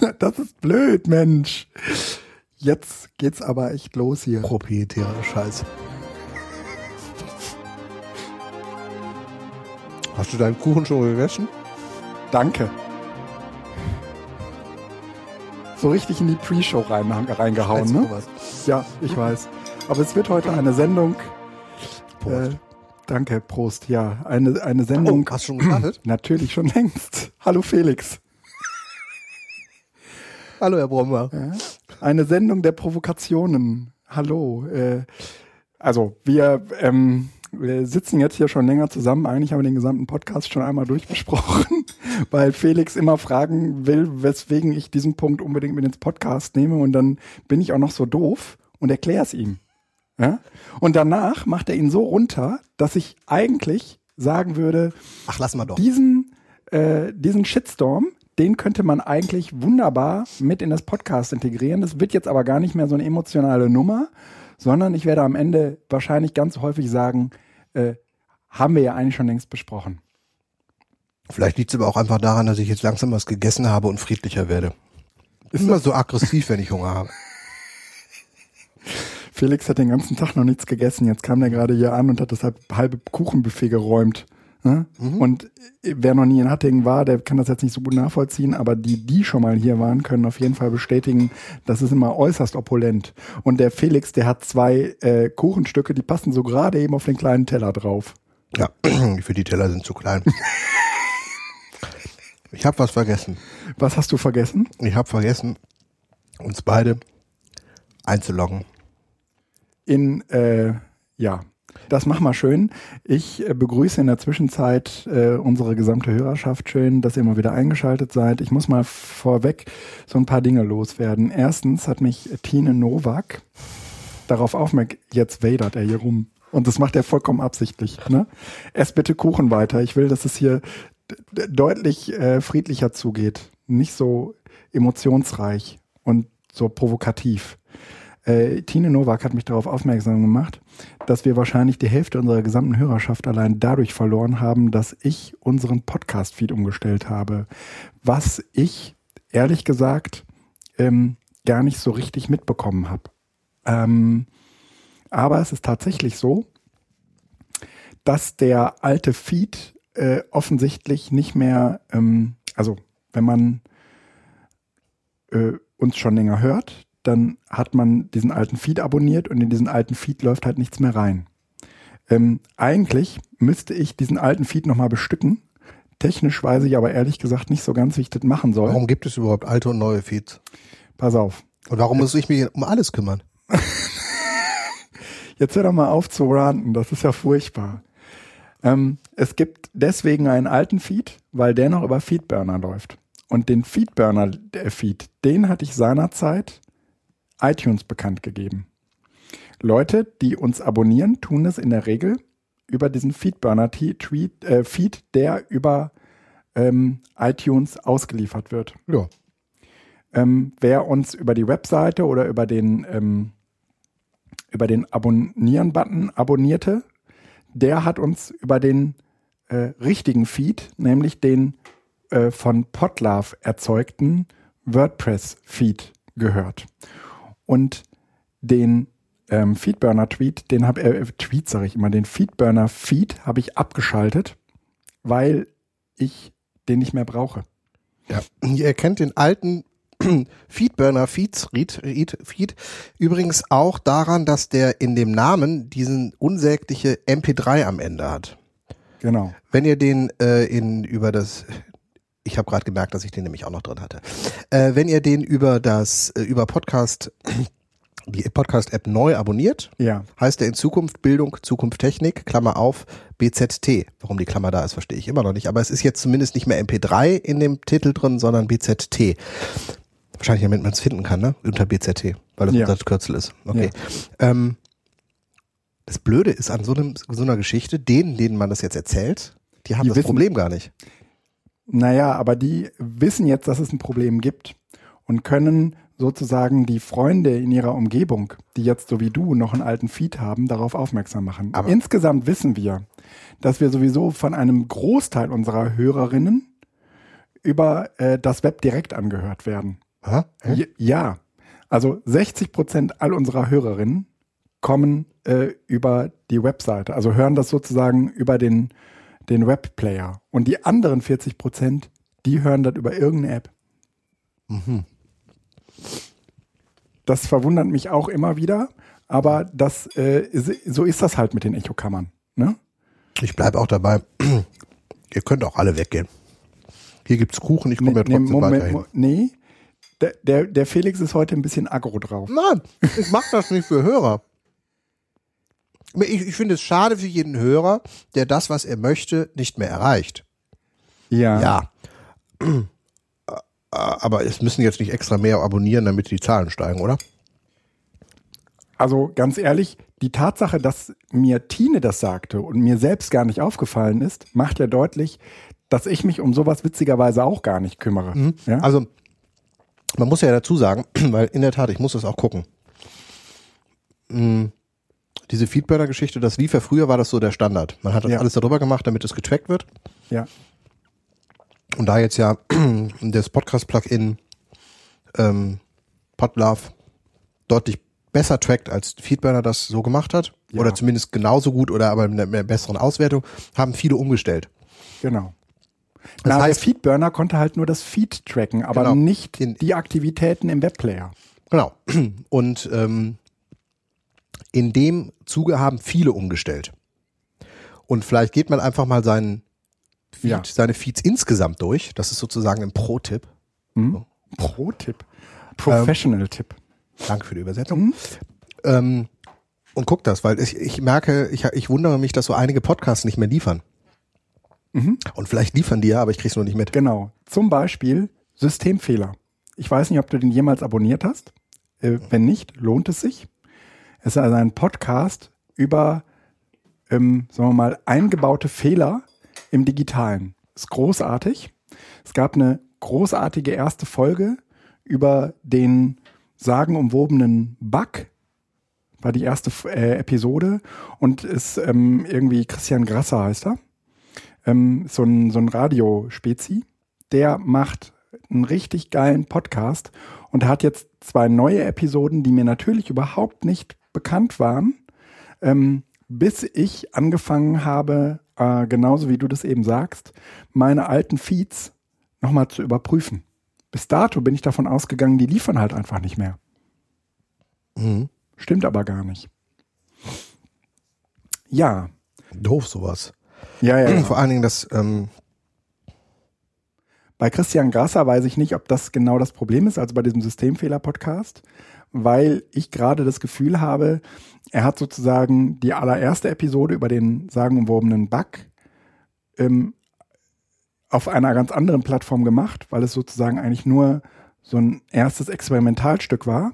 Das ist blöd, Mensch. Jetzt geht's aber echt los hier. Proprietärer Scheiß. Hast du deinen Kuchen schon gegessen? Danke. So richtig in die Pre-Show rein, reingehauen, Scheiß ne? sowas. Ja, ich weiß. Aber es wird heute eine Sendung. Prost. Äh, danke, Prost. Ja, eine, eine Sendung. Oh, hast du schon gestartet? Natürlich schon längst. Hallo Felix. Hallo, Herr Brommer. Ja, eine Sendung der Provokationen. Hallo. Äh, also wir, ähm, wir sitzen jetzt hier schon länger zusammen. Eigentlich haben wir den gesamten Podcast schon einmal durchbesprochen, weil Felix immer fragen will, weswegen ich diesen Punkt unbedingt mit ins Podcast nehme. Und dann bin ich auch noch so doof und erkläre es ihm. Ja? Und danach macht er ihn so runter, dass ich eigentlich sagen würde, Ach, lass mal doch. diesen, äh, diesen Shitstorm, den könnte man eigentlich wunderbar mit in das Podcast integrieren. Das wird jetzt aber gar nicht mehr so eine emotionale Nummer, sondern ich werde am Ende wahrscheinlich ganz häufig sagen, äh, haben wir ja eigentlich schon längst besprochen. Vielleicht liegt es aber auch einfach daran, dass ich jetzt langsam was gegessen habe und friedlicher werde. Ist immer so aggressiv, wenn ich Hunger habe. Felix hat den ganzen Tag noch nichts gegessen. Jetzt kam der gerade hier an und hat das halbe Kuchenbuffet geräumt. Ne? Und äh, wer noch nie in Hattingen war, der kann das jetzt nicht so gut nachvollziehen, aber die, die schon mal hier waren, können auf jeden Fall bestätigen, das ist immer äußerst opulent. Und der Felix, der hat zwei äh, Kuchenstücke, die passen so gerade eben auf den kleinen Teller drauf. Ja, für die Teller sind zu klein. Ich habe was vergessen. Was hast du vergessen? Ich habe vergessen, uns beide einzuloggen. In, äh, ja, das mach mal schön. Ich äh, begrüße in der Zwischenzeit äh, unsere gesamte Hörerschaft schön, dass ihr mal wieder eingeschaltet seid. Ich muss mal vorweg so ein paar Dinge loswerden. Erstens hat mich Tine Nowak darauf aufmerksam, jetzt wadert er hier rum. Und das macht er vollkommen absichtlich. Ne? Ess bitte Kuchen weiter. Ich will, dass es hier deutlich äh, friedlicher zugeht. Nicht so emotionsreich und so provokativ. Äh, Tine Nowak hat mich darauf aufmerksam gemacht, dass wir wahrscheinlich die Hälfte unserer gesamten Hörerschaft allein dadurch verloren haben, dass ich unseren Podcast-Feed umgestellt habe. Was ich, ehrlich gesagt, ähm, gar nicht so richtig mitbekommen habe. Ähm, aber es ist tatsächlich so, dass der alte Feed äh, offensichtlich nicht mehr, ähm, also wenn man äh, uns schon länger hört, dann hat man diesen alten Feed abonniert und in diesen alten Feed läuft halt nichts mehr rein. Ähm, eigentlich müsste ich diesen alten Feed nochmal bestücken. Technisch weiß ich aber ehrlich gesagt nicht so ganz, wie ich das machen soll. Warum gibt es überhaupt alte und neue Feeds? Pass auf. Und warum muss ich mich um alles kümmern? Jetzt hör doch mal auf zu ranten, das ist ja furchtbar. Ähm, es gibt deswegen einen alten Feed, weil der noch über Feedburner läuft. Und den Feedburner-Feed, den hatte ich seinerzeit iTunes bekannt gegeben. Leute, die uns abonnieren, tun es in der Regel über diesen Feedburner-Feed, äh, Feed, der über ähm, iTunes ausgeliefert wird. Ja. Ähm, wer uns über die Webseite oder über den, ähm, über den Abonnieren-Button abonnierte, der hat uns über den äh, richtigen Feed, nämlich den äh, von Podlove erzeugten WordPress-Feed gehört. Und den ähm, Feedburner-Tweet, den habe äh, Tweet sage ich immer, den Feedburner-Feed habe ich abgeschaltet, weil ich den nicht mehr brauche. Ja. Ihr erkennt den alten Feedburner Feeds, Read, Read, Feed übrigens auch daran, dass der in dem Namen diesen unsägliche MP3 am Ende hat. Genau. Wenn ihr den äh, in über das ich habe gerade gemerkt, dass ich den nämlich auch noch drin hatte. Äh, wenn ihr den über das äh, über Podcast die Podcast App neu abonniert, Ja. heißt er in Zukunft Bildung, Zukunft Technik, Klammer auf, BZT. Warum die Klammer da ist, verstehe ich immer noch nicht. Aber es ist jetzt zumindest nicht mehr MP3 in dem Titel drin, sondern BZT. Wahrscheinlich, damit man es finden kann, ne? Unter BZT, weil das Ja. unser Kürzel ist. Okay. Ähm, das Blöde ist an so, einem, so einer Geschichte, denen, denen man das jetzt erzählt, die haben Die das wissen- Problem gar nicht. Naja, aber die wissen jetzt, dass es ein Problem gibt und können sozusagen die Freunde in ihrer Umgebung, die jetzt so wie du noch einen alten Feed haben, darauf aufmerksam machen. Aber- Insgesamt wissen wir, dass wir sowieso von einem Großteil unserer Hörerinnen über äh, das Web direkt angehört werden. Hä? Hä? Ja. Also 60 Prozent all unserer Hörerinnen kommen äh, über die Webseite, also hören das sozusagen über den, den Webplayer. Und die anderen 40 Prozent, die hören das über irgendeine App. Das verwundert mich auch immer wieder, aber das, äh, so ist das halt mit den Echokammern. Ne? Ich bleib auch dabei. Ihr könnt auch alle weggehen. Hier gibt's Kuchen, ich komme ja Nee, trotzdem Moment, weiterhin. Mo- nee. Der, der, der Felix ist heute ein bisschen aggro drauf. Nein, ich mach das nicht für Hörer. Ich, ich finde es schade für jeden Hörer, der das, was er möchte, nicht mehr erreicht. Ja. Ja. Aber es müssen jetzt nicht extra mehr abonnieren, damit die Zahlen steigen, oder? Also ganz ehrlich, die Tatsache, dass mir Tine das sagte und mir selbst gar nicht aufgefallen ist, macht ja deutlich, dass ich mich um sowas witzigerweise auch gar nicht kümmere. Ja? Also, man muss ja dazu sagen, weil in der Tat, ich muss das auch gucken. Mm, Diese Feedburner-Geschichte, das lief ja früher, war das so der Standard. Man hat das Ja. alles darüber gemacht, damit es getrackt wird. ja. Und da jetzt ja das Podcast-Plugin ähm, Podlove deutlich besser trackt, als Feedburner das so gemacht hat, Ja. oder zumindest genauso gut oder aber mit einer besseren Auswertung, haben viele umgestellt. Genau. Das Na, heißt- der Feedburner konnte halt nur das Feed tracken, aber Genau. nicht die Aktivitäten im Webplayer. Genau. Und ähm, in dem Zuge haben viele umgestellt. Und vielleicht geht man einfach mal seinen Feed, Ja. seine Feeds insgesamt durch. Das ist sozusagen ein Pro-Tipp. Hm? Pro-Tipp. Professional-Tipp. Danke für die Übersetzung. Ähm, und guck das, weil ich, ich merke, ich, ich wundere mich, dass so einige Podcasts nicht mehr liefern. Und vielleicht liefern die ja, aber ich krieg's nur nicht mit. Genau. Zum Beispiel Systemfehler. Ich weiß nicht, ob du den jemals abonniert hast. Äh, wenn nicht, lohnt es sich. Es ist also ein Podcast über, ähm, sagen wir mal, eingebaute Fehler im Digitalen. Ist großartig. Es gab eine großartige erste Folge über den sagenumwobenen Bug. War die erste äh, Episode und ist ähm, irgendwie Christian Grasser heißt er ähm, so ein, so ein Radiospezi, der macht einen richtig geilen Podcast und hat jetzt zwei neue Episoden, die mir natürlich überhaupt nicht bekannt waren, ähm, bis ich angefangen habe, äh, genauso wie du das eben sagst, meine alten Feeds nochmal zu überprüfen. Bis dato bin ich davon ausgegangen, die liefern halt einfach nicht mehr. Mhm. Stimmt aber gar nicht. Ja, Doof sowas. ja, ja. ja. Vor allen Dingen das, ähm, Bei Christian Grasser weiß ich nicht, ob das genau das Problem ist, also bei diesem Systemfehler-Podcast, weil ich gerade das Gefühl habe, er hat sozusagen die allererste Episode über den sagenumwobenen Bug ähm, auf einer ganz anderen Plattform gemacht, weil es sozusagen eigentlich nur so ein erstes Experimentalstück war,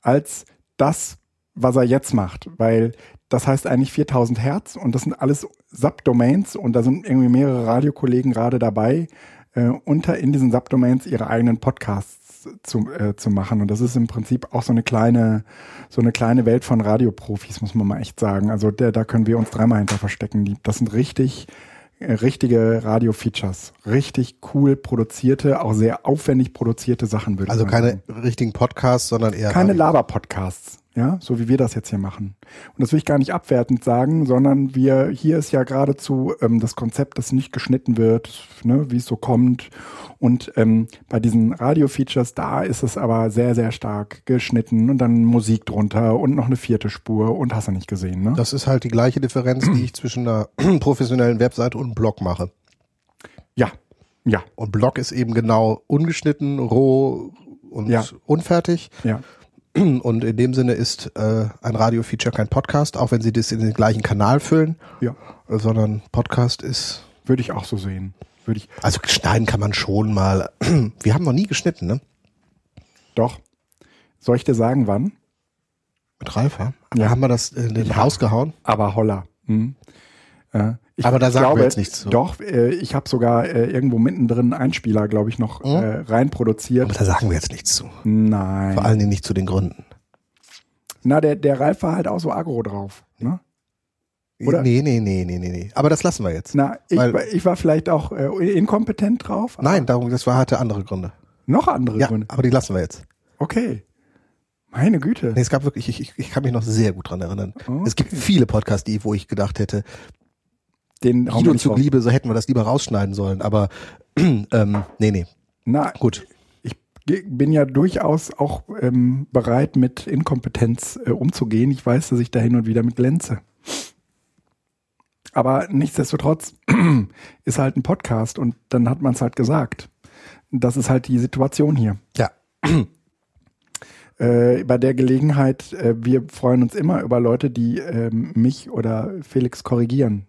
als das, was er jetzt macht, weil das heißt eigentlich 4000 Hertz und das sind alles Subdomains und da sind irgendwie mehrere Radiokollegen gerade dabei, äh, unter in diesen Subdomains ihre eigenen Podcasts zu, äh, zu machen. Und das ist im Prinzip auch so eine kleine, so eine kleine Welt von Radioprofis, muss man mal echt sagen. Also der, da können wir uns dreimal hinter verstecken. Die, das sind richtig, äh, richtige Radio-Features. Richtig cool produzierte, auch sehr aufwendig produzierte Sachen, würde also ich sagen keine richtigen Podcasts, sondern eher keine. Laber-Podcasts, ja, so wie wir das jetzt hier machen. Und das will ich gar nicht abwertend sagen, sondern wir, hier ist ja geradezu ähm, das Konzept, das nicht geschnitten wird, ne, wie es so kommt. Und ähm, bei diesen Radio-Features, da ist es aber sehr, sehr stark geschnitten und dann Musik drunter und noch eine vierte Spur und hast du nicht gesehen, ne? Das ist halt die gleiche Differenz, die ich zwischen einer professionellen Webseite und einem Blog mache. ja, ja, Und Blog ist eben genau ungeschnitten, roh und Ja. unfertig. ja. Und in dem Sinne ist äh, ein Radio-Feature kein Podcast, auch wenn sie das in den gleichen Kanal füllen, Ja, sondern Podcast ist. würde ich auch so sehen. Würde ich, Also schneiden kann man schon mal. Wir haben noch nie geschnitten, ne? doch. Soll ich dir sagen, wann? Mit Ralf, ja? Ja. Haben wir das in den Haus gehauen? Aber Holla. Hm. Äh, ich Aber da sagen wir jetzt nichts zu. Doch, äh, ich habe sogar äh, irgendwo mittendrin einen Einspieler, glaube ich, noch Mhm. äh, rein Aber da sagen wir jetzt nichts zu. Nein. Vor allen Dingen nicht zu den Gründen. Na, der, der Ralf war halt auch so aggro drauf. Ne? Oder? Nee, nee, nee, nee, nee, nee. Aber das lassen wir jetzt. Na, ich, war, ich war vielleicht auch äh, inkompetent drauf. Nein, darum, das war hatte andere Gründe. Noch andere Ja, Gründe. aber die lassen wir jetzt. Okay. Meine Güte. Nee, es gab wirklich, ich, ich, ich kann mich noch sehr gut dran erinnern. Okay. Es gibt viele Podcasts, die, wo ich gedacht hätte, Den Guido nicht zu raus. Liebe, so hätten wir das lieber rausschneiden sollen. Aber ähm, nee, nee, Na, gut. ich bin ja durchaus auch ähm, bereit, mit Inkompetenz äh, umzugehen. Ich weiß, dass ich da hin und wieder mit glänze. Aber nichtsdestotrotz ist halt ein Podcast und dann hat man es halt gesagt. Das ist halt die Situation hier. Ja. Äh, bei der Gelegenheit, äh, wir freuen uns immer über Leute, die ähm, mich oder Felix korrigieren.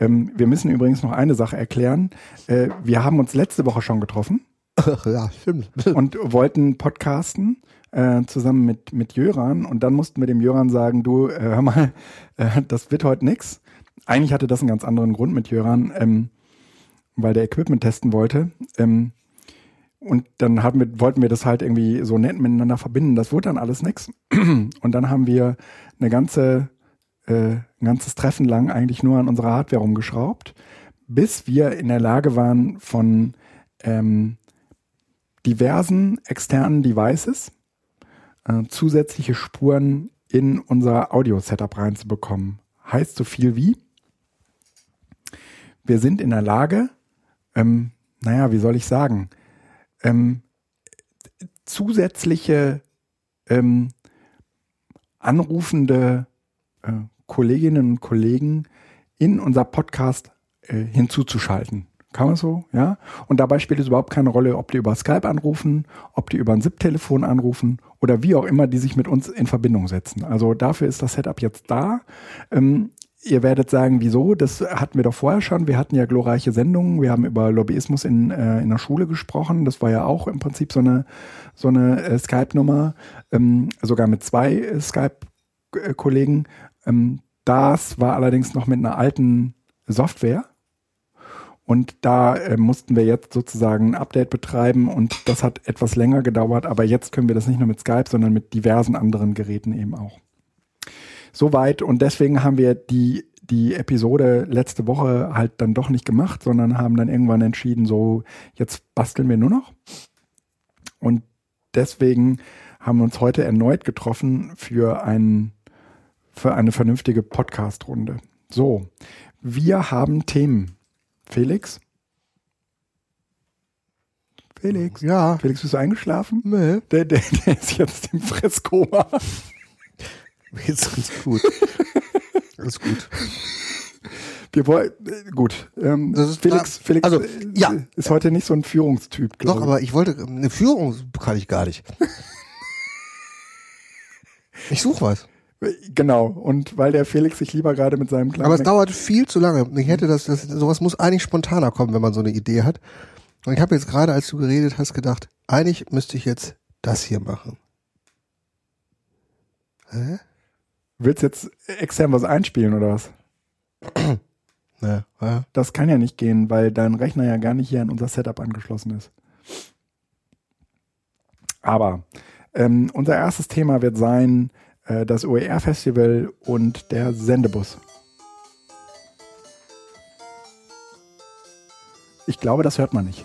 Ähm, wir müssen übrigens noch eine Sache erklären. Äh, wir haben uns letzte Woche schon getroffen ja, stimmt. und wollten podcasten äh, zusammen mit, mit Jöran und dann mussten wir dem Jöran sagen, du, äh, hör mal, äh, das wird heute nix. Eigentlich hatte das einen ganz anderen Grund mit Jöran, ähm, weil der Equipment testen wollte. Ähm, und dann haben wir, wollten wir das halt irgendwie so nett miteinander verbinden. Das wurde dann alles nix. Und dann haben wir eine ganze, äh, ein ganzes Treffen lang eigentlich nur an unserer Hardware rumgeschraubt, bis wir in der Lage waren, von ähm, diversen externen Devices äh, zusätzliche Spuren in unser Audio-Setup reinzubekommen. Heißt so viel wie, wir sind in der Lage, ähm, naja, wie soll ich sagen, ähm, zusätzliche ähm, anrufende äh, Kolleginnen und Kollegen in unser Podcast äh, hinzuzuschalten. Kann man so, ja? Und dabei spielt es überhaupt keine Rolle, ob die über Skype anrufen, ob die über ein SIP-Telefon anrufen oder wie auch immer die sich mit uns in Verbindung setzen. Also dafür ist das Setup jetzt da. Ähm, ihr werdet sagen, wieso? Das hatten wir doch vorher schon. Wir hatten ja glorreiche Sendungen. Wir haben über Lobbyismus in, äh, in der Schule gesprochen. Das war ja auch im Prinzip so eine, so eine äh, Skype-Nummer, ähm, sogar mit zwei äh, Skype-Kollegen. Ähm, das war allerdings noch mit einer alten Software. Und da äh, mussten wir jetzt sozusagen ein Update betreiben und das hat etwas länger gedauert, aber jetzt können wir das nicht nur mit Skype, sondern mit diversen anderen Geräten eben auch. Soweit und deswegen haben wir die, die Episode letzte Woche halt dann doch nicht gemacht, sondern haben dann irgendwann entschieden, so jetzt basteln wir nur noch. Und deswegen haben wir uns heute erneut getroffen für, ein, für eine vernünftige Podcast-Runde. So, wir haben Themen. Felix? Felix? Ja. Felix, bist du eingeschlafen? Nee. Der, der, der ist jetzt im Fresskoma. Jetzt ganz gut. Alles gut. Wir wollen, äh, gut. Ähm, Das ist Felix, klar. Felix Also, äh, ja. ist heute nicht so ein Führungstyp, glaube Doch, aber ich wollte, eine Führung kann ich gar nicht. Ich suche was. Genau. Und weil der Felix sich lieber gerade mit seinem kleinen Aber es dauert viel zu lange. Ich hätte das, das, sowas muss eigentlich spontaner kommen, wenn man so eine Idee hat. Und ich habe jetzt gerade, als du geredet hast, gedacht, eigentlich müsste ich jetzt das hier machen. Hä? Willst jetzt extern was einspielen oder was? Ne, ja. Das kann ja nicht gehen, weil dein Rechner ja gar nicht hier an unser Setup angeschlossen ist. Aber ähm, unser erstes Thema wird sein äh, das OER-Festival und der Sendebus. Ich glaube, das hört man nicht.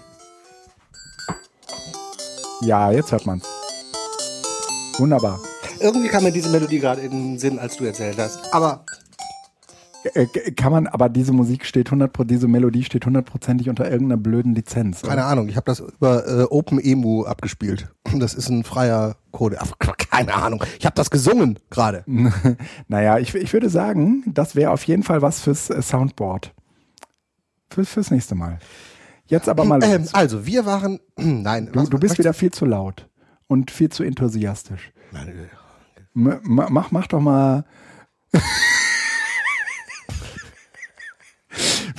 Ja, jetzt hört man's. Wunderbar. Irgendwie kam mir diese Melodie gerade in den Sinn, als du erzählt hast. Aber kann man, aber diese Musik steht 100, diese Melodie steht hundertprozentig unter irgendeiner blöden Lizenz. oder? keine Ahnung, ich habe das über äh, OpenEMU abgespielt. Das ist ein freier Code. Ach, keine Ahnung. Ich habe das gesungen gerade. Naja, ich, ich würde sagen, das wäre auf jeden Fall was fürs äh, Soundboard. Für, fürs nächste Mal. Jetzt aber mal Ähm, los. also, wir waren. Nein, Du, du bist wieder viel zu laut und viel zu enthusiastisch. Nein, äh, mach, mach doch mal.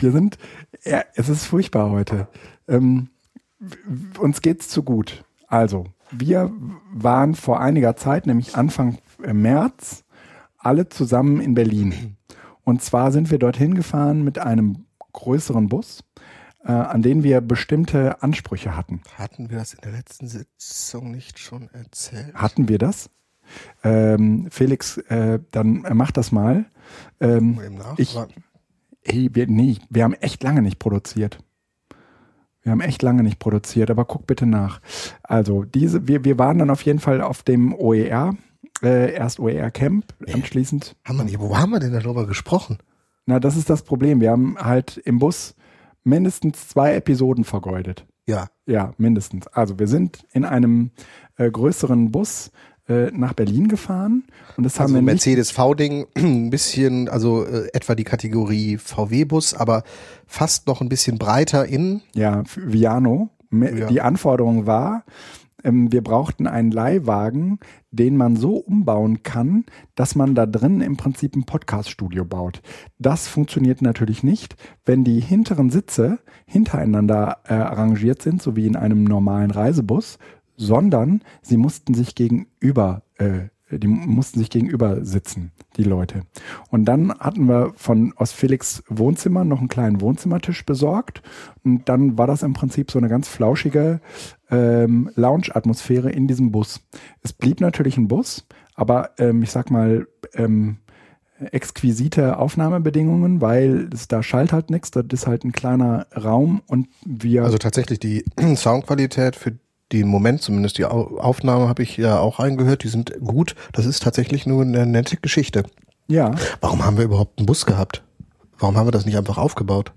Wir sind, ja, es ist furchtbar heute. Ähm, uns geht's zu gut. Also, wir waren vor einiger Zeit, nämlich Anfang äh, März, alle zusammen in Berlin. Und zwar sind wir dorthin gefahren mit einem größeren Bus, äh, an den wir bestimmte Ansprüche hatten. Hatten wir das in der letzten Sitzung nicht schon erzählt? Hatten wir das? Ähm, Felix, äh, dann äh, mach das mal. Ähm, ich- War- ey, wir, nee, wir haben echt lange nicht produziert. Wir haben echt lange nicht produziert, aber guck bitte nach. Also diese, wir, wir waren dann auf jeden Fall auf dem OER, äh, erst OER Camp, Nee. anschließend. Haben wir nicht, wo haben wir denn darüber gesprochen? Na, das ist das Problem. Wir haben halt im Bus mindestens zwei Episoden vergeudet. Ja. Ja, mindestens. Also wir sind in einem äh, größeren Bus äh, nach Berlin gefahren und das Also haben wir. Mercedes V-Ding, ein bisschen, also äh, etwa die Kategorie VW-Bus, aber fast noch ein bisschen breiter innen. Ja, Viano. Ja. Die Anforderung war, ähm, wir brauchten einen Leihwagen, den man so umbauen kann, dass man da drin im Prinzip ein Podcast-Studio baut. Das funktioniert natürlich nicht, wenn die hinteren Sitze hintereinander äh, arrangiert sind, so wie in einem normalen Reisebus, sondern sie mussten sich gegenüber äh, die mussten sich gegenüber sitzen, die Leute. Und dann hatten wir von aus Felix Wohnzimmer noch einen kleinen Wohnzimmertisch besorgt. Und dann war das im Prinzip so eine ganz flauschige ähm, Lounge-Atmosphäre in diesem Bus. Es blieb natürlich ein Bus, aber ähm, ich sag mal, ähm, exquisite Aufnahmebedingungen, weil es da schallt halt nichts, das ist halt ein kleiner Raum und wir Also tatsächlich die Soundqualität für den Moment, zumindest die Au- Aufnahme habe ich ja auch eingehört, die sind gut. Das ist tatsächlich nur eine nette Geschichte. ja, Warum haben wir überhaupt einen Bus gehabt? Warum haben wir das nicht einfach aufgebaut?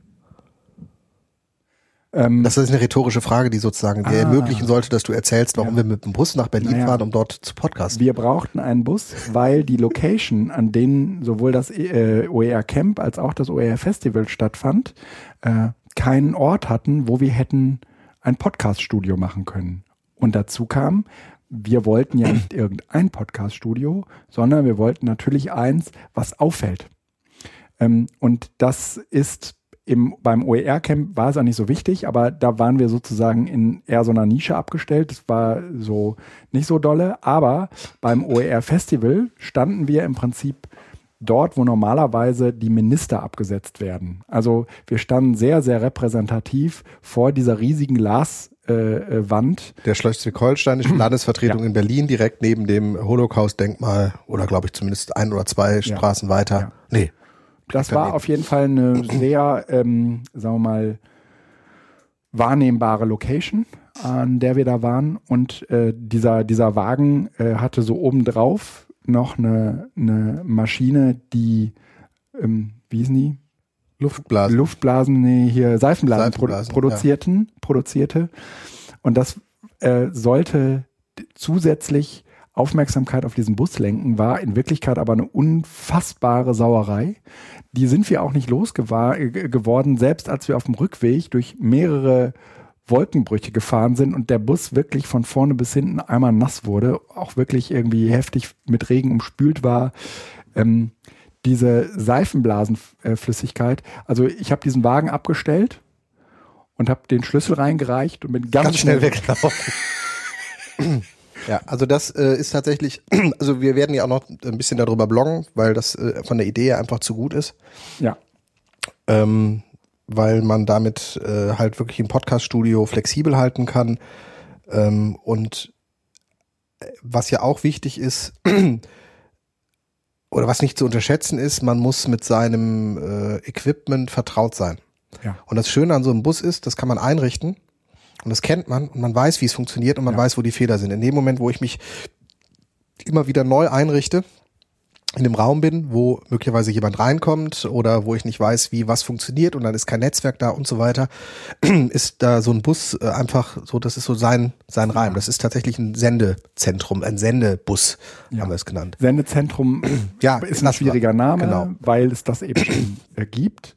ähm, Das ist eine rhetorische Frage, die sozusagen dir Ah. ermöglichen sollte, dass du erzählst, warum Ja. wir mit dem Bus nach Berlin Naja. fahren, um dort zu podcasten. Wir brauchten einen Bus, weil die Location, an denen sowohl das äh, OER Camp als auch das OER Festival stattfand, äh, keinen Ort hatten, wo wir hätten ein Podcast-Studio machen können. Und dazu kam, wir wollten ja nicht irgendein Podcast-Studio, sondern wir wollten natürlich eins, was auffällt. Ähm, und das ist im, beim OER-Camp war es auch nicht so wichtig, aber da waren wir sozusagen in eher so einer Nische abgestellt. Das war so nicht so dolle. Aber beim OER-Festival standen wir im Prinzip dort, wo normalerweise die Minister abgesetzt werden. Also wir standen sehr, sehr repräsentativ vor dieser riesigen Glaswand. Äh, äh, Wand. Der schleswig-holsteinischen Landesvertretung Ja. in Berlin, direkt neben dem Holocaust-Denkmal oder glaube ich zumindest ein oder zwei Straßen weiter. Ja. Nee. Das Daneben. war auf jeden Fall eine sehr, ähm, sagen wir mal, wahrnehmbare Location, an der wir da waren. Und äh, dieser, dieser Wagen äh, hatte so obendrauf noch eine, eine Maschine, die, ähm, wie hießen die? Luftblasen. Luftblasen, nee, hier Seifenblasen, Seifenblasen, produ produzierten, produzierte. Und das äh, sollte zusätzlich Aufmerksamkeit auf diesen Bus lenken, war in Wirklichkeit aber eine unfassbare Sauerei. Die sind wir auch nicht losgeworden, selbst als wir auf dem Rückweg durch mehrere Wolkenbrüche gefahren sind und der Bus wirklich von vorne bis hinten einmal nass wurde, auch wirklich irgendwie heftig mit Regen umspült war. Ähm, diese Seifenblasenflüssigkeit, also ich habe diesen Wagen abgestellt und habe den Schlüssel reingereicht und bin ganz, ganz schnell weggelaufen. ja, also das äh, ist tatsächlich, also wir werden ja auch noch ein bisschen darüber bloggen, weil das äh, von der Idee einfach zu gut ist. Ja, ähm, weil man damit äh, halt wirklich ein Podcast-Studio flexibel halten kann. Ähm, und äh, was ja auch wichtig ist, oder was nicht zu unterschätzen ist, man muss mit seinem äh, Equipment vertraut sein. ja, Und das Schöne an so einem Bus ist, das kann man einrichten und das kennt man und man weiß, wie es funktioniert und man Ja. weiß, wo die Fehler sind. In dem Moment, wo ich mich immer wieder neu einrichte, in dem Raum bin, wo möglicherweise jemand reinkommt oder wo ich nicht weiß, wie was funktioniert und dann ist kein Netzwerk da und so weiter, ist da so ein Bus äh, einfach so, das ist so sein, sein Reim. Das ist tatsächlich ein Sendezentrum, ein Sendebus, Ja. haben wir es genannt. Sendezentrum Ja, ist ein schwieriger Name, Genau. weil es das eben schon äh, gibt.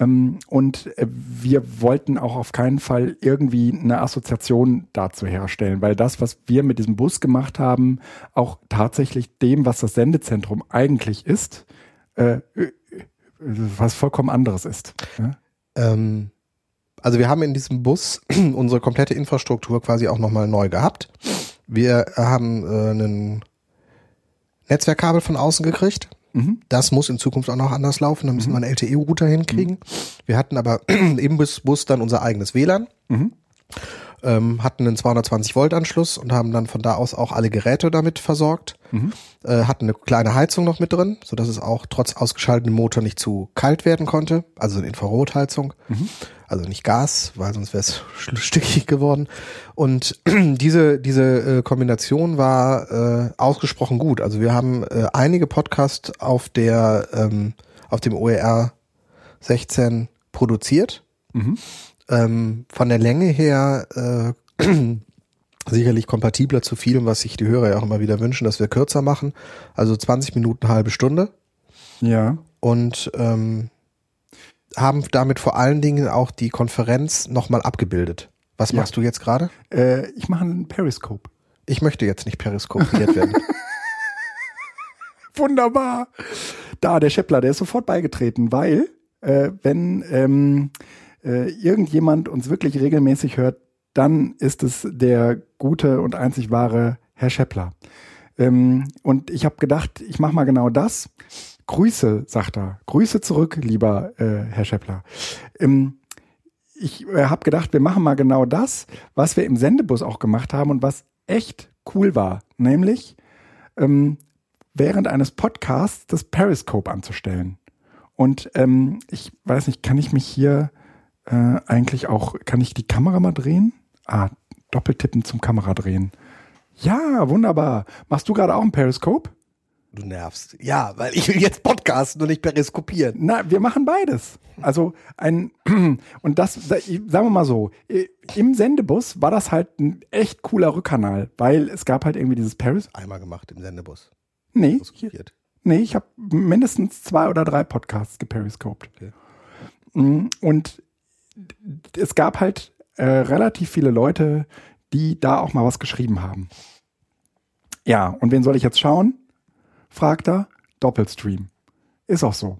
Ähm, und äh, wir wollten auch auf keinen Fall irgendwie eine Assoziation dazu herstellen, weil das, was wir mit diesem Bus gemacht haben, auch tatsächlich dem, was das Sendezentrum eigentlich ist, äh, äh, was vollkommen anderes ist. Ähm, also wir haben in diesem Bus unsere komplette Infrastruktur quasi auch nochmal neu gehabt. Wir haben einen Netzwerkkabel von außen gekriegt. Mhm. Das muss in Zukunft auch noch anders laufen. Da müssen wir einen LTE-Router hinkriegen. Wir hatten aber im Bus, Bus dann unser eigenes WLAN. Mhm. ähm, hatten einen 220 Volt Anschluss und haben dann von da aus auch alle Geräte damit versorgt. Mhm. Äh, hatten eine kleine Heizung noch mit drin, so dass es auch trotz ausgeschaltetem Motor nicht zu kalt werden konnte. Also eine Infrarotheizung. Also nicht Gas, weil sonst wäre es stückig geworden. Und diese, diese äh, Kombination war äh, ausgesprochen gut. Also wir haben äh, einige Podcasts auf der ähm, auf dem OER 16 produziert. Ähm, von der Länge her äh, sicherlich kompatibler zu vielem, was sich die Hörer ja auch immer wieder wünschen, dass wir kürzer machen. Also 20 Minuten, halbe Stunde. Ja. Und ähm, haben damit vor allen Dingen auch die Konferenz nochmal abgebildet. Was Ja. machst du jetzt gerade? Äh, ich mache einen Periscope. Ich möchte jetzt nicht periskopiert werden. Wunderbar. Da, der Scheppler, der ist sofort beigetreten, weil äh, wenn ähm, äh, irgendjemand uns wirklich regelmäßig hört, dann ist es der gute und einzig wahre Herr Scheppler. Ähm, und ich habe gedacht, ich mache mal genau das. Grüße, sagt er. Grüße zurück, lieber äh, Herr Scheppler. Ähm, ich äh, habe gedacht, wir machen mal genau das, was wir im Sendebus auch gemacht haben und was echt cool war. Nämlich ähm, während eines Podcasts das Periscope anzustellen. Und ähm, ich weiß nicht, kann ich mich hier äh, eigentlich auch, kann ich die Kamera mal drehen? Ah, Doppeltippen zum Kamera drehen. Ja, wunderbar. Machst du gerade auch ein Periscope? Du nervst. Ja, weil ich will jetzt podcasten und nicht periskopieren. Na, wir machen beides. Also ein und das, da- sagen wir mal so, im Sendebus war das halt ein echt cooler Rückkanal, weil es gab halt irgendwie dieses Paris. Einmal gemacht im Sendebus. Nee, hier, nee, ich habe mindestens zwei oder drei Podcasts geperiscoped. Okay. Mm, Und es gab halt äh, relativ viele Leute, die da auch mal was geschrieben haben. Ja, und wen soll ich jetzt schauen? fragt er. Doppelstream. Ist auch so.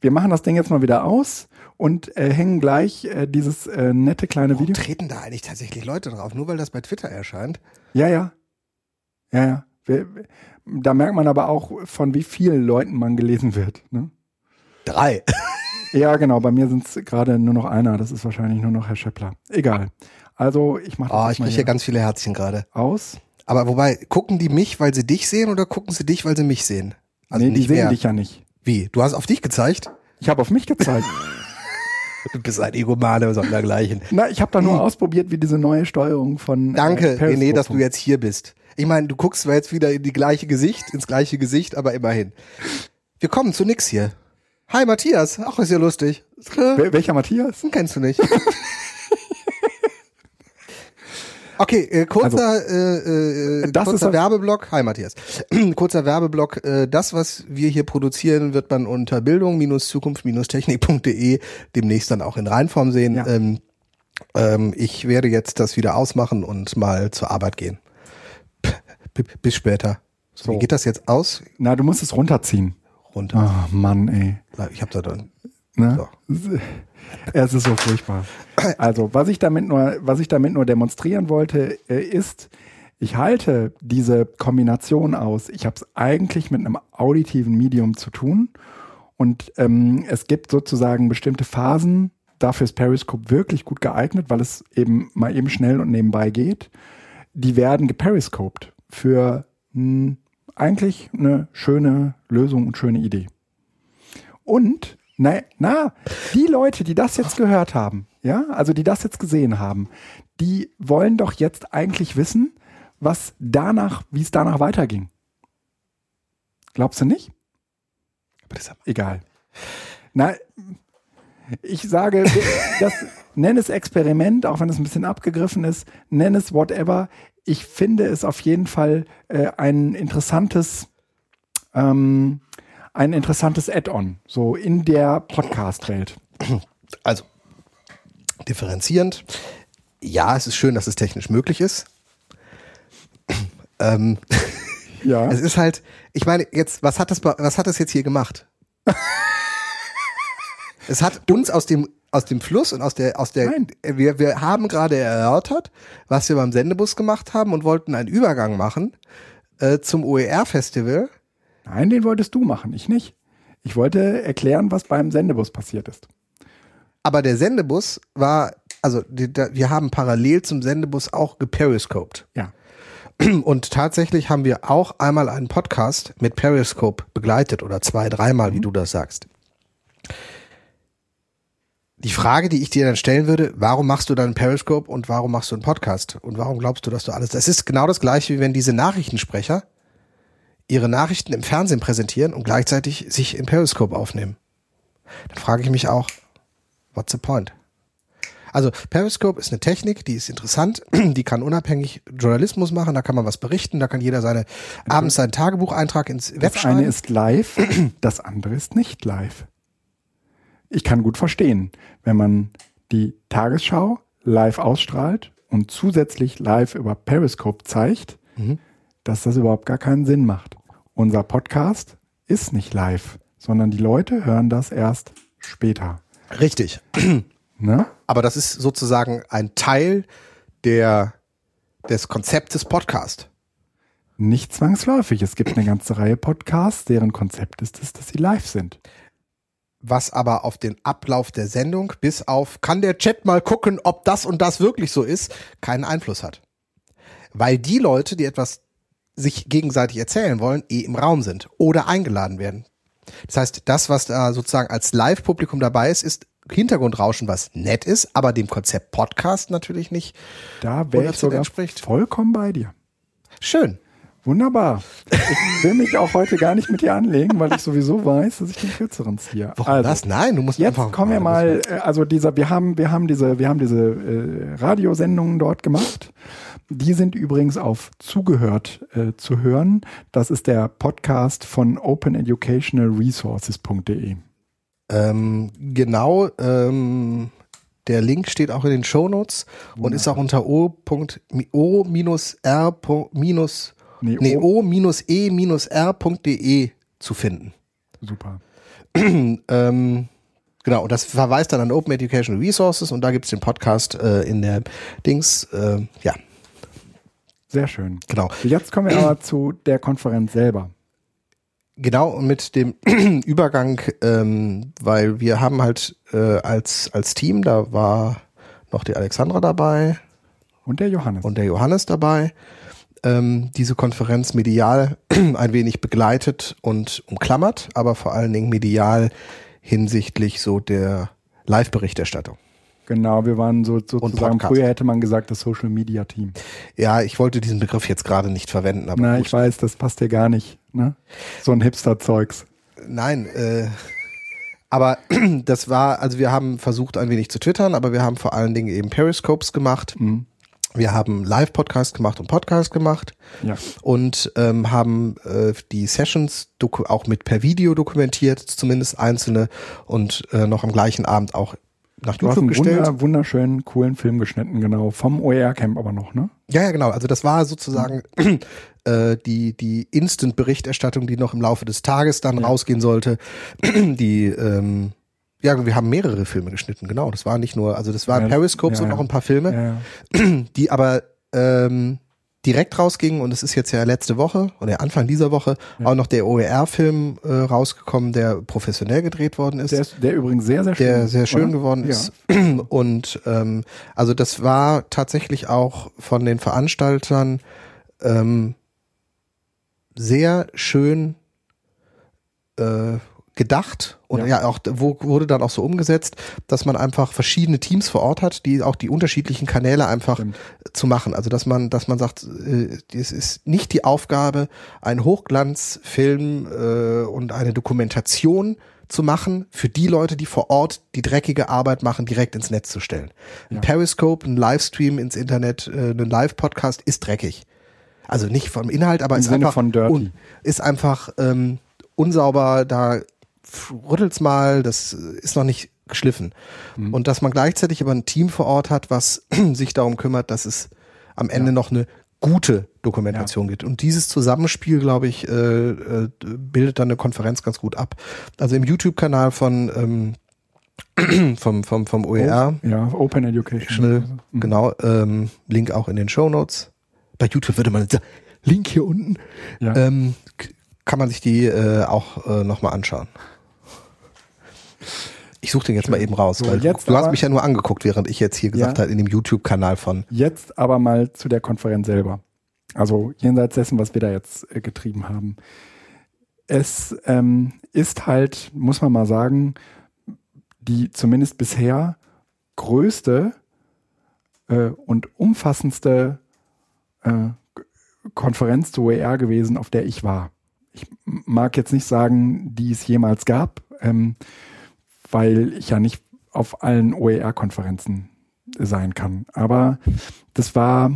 Wir machen das Ding jetzt mal wieder aus und äh, hängen gleich äh, dieses äh, nette kleine Warum Video. treten da eigentlich tatsächlich Leute drauf? Nur weil das bei Twitter erscheint? Ja, ja. Ja, ja. Wir, da merkt man aber auch, von wie vielen Leuten man gelesen wird. Ne? Drei. Ja, genau. Bei mir sind es gerade nur noch einer. Das ist wahrscheinlich nur noch Herr Scheppler. Egal. Also ich mache Oh, jetzt ich kriege hier ganz viele Herzchen gerade. aus. Aber wobei, gucken die mich, weil sie dich sehen oder gucken sie dich, weil sie mich sehen? Also nee, die sehen mehr. dich ja nicht. Wie? Du hast auf dich gezeigt? Ich habe auf mich gezeigt. Du bist ein Egomane sondergleichen. Na, ich habe da nur ausprobiert, wie diese neue Steuerung von. Danke, äh, René, dass du jetzt hier bist. Ich meine, du guckst zwar jetzt wieder in die gleiche Gesicht, ins gleiche Gesicht, aber immerhin. Wir kommen zu nix hier. Hi Matthias, ach ist ja lustig. Wel welcher Matthias? Den kennst du nicht. Okay, äh, kurzer, äh, äh, ist kurzer Werbeblock. Hi Matthias. kurzer Werbeblock. Äh, das, was wir hier produzieren, wird man unter Bildung-Zukunft-Technik.de demnächst dann auch in Reinform sehen. Ja. Ähm, ähm, ich werde jetzt das wieder ausmachen und mal zur Arbeit gehen. P- bis später. So. So. Wie geht das jetzt aus? Na, du musst es runterziehen. Runter. Oh Mann, ey. Ich habe da dann. Ne? So. Es ist so furchtbar. Also, was ich damit nur, was ich damit nur demonstrieren wollte, äh, ist, ich halte diese Kombination aus. Ich habe es eigentlich mit einem auditiven Medium zu tun und ähm, es gibt sozusagen bestimmte Phasen. Dafür ist Periscope wirklich gut geeignet, weil es eben mal eben schnell und nebenbei geht. Die werden geperiscoped für mh, eigentlich eine schöne Lösung und schöne Idee. Und na, na, die Leute, die das jetzt gehört haben, ja, also die das jetzt gesehen haben, die wollen doch jetzt eigentlich wissen, was danach, wie es danach weiterging. Glaubst du nicht? Aber das ist Egal. Na, ich sage, das, nenn es Experiment, auch wenn es ein bisschen abgegriffen ist, nenn es whatever. Ich finde es auf jeden Fall äh, ein interessantes, ähm, ein interessantes Add-on, so in der Podcast-Welt. Also, differenzierend. Ja, es ist schön, dass es technisch möglich ist. ähm, Ja. es ist halt, ich meine, jetzt, was hat das, was hat das jetzt hier gemacht? es hat uns aus dem, aus dem Fluss und aus der, aus der, Nein. wir, wir haben gerade erörtert, was wir beim Sendebus gemacht haben und wollten einen Übergang machen äh, zum OER-Festival. Nein, den wolltest du machen, ich nicht. Ich wollte erklären, was beim Sendebus passiert ist. Aber der Sendebus war also die, da, wir haben parallel zum Sendebus auch geperiscoped. Ja. Und tatsächlich haben wir auch einmal einen Podcast mit Periscope begleitet oder zwei, dreimal, wie du das sagst. Die Frage, die ich dir dann stellen würde, warum machst du dann Periscope und warum machst du einen Podcast? Und warum glaubst du, dass du alles, das ist genau das gleiche, wie wenn diese Nachrichtensprecher ihre Nachrichten im Fernsehen präsentieren und gleichzeitig sich im Periscope aufnehmen. Dann frage ich mich auch, what's the point? Also Periscope ist eine Technik, die ist interessant, die kann unabhängig Journalismus machen, da kann man was berichten, da kann jeder seine abends seinen Tagebucheintrag ins Web Das schreiben. eine ist live, das andere ist nicht live. Ich kann gut verstehen, wenn man die Tagesschau live ausstrahlt und zusätzlich live über Periscope zeigt, Mhm. dass das überhaupt gar keinen Sinn macht. Unser Podcast ist nicht live, sondern die Leute hören das erst später. Richtig. Ne? Aber das ist sozusagen ein Teil der, des Konzeptes Podcast. Nicht zwangsläufig. Es gibt eine ganze Reihe Podcasts, deren Konzept ist es, dass sie live sind. Was aber auf den Ablauf der Sendung bis auf, kann der Chat mal gucken, ob das und das wirklich so ist, keinen Einfluss hat. Weil die Leute, die etwas sich gegenseitig erzählen wollen, eh im Raum sind oder eingeladen werden. Das heißt, das, was da sozusagen als Live-Publikum dabei ist, ist Hintergrundrauschen, was nett ist, aber dem Konzept Podcast natürlich nicht. Da wäre ich 100% sogar entspricht. vollkommen bei dir. Schön. Wunderbar. Ich will mich auch heute gar nicht mit dir anlegen, weil ich sowieso weiß, dass ich den kürzeren ziehe. Warum also, das? Nein, du musst Jetzt einfach. kommen wir Ja, mal, äh, also dieser, wir haben, wir haben diese, wir haben diese äh, Radiosendungen dort gemacht. Die sind übrigens auf zugehört äh, zu hören. Das ist der Podcast von openeducationalresources.de. Ähm, genau, ähm, der Link steht auch in den Shownotes und ist auch unter o.o-r. minus Nee, nee, O- o-e-r.de zu finden. Super. ähm, genau, und das verweist dann an Open Educational Resources und da gibt's den Podcast äh, in der Dings, äh, ja, Sehr schön. genau. Jetzt kommen wir aber zu der Konferenz selber. Genau, und mit dem Übergang, ähm, weil wir haben halt äh, als, als Team, da war noch die Alexandra dabei Und der Johannes. und der Johannes dabei, ähm, diese Konferenz medial ein wenig begleitet und umklammert, aber vor allen Dingen medial hinsichtlich so der Live-Berichterstattung. genau, wir waren so sozusagen, früher hätte man gesagt, das Social Media Team. Ja, ich wollte diesen Begriff jetzt gerade nicht verwenden, aber Na, ich weiß, das passt dir gar nicht. Ne? So ein Hipster-Zeugs. Nein, äh, aber das war, also wir haben versucht ein wenig zu twittern, aber wir haben vor allen Dingen eben Periscopes gemacht. Mhm. Wir haben Live-Podcast gemacht und Podcast gemacht Ja. und ähm, haben äh, die Sessions auch mit per Video dokumentiert, zumindest einzelne und äh, noch am gleichen Abend auch nach YouTube gestellt. wunder, wunderschönen, coolen Film geschnitten, genau. Vom OER-Camp aber noch, ne? Ja, ja, genau. Also das war sozusagen äh, die, die Instant-Berichterstattung, die noch im Laufe des Tages dann rausgehen sollte. die, ähm, ja, wir haben mehrere Filme geschnitten, genau. Das war nicht nur, also das waren Ja, Periscopes ja, und noch ein paar Filme, Ja, die aber ähm, direkt rausgingen und es ist jetzt ja letzte Woche oder Anfang dieser Woche auch noch der OER-Film äh, rausgekommen, der professionell gedreht worden ist Der, ist, der übrigens sehr, sehr schön der sehr schön oder? geworden ist. Und ähm, also das war tatsächlich auch von den Veranstaltern ähm, sehr schön äh, gedacht und Ja. ja, auch wo, wurde dann auch so umgesetzt, dass man einfach verschiedene Teams vor Ort hat, die auch die unterschiedlichen Kanäle einfach Stimmt. zu machen. Also dass man, dass man sagt, äh, es ist nicht die Aufgabe, einen Hochglanzfilm äh, und eine Dokumentation zu machen, für die Leute, die vor Ort die dreckige Arbeit machen, direkt ins Netz zu stellen. Ein Ja. Periscope, ein Livestream ins Internet, äh, ein Live-Podcast ist dreckig. Also nicht vom Inhalt, aber Im ist Sinne einfach von dirty. ist einfach ähm, unsauber. Da rüttelt's mal, das ist noch nicht geschliffen. Mhm. Und dass man gleichzeitig aber ein Team vor Ort hat, was sich darum kümmert, dass es am Ende noch eine gute Dokumentation gibt. Und dieses Zusammenspiel, glaube ich, äh, äh, bildet dann eine Konferenz ganz gut ab. Also im YouTube-Kanal von ähm, vom, vom, vom OER, Ja, Open Education. Schnell, Mhm. genau, ähm, Link auch in den Show Notes. Bei YouTube würde man sagen, Link hier unten, Ja. ähm, kann man sich die äh, auch äh, nochmal anschauen. Ich suche den jetzt mal eben raus, So, weil jetzt du hast mich ja nur angeguckt, während ich jetzt hier gesagt Ja. habe, in dem YouTube-Kanal von. Jetzt aber mal zu der Konferenz selber. Also jenseits dessen, was wir da jetzt äh, getrieben haben. Es ähm, ist halt, muss man mal sagen, die zumindest bisher größte äh, und umfassendste äh, Konferenz zu OER gewesen, auf der ich war. Ich mag jetzt nicht sagen, die es jemals gab, ähm, weil ich ja nicht auf allen OER-Konferenzen sein kann. Aber das war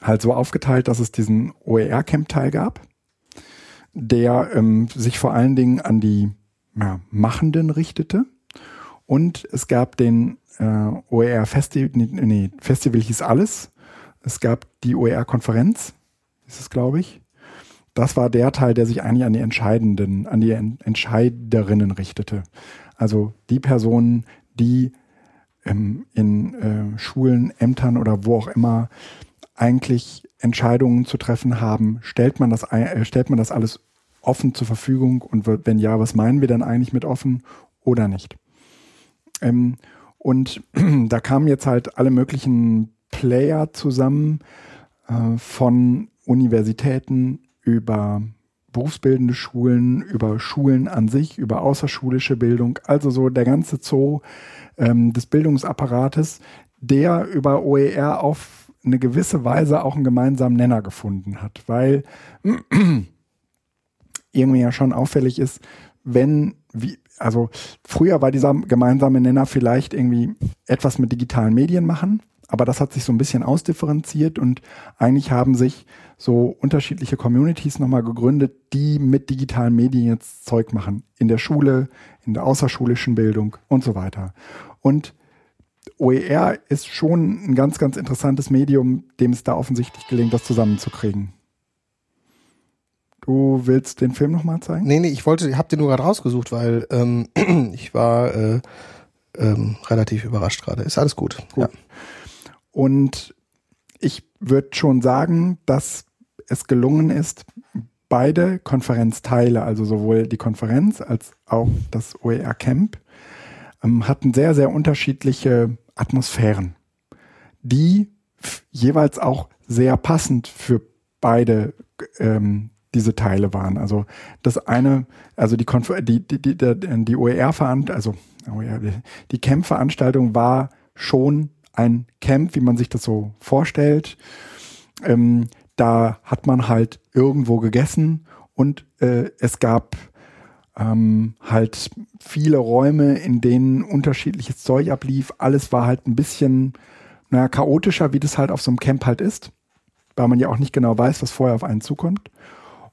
halt so aufgeteilt, dass es diesen OER-Camp-Teil gab, der ähm, sich vor allen Dingen an die ja, Machenden richtete. Und es gab den äh, OER-Festival, nee, nee, Festival hieß alles. Es gab die OER-Konferenz, ist es, glaube ich. Das war der Teil, der sich eigentlich an die Entscheidenden, an die En- Entscheiderinnen richtete. Also die Personen, die ähm, in äh, Schulen, Ämtern oder wo auch immer eigentlich Entscheidungen zu treffen haben, stellt man das, äh, stellt man das alles offen zur Verfügung und wenn ja, was meinen wir dann eigentlich mit offen oder nicht? Ähm, und da kamen jetzt halt alle möglichen Player zusammen äh, von Universitäten über berufsbildende Schulen, über Schulen an sich, über außerschulische Bildung, also so der ganze Zoo ähm, des Bildungsapparates, der über OER auf eine gewisse Weise auch einen gemeinsamen Nenner gefunden hat, weil irgendwie ja schon auffällig ist, wenn, wie, also früher war dieser gemeinsame Nenner vielleicht irgendwie etwas mit digitalen Medien machen, aber das hat sich so ein bisschen ausdifferenziert und eigentlich haben sich so unterschiedliche Communities nochmal gegründet, die mit digitalen Medien jetzt Zeug machen. In der Schule, in der außerschulischen Bildung und so weiter. Und OER ist schon ein ganz, ganz interessantes Medium, dem es da offensichtlich gelingt, das zusammenzukriegen. Du willst den Film nochmal zeigen? Nee, nee, ich wollte, ich hab den nur gerade rausgesucht, weil ähm, ich war äh, ähm, relativ überrascht gerade. Ist alles gut. Gut. Und ich würde schon sagen, dass es gelungen ist, beide Konferenzteile, also sowohl die Konferenz als auch das OER Camp, ähm, hatten sehr, sehr unterschiedliche Atmosphären, die jeweils auch sehr passend für beide ähm, diese Teile waren. Also das eine, also die Konfer die die die, die, die OER Veran also OER, die- die Camp Veranstaltung war schon ein Camp, wie man sich das so vorstellt. Ähm, da hat man halt irgendwo gegessen und äh, es gab ähm, halt viele Räume, in denen unterschiedliches Zeug ablief. Alles war halt ein bisschen naja, chaotischer, wie das halt auf so einem Camp halt ist, weil man ja auch nicht genau weiß, was vorher auf einen zukommt.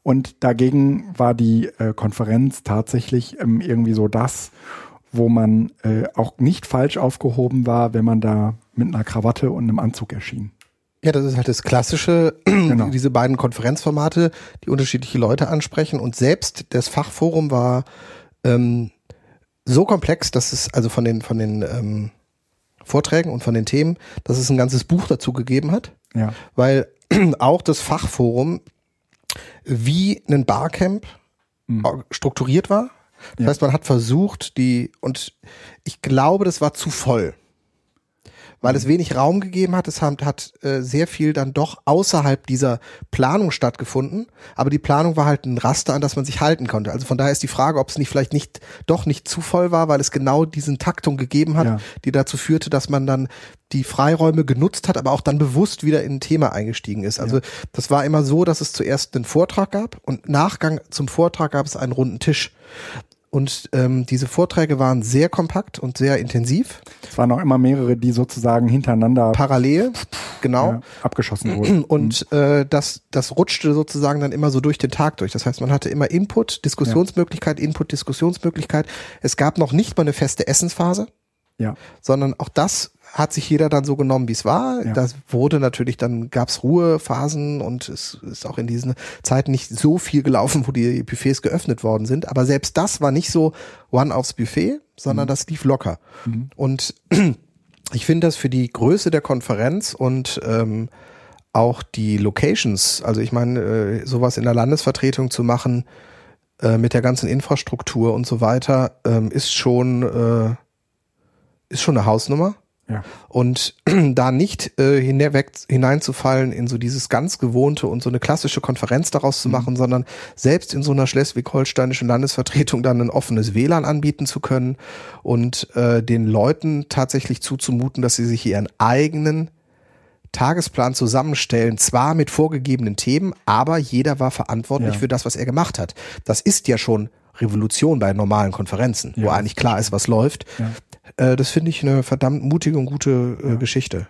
Und dagegen war die äh, Konferenz tatsächlich ähm, irgendwie so das, wo man äh, auch nicht falsch aufgehoben war, wenn man da mit einer Krawatte und einem Anzug erschien. Ja, das ist halt das klassische, Genau. diese beiden Konferenzformate, die unterschiedliche Leute ansprechen. Und selbst das Fachforum war ähm, so komplex, dass es also von den von den ähm, Vorträgen und von den Themen, dass es ein ganzes Buch dazu gegeben hat, Ja, weil auch das Fachforum wie ein Barcamp Mhm. strukturiert war. Das Ja. heißt, man hat versucht, die, und ich glaube, das war zu voll. Weil es wenig Raum gegeben hat, es hat, hat äh, sehr viel dann doch außerhalb dieser Planung stattgefunden, aber die Planung war halt ein Raster, an das man sich halten konnte. Also von daher ist die Frage, ob es nicht vielleicht nicht doch nicht zu voll war, weil es genau diesen Taktung gegeben hat, Ja. die dazu führte, dass man dann die Freiräume genutzt hat, aber auch dann bewusst wieder in ein Thema eingestiegen ist. Also das war immer so, dass es zuerst einen Vortrag gab und Nachgang zum Vortrag gab es einen runden Tisch. Und ähm, diese Vorträge waren sehr kompakt und sehr intensiv, es waren auch immer mehrere, die sozusagen hintereinander parallel, genau. ja, abgeschossen wurden. Und äh, das, das rutschte sozusagen dann immer so durch den Tag durch. Das heißt, man hatte immer Input, Diskussionsmöglichkeit, Input, Diskussionsmöglichkeit. Es gab noch nicht mal eine feste Essensphase, Ja, sondern auch das hat sich jeder dann so genommen, wie es war. Ja. Das wurde natürlich, dann gab es Ruhephasen und es ist auch in diesen Zeiten nicht so viel gelaufen, wo die Buffets geöffnet worden sind. Aber selbst das war nicht so one aufs Buffet, sondern das lief locker. Und ich finde das für die Größe der Konferenz und ähm, auch die Locations, also ich meine, äh, sowas in der Landesvertretung zu machen, äh, mit der ganzen Infrastruktur und so weiter, ähm, ist schon, äh, ist schon eine Hausnummer. Ja. Und da nicht äh, hinweg, hineinzufallen in so dieses ganz gewohnte und so eine klassische Konferenz daraus zu mhm. machen, sondern selbst in so einer schleswig-holsteinischen Landesvertretung dann ein offenes WLAN anbieten zu können und äh, den Leuten tatsächlich zuzumuten, dass sie sich ihren eigenen Tagesplan zusammenstellen, zwar mit vorgegebenen Themen, aber jeder war verantwortlich ja. für das, was er gemacht hat. Das ist ja schon Revolution bei normalen Konferenzen, ja, wo eigentlich klar ist, was läuft. Ja. Äh, das finde ich eine verdammt mutige und gute äh, Geschichte.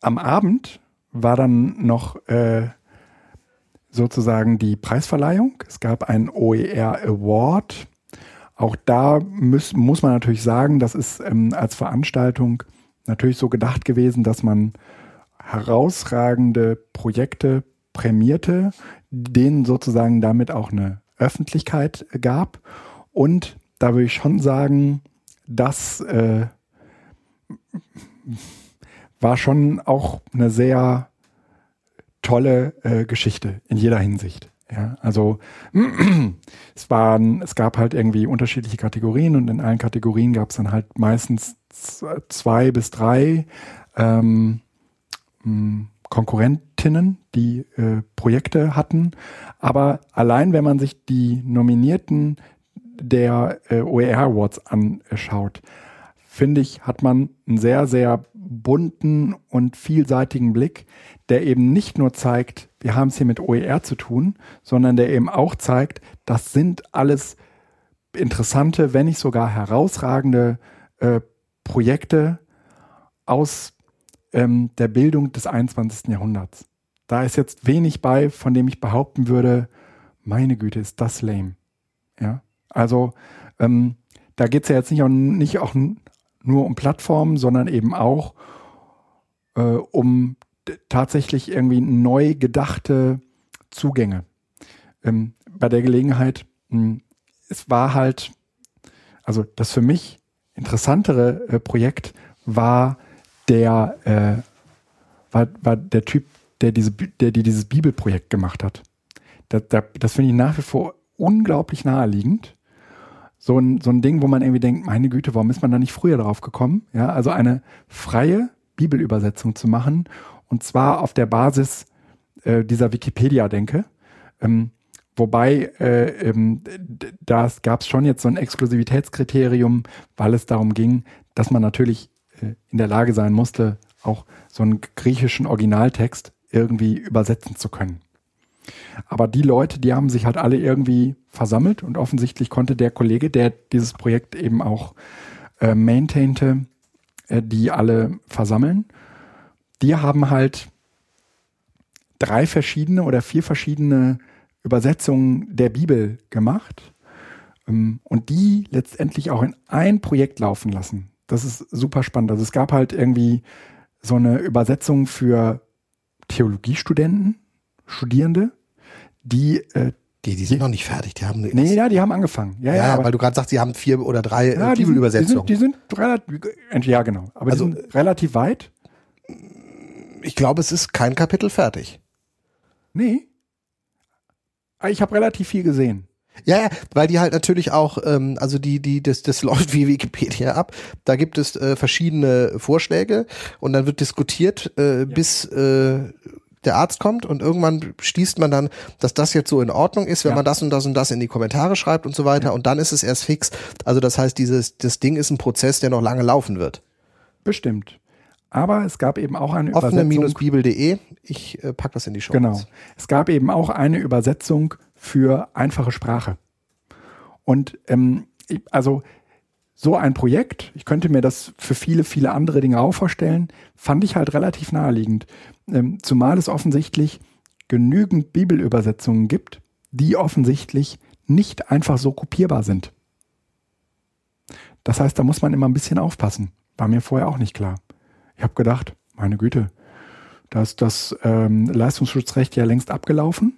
Am Abend war dann noch äh, sozusagen die Preisverleihung. Es gab einen OER Award. Auch da muss, muss man natürlich sagen, das ist ähm, als Veranstaltung natürlich so gedacht gewesen, dass man herausragende Projekte prämierte, denen sozusagen damit auch eine Öffentlichkeit gab. Und da würde ich schon sagen, das äh, war schon auch eine sehr tolle äh, Geschichte in jeder Hinsicht. Ja, also es waren, es gab halt irgendwie unterschiedliche Kategorien und in allen Kategorien gab es dann halt meistens zwei bis drei ähm, Konkurrentinnen, die äh, Projekte hatten. Aber allein wenn man sich die Nominierten der äh, OER Awards anschaut, finde ich, hat man einen sehr, sehr bunten und vielseitigen Blick, der eben nicht nur zeigt, wir haben es hier mit OER zu tun, sondern der eben auch zeigt, das sind alles interessante, wenn nicht sogar herausragende äh, Projekte aus ähm, der Bildung des 21. Jahrhunderts. Da ist jetzt wenig bei, von dem ich behaupten würde, meine Güte, ist das lame. Ja, also ähm, da geht es ja jetzt nicht auch, nicht auch nur um Plattformen, sondern eben auch äh, um tatsächlich irgendwie neu gedachte Zugänge. Ähm, bei der Gelegenheit, mh, hm, es war halt, also das für mich interessantere äh, Projekt war der, äh, war, war der Typ, der, diese, der, die dieses Bibelprojekt gemacht hat. Das, das, finde ich nach wie vor unglaublich naheliegend. So ein, so ein Ding, wo man irgendwie denkt, meine Güte, warum ist man da nicht früher drauf gekommen? Ja, also eine freie Bibelübersetzung zu machen und zwar auf der Basis äh, dieser Wikipedia-Denke. Ähm, wobei äh, ähm, da gab es schon jetzt so ein Exklusivitätskriterium, weil es darum ging, dass man natürlich in der Lage sein musste, auch so einen griechischen Originaltext irgendwie übersetzen zu können. Aber die Leute, die haben sich halt alle irgendwie versammelt und offensichtlich konnte der Kollege, der dieses Projekt eben auch äh, maintainte, äh, die alle versammeln die haben halt drei verschiedene oder vier verschiedene Übersetzungen der Bibel gemacht ähm, und die letztendlich auch in ein Projekt laufen lassen. Das ist super spannend. Also es gab halt irgendwie so eine Übersetzung für Theologiestudenten, Studierende, die äh, die, die sind die, noch nicht fertig. Die haben nee, ja, die haben angefangen. Ja, ja, ja weil du gerade sagst, sie haben vier oder drei ja, Bibelübersetzungen. Die sind, die sind relativ, ja genau, aber also, die sind relativ weit ich glaube, es ist kein Kapitel fertig. Nee. Ah, ich habe relativ viel gesehen. Ja, ja, weil die halt natürlich auch, ähm, also die, die, das, das läuft wie Wikipedia ab. Da gibt es äh, verschiedene Vorschläge und dann wird diskutiert, äh, ja. bis äh, der Arzt kommt und irgendwann schließt man dann, dass das jetzt so in Ordnung ist, wenn ja. man das und das und das in die Kommentare schreibt und so weiter ja. und dann ist es erst fix. Also das heißt, dieses, das Ding ist ein Prozess, der noch lange laufen wird. Bestimmt. Aber es gab eben auch eine Offene-bibel.de. Ich äh, pack das in die Show. Genau. Es gab eben auch eine Übersetzung für einfache Sprache. Und ähm, also so ein Projekt, ich könnte mir das für viele, viele andere Dinge auch vorstellen, fand ich halt relativ naheliegend. Ähm, zumal es offensichtlich genügend Bibelübersetzungen gibt, die offensichtlich nicht einfach so kopierbar sind. Das heißt, da muss man immer ein bisschen aufpassen. War mir vorher auch nicht klar. Ich habe gedacht, meine Güte, da ist das ähm, Leistungsschutzrecht ja längst abgelaufen.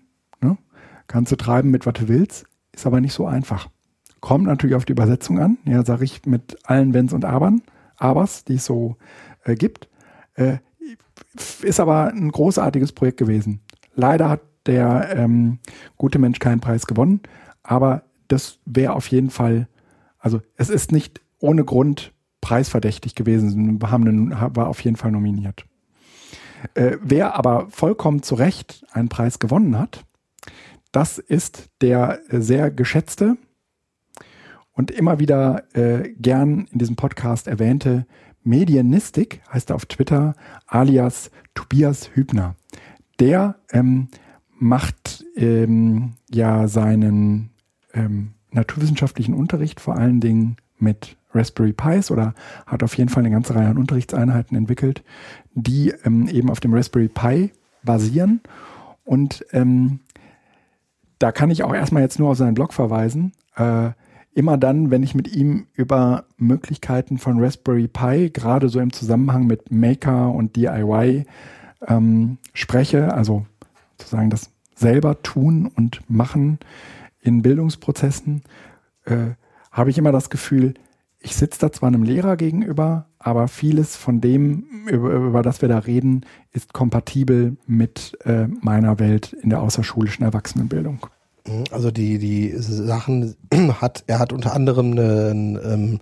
Kannst du treiben mit, was du willst, ist aber nicht so einfach. Kommt natürlich auf die Übersetzung an, ja, sage ich mit allen Wenns und Abern, Abers, die es so äh, gibt. Äh, ist aber ein großartiges Projekt gewesen. Leider hat der ähm, gute Mensch keinen Preis gewonnen, aber das wäre auf jeden Fall, also es ist nicht ohne Grund preisverdächtig gewesen, haben einen, war auf jeden Fall nominiert. Äh, wer aber vollkommen zu Recht einen Preis gewonnen hat, das ist der sehr geschätzte und immer wieder äh, gern in diesem Podcast erwähnte Medienistik, heißt er auf Twitter, alias Tobias Hübner. Der ähm, macht ähm, ja seinen ähm, naturwissenschaftlichen Unterricht vor allen Dingen mit Raspberry Pis oder hat auf jeden Fall eine ganze Reihe an Unterrichtseinheiten entwickelt, die ähm, eben auf dem Raspberry Pi basieren. Und ähm, da kann ich auch erstmal jetzt nur auf seinen Blog verweisen. Äh, immer dann, wenn ich mit ihm über Möglichkeiten von Raspberry Pi, gerade so im Zusammenhang mit Maker und DIY ähm, spreche, also sozusagen das selber tun und machen in Bildungsprozessen, äh, habe ich immer das Gefühl, ich sitze da zwar einem Lehrer gegenüber, aber vieles von dem, über, über das wir da reden, ist kompatibel mit äh, meiner Welt in der außerschulischen Erwachsenenbildung. Also die, die Sachen hat, er hat unter anderem ein ähm,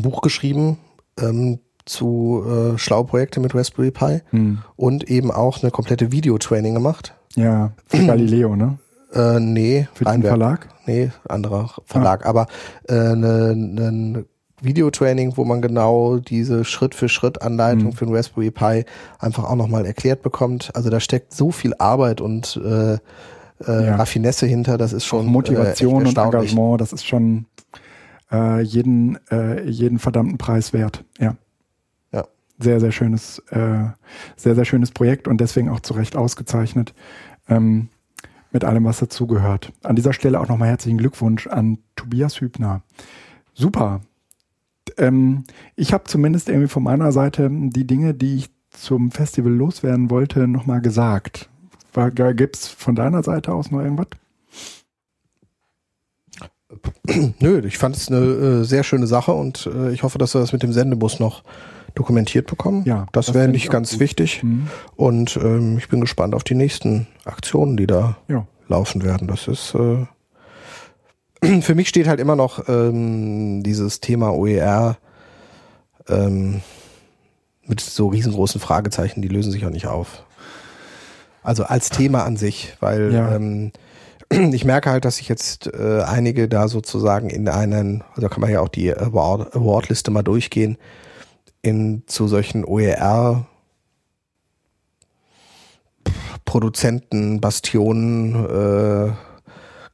Buch geschrieben ähm, zu äh, schlaue Projekte mit Raspberry Pi hm. und eben auch eine komplette Videotraining gemacht. Ja, für Galileo, ne? Äh, nee, für den Verlag? Nee, anderer Verlag, ah. aber äh, eine, eine Videotraining, wo man genau diese Schritt-für-Schritt-Anleitung mhm. für den Raspberry Pi einfach auch nochmal erklärt bekommt. Also da steckt so viel Arbeit und äh, äh, ja. Raffinesse hinter, das ist schon Auch Motivation äh, und Engagement, das ist schon äh, jeden, äh, jeden verdammten Preis wert. Ja. Ja. Sehr, sehr schönes, äh, sehr, sehr schönes Projekt und deswegen auch zu Recht ausgezeichnet. Ähm, mit allem, was dazugehört. An dieser Stelle auch nochmal herzlichen Glückwunsch an Tobias Hübner. Super. Ähm, ich habe zumindest irgendwie von meiner Seite die Dinge, die ich zum Festival loswerden wollte, nochmal gesagt. Gibt es von deiner Seite aus noch irgendwas? Nö, ich fand es eine äh, sehr schöne Sache und äh, ich hoffe, dass wir das mit dem Sendebus noch dokumentiert bekommen. Ja, das, das wäre nicht ganz gut. wichtig. Mhm. Und ähm, ich bin gespannt auf die nächsten Aktionen, die da ja. laufen werden. Das ist äh, für mich steht halt immer noch ähm, dieses Thema OER ähm, mit so riesengroßen Fragezeichen, die lösen sich auch nicht auf. Also als Thema an sich, weil ja. ähm, ich merke halt, dass sich jetzt äh, einige da sozusagen in einen, also kann man ja auch die Award, Awardliste mal durchgehen, in zu solchen OER Produzenten, Bastionen, äh,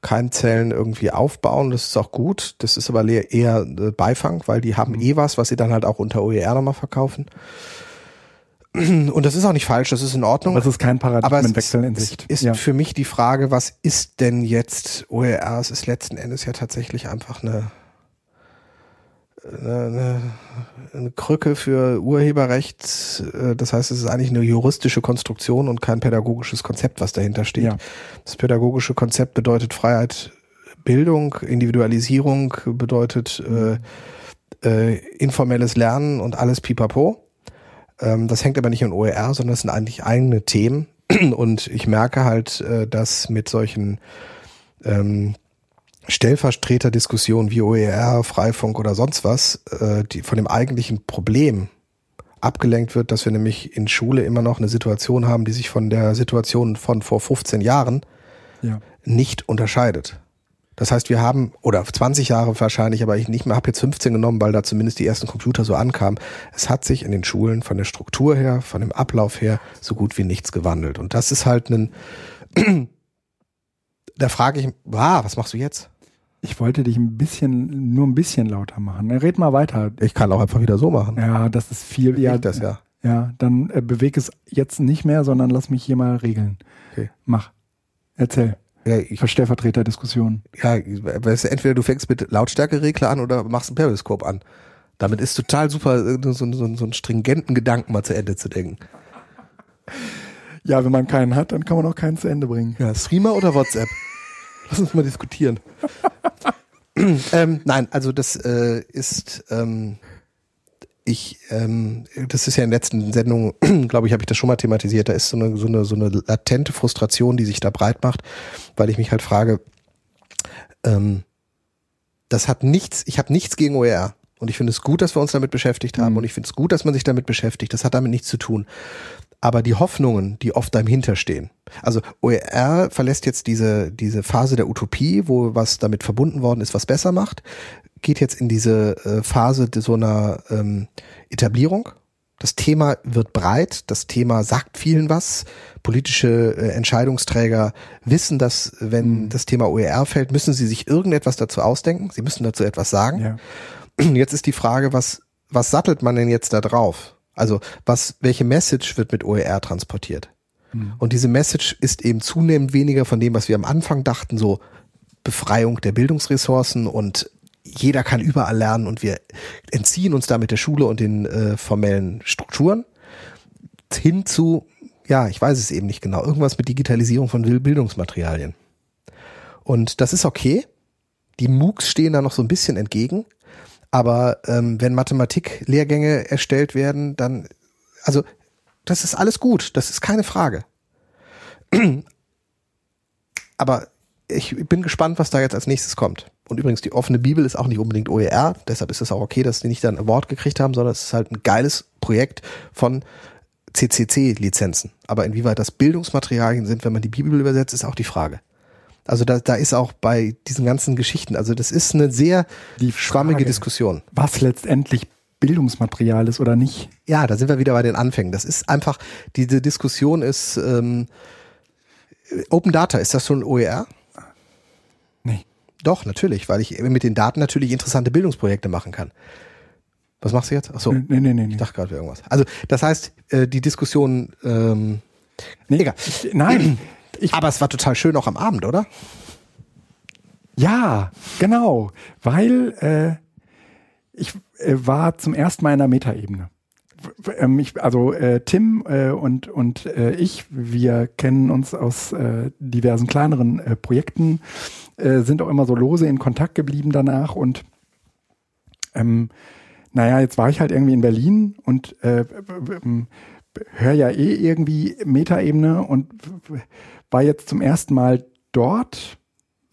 Keimzellen irgendwie aufbauen. Das ist auch gut. Das ist aber eher äh, Beifang, weil die haben mhm. eh was, was sie dann halt auch unter OER nochmal verkaufen. Und das ist auch nicht falsch, das ist in Ordnung. Das ist kein Paradigmenwechsel in Sicht. ist ja. für mich die Frage, was ist denn jetzt OER? Es ist letzten Endes ja tatsächlich einfach eine, eine, eine Krücke für Urheberrecht. Äh, das heißt, es ist eigentlich eine juristische Konstruktion und kein pädagogisches Konzept, was dahinter steht. Ja. Das pädagogische Konzept bedeutet Freiheit, Bildung, Individualisierung, bedeutet äh, äh, informelles Lernen und alles pipapo. Ähm, das hängt aber nicht an OER, sondern es sind eigentlich eigene Themen. Und ich merke halt, äh, dass mit solchen ähm, Stellvertreterdiskussionen wie OER, Freifunk oder sonst was, äh, die von dem eigentlichen Problem abgelenkt wird, dass wir nämlich in Schule immer noch eine Situation haben, die sich von der Situation von vor 15 Jahren ja. nicht unterscheidet. Das heißt, wir haben, oder 20 Jahre wahrscheinlich, aber ich nicht mehr, habe jetzt 15 genommen, weil da zumindest die ersten Computer so ankamen. Es hat sich in den Schulen von der Struktur her, von dem Ablauf her so gut wie nichts gewandelt. Und das ist halt ein, da frage ich, ah, was machst du jetzt? Ich wollte dich ein bisschen, nur ein bisschen lauter machen. Red mal weiter. Ich kann auch einfach wieder so machen. Ja, das ist viel. Ja, das ja. Ja, dann äh, beweg es jetzt nicht mehr, sondern lass mich hier mal regeln. Okay. Mach. Erzähl. Ja, ich, Für Stellvertreterdiskussionen. Ja, weißt du, entweder du fängst mit Lautstärkeregler an oder machst ein Periskop an. Damit ist total super, äh, so, so, so einen stringenten Gedanken mal zu Ende zu denken. Ja, wenn man keinen hat, dann kann man auch keinen zu Ende bringen. Ja, Streamer oder WhatsApp? Lass uns mal diskutieren. ähm, nein, also das äh, ist, ähm, ich, ähm, das ist ja in den letzten Sendungen, glaube ich, habe ich das schon mal thematisiert. Da ist so eine, so eine, so eine latente Frustration, die sich da breit macht, weil ich mich halt frage, ähm, das hat nichts, ich habe nichts gegen OER. Und ich finde es gut, dass wir uns damit beschäftigt haben. Mhm. Und ich finde es gut, dass man sich damit beschäftigt. Das hat damit nichts zu tun. Aber die Hoffnungen, die oft dahinter stehen. Also OER verlässt jetzt diese, diese Phase der Utopie, wo was damit verbunden worden ist, was besser macht, geht jetzt in diese äh, Phase so einer ähm, Etablierung. Das Thema wird breit, das Thema sagt vielen was. Politische äh, Entscheidungsträger wissen, dass wenn mhm. das Thema OER fällt, müssen sie sich irgendetwas dazu ausdenken. Sie müssen dazu etwas sagen. Ja. Jetzt ist die Frage, was, was sattelt man denn jetzt da drauf? Also, was, welche Message wird mit OER transportiert? Und diese Message ist eben zunehmend weniger von dem, was wir am Anfang dachten, so Befreiung der Bildungsressourcen und jeder kann überall lernen und wir entziehen uns damit der Schule und den äh, formellen Strukturen hin zu, ja, ich weiß es eben nicht genau, irgendwas mit Digitalisierung von Bildungsmaterialien. Und das ist okay. Die MOOCs stehen da noch so ein bisschen entgegen. Aber ähm, wenn Mathematik-Lehrgänge erstellt werden, dann, also das ist alles gut, das ist keine Frage. Aber ich bin gespannt, was da jetzt als nächstes kommt. Und übrigens, die offene Bibel ist auch nicht unbedingt OER, deshalb ist es auch okay, dass die nicht dann ein Award gekriegt haben, sondern es ist halt ein geiles Projekt von CCC-Lizenzen. Aber inwieweit das Bildungsmaterialien sind, wenn man die Bibel übersetzt, ist auch die Frage. Also da, da ist auch bei diesen ganzen Geschichten, also das ist eine sehr die schwammige Diskussion. Was letztendlich Bildungsmaterial ist oder nicht. Ja, da sind wir wieder bei den Anfängen. Das ist einfach, diese Diskussion ist ähm, Open Data, ist das schon OER? Nee. Doch, natürlich, weil ich mit den Daten natürlich interessante Bildungsprojekte machen kann. Was machst du jetzt? Achso. Nee, nee, nee. Ich dachte gerade irgendwas. Also, das heißt, äh, die Diskussion, ähm, nee, egal. Nein, ich, Aber es war total schön auch am Abend, oder? Ja, genau. Weil äh, ich äh, war zum ersten Mal in der Metaebene. Ähm, ich, also äh, Tim äh, und, und äh, ich, wir kennen uns aus äh, diversen kleineren äh, Projekten, äh, sind auch immer so lose in Kontakt geblieben danach und ähm, naja, jetzt war ich halt irgendwie in Berlin und äh, höre ja eh irgendwie Metaebene und war jetzt zum ersten Mal dort,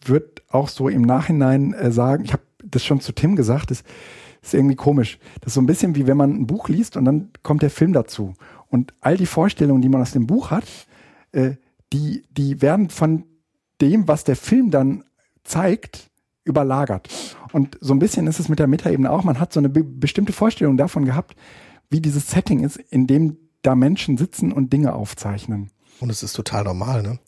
wird auch so im Nachhinein äh, sagen, ich habe das schon zu Tim gesagt, das ist irgendwie komisch. Das ist so ein bisschen wie wenn man ein Buch liest und dann kommt der Film dazu. Und all die Vorstellungen, die man aus dem Buch hat, äh, die, die werden von dem, was der Film dann zeigt, überlagert. Und so ein bisschen ist es mit der Metaebene auch. Man hat so eine be bestimmte Vorstellung davon gehabt, wie dieses Setting ist, in dem da Menschen sitzen und Dinge aufzeichnen. Und es ist total normal, ne?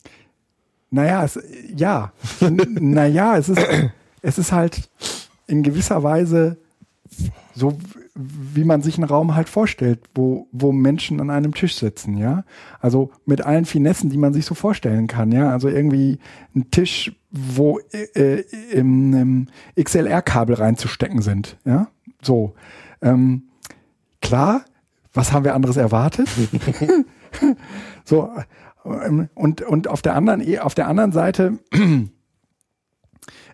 Naja, es, ja. naja, es ist, es ist halt in gewisser Weise so, wie man sich einen Raum halt vorstellt, wo, wo Menschen an einem Tisch sitzen, ja. Also mit allen Finessen, die man sich so vorstellen kann, ja. Also irgendwie ein Tisch, wo äh, im, im XLR-Kabel reinzustecken sind, ja. So. Ähm, klar, was haben wir anderes erwartet? so, ähm, und, und auf der anderen, eh, auf der anderen Seite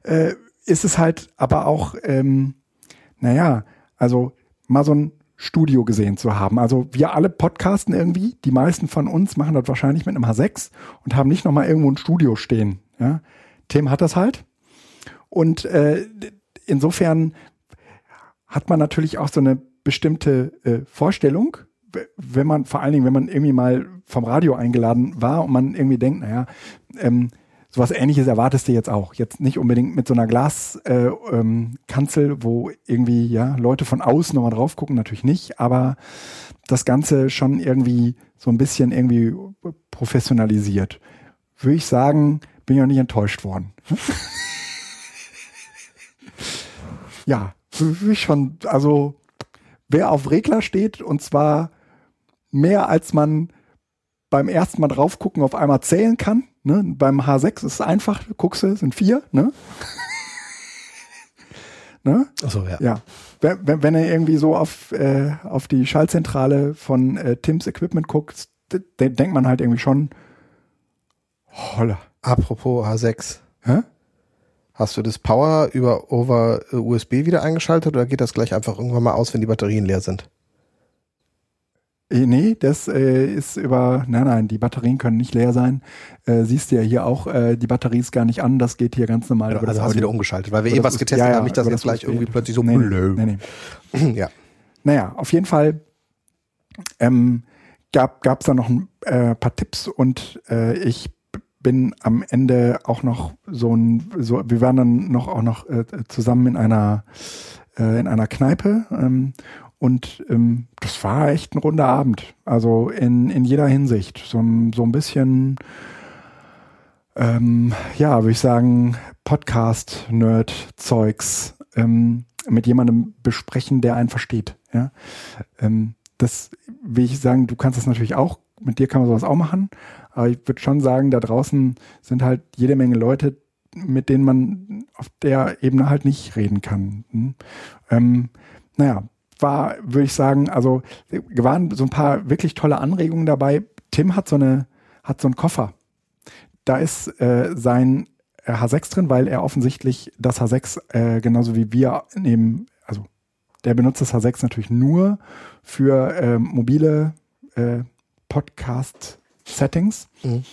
äh, ist es halt aber auch, ähm, naja, also mal so ein Studio gesehen zu haben. Also wir alle podcasten irgendwie, die meisten von uns machen das wahrscheinlich mit einem H6 und haben nicht nochmal irgendwo ein Studio stehen. Ja? Tim hat das halt. Und äh, insofern hat man natürlich auch so eine bestimmte äh, Vorstellung wenn man, vor allen Dingen, wenn man irgendwie mal vom Radio eingeladen war und man irgendwie denkt, naja, ähm, sowas ähnliches erwartest du jetzt auch. Jetzt nicht unbedingt mit so einer Glaskanzel, äh, ähm, wo irgendwie, ja, Leute von außen nochmal drauf gucken, natürlich nicht, aber das Ganze schon irgendwie so ein bisschen irgendwie professionalisiert. Würde ich sagen, bin ich auch nicht enttäuscht worden. ja, würde ich schon, also wer auf Regler steht und zwar mehr als man beim ersten Mal drauf gucken auf einmal zählen kann. Ne? Beim H6 ist es einfach, guckst du, sind vier. Ne? ne? Achso, ja. ja. Wenn, wenn, er irgendwie so auf, äh, auf die Schaltzentrale von äh, Tims Equipment guckt, denkt man halt irgendwie schon, holla. Apropos H6. Hä? Hast du das Power über over äh, USB wieder eingeschaltet oder geht das gleich einfach irgendwann mal aus, wenn die Batterien leer sind? Äh, nee, das äh, ist über, nein, nein, die Batterien können nicht leer sein. Äh, siehst du ja hier auch, äh, die Batterie ist gar nicht an, das geht hier ganz normal. Aber das hast du wieder umgeschaltet, weil wir eben was getestet ja, ja, haben, nicht, dass über jetzt das gleich irgendwie plötzlich so nee, blö. nee, nee. Ja. Naja, auf jeden Fall ähm, gab es da noch ein äh, paar Tipps und äh, ich bin am Ende auch noch so ein, so, wir waren dann noch auch noch äh, zusammen in einer äh, in einer Kneipe ähm, und ähm, das war echt ein runder Abend. Also in, in jeder Hinsicht. So, ein- so ein bisschen, ähm, ja, würde ich sagen, Podcast-Nerd-Zeugs ähm, mit jemandem besprechen, der einen versteht. Ja? Ähm, das will ich sagen, du kannst das natürlich auch, mit dir kann man sowas auch machen, aber ich würde schon sagen, da draußen sind halt jede Menge Leute, mit denen man auf der Ebene halt nicht reden kann. Hm? Ähm, naja, war, würde ich sagen, also waren so ein paar wirklich tolle Anregungen dabei. Tim hat so eine, hat so einen Koffer. Da ist äh, sein äh, H6 drin, weil er offensichtlich das H6 äh, genauso wie wir nehmen, also der benutzt das H6 natürlich nur für ähm, mobile äh, Podcast-Settings. Mhm.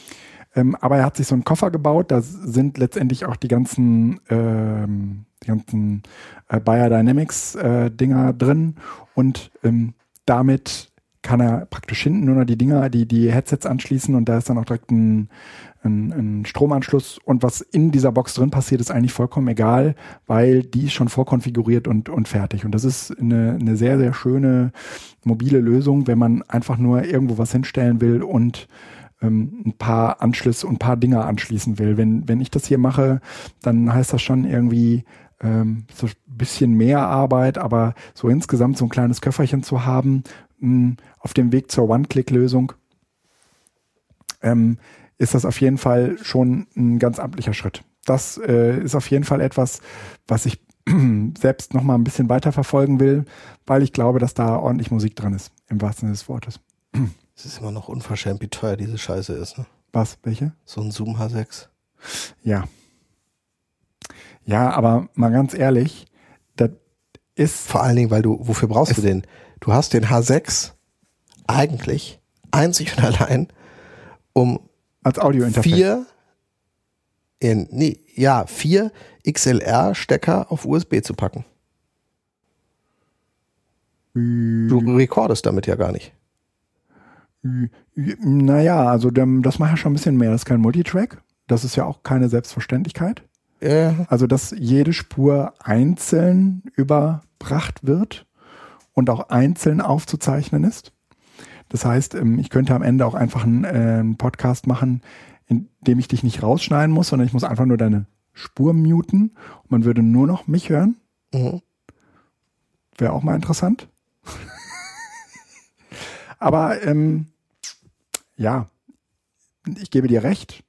Ähm, aber er hat sich so einen Koffer gebaut, da sind letztendlich auch die ganzen, ähm, die ganzen äh, Biodynamics äh, drin. Und ähm, damit kann er praktisch hinten nur noch die Dinger, die, die Headsets anschließen. Und da ist dann auch direkt ein, ein, ein Stromanschluss. Und was in dieser Box drin passiert, ist eigentlich vollkommen egal, weil die ist schon vorkonfiguriert und, und fertig. Und das ist eine, eine sehr, sehr schöne mobile Lösung, wenn man einfach nur irgendwo was hinstellen will und ähm, ein paar Anschlüsse und ein paar Dinger anschließen will. Wenn, wenn ich das hier mache, dann heißt das schon irgendwie ähm, so ein bisschen mehr Arbeit, aber so insgesamt so ein kleines Köfferchen zu haben, mh, auf dem Weg zur One-Click-Lösung, ähm, ist das auf jeden Fall schon ein ganz amtlicher Schritt. Das äh, ist auf jeden Fall etwas, was ich selbst noch mal ein bisschen weiter verfolgen will, weil ich glaube, dass da ordentlich Musik dran ist, im wahrsten Sinne des Wortes. Es ist immer noch unverschämt, wie teuer diese Scheiße ist. Ne? Was? Welche? So ein Zoom H6. Ja. Ja, aber mal ganz ehrlich, das ist Vor allen Dingen, weil du, wofür brauchst du den? Du hast den H6 eigentlich einzig und allein, um als Audiointerface. vier, in, nee, ja, vier XLR-Stecker auf USB zu packen. Du recordest damit ja gar nicht. Naja, also das macht ja schon ein bisschen mehr. Das ist kein Multitrack. Das ist ja auch keine Selbstverständlichkeit. Ja, Also, dass jede Spur einzeln überbracht wird und auch einzeln aufzuzeichnen ist. Das heißt, ähm, ich könnte am Ende auch einfach einen, äh, einen Podcast machen, in dem ich dich nicht rausschneiden muss, sondern ich muss einfach nur deine Spur muten und man würde nur noch mich hören. mhm. Wäre auch mal interessant. Aber ähm, ja, ich gebe dir recht.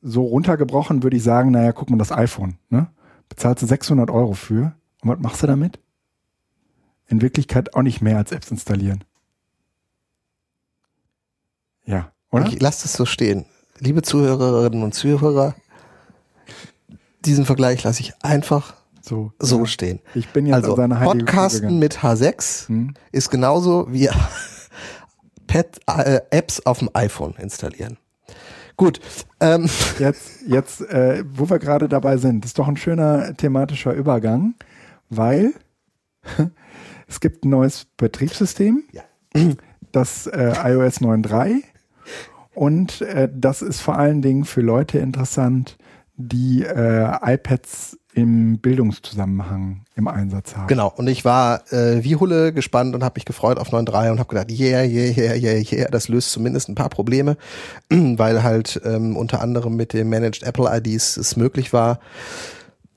So runtergebrochen würde ich sagen, naja, guck mal das iPhone. Ne? Bezahlst du 600 Euro für. Und was machst du damit? In Wirklichkeit auch nicht mehr als Apps installieren. Ja, oder? Ich lass das so stehen. Liebe Zuhörerinnen und Zuhörer, diesen Vergleich lasse ich einfach so, so ja. stehen. Ich bin jetzt Also an seine Podcasten gegangen. mit H6 Hm? ist genauso wie Pad, äh, Apps auf dem iPhone installieren. Gut, ähm, Jetzt, jetzt, äh, wo wir gerade dabei sind, ist doch ein schöner thematischer Übergang, weil es gibt ein neues Betriebssystem, Ja. das äh, iOS 9.3 und äh, das ist vor allen Dingen für Leute interessant, die äh, iPads im Bildungszusammenhang im Einsatz haben. genau. Und ich war äh, wie Hulle gespannt und habe mich gefreut auf 9.3 und habe gedacht, yeah, yeah, yeah, yeah, yeah, das löst zumindest ein paar Probleme, weil halt ähm, unter anderem mit dem Managed Apple IDs es möglich war,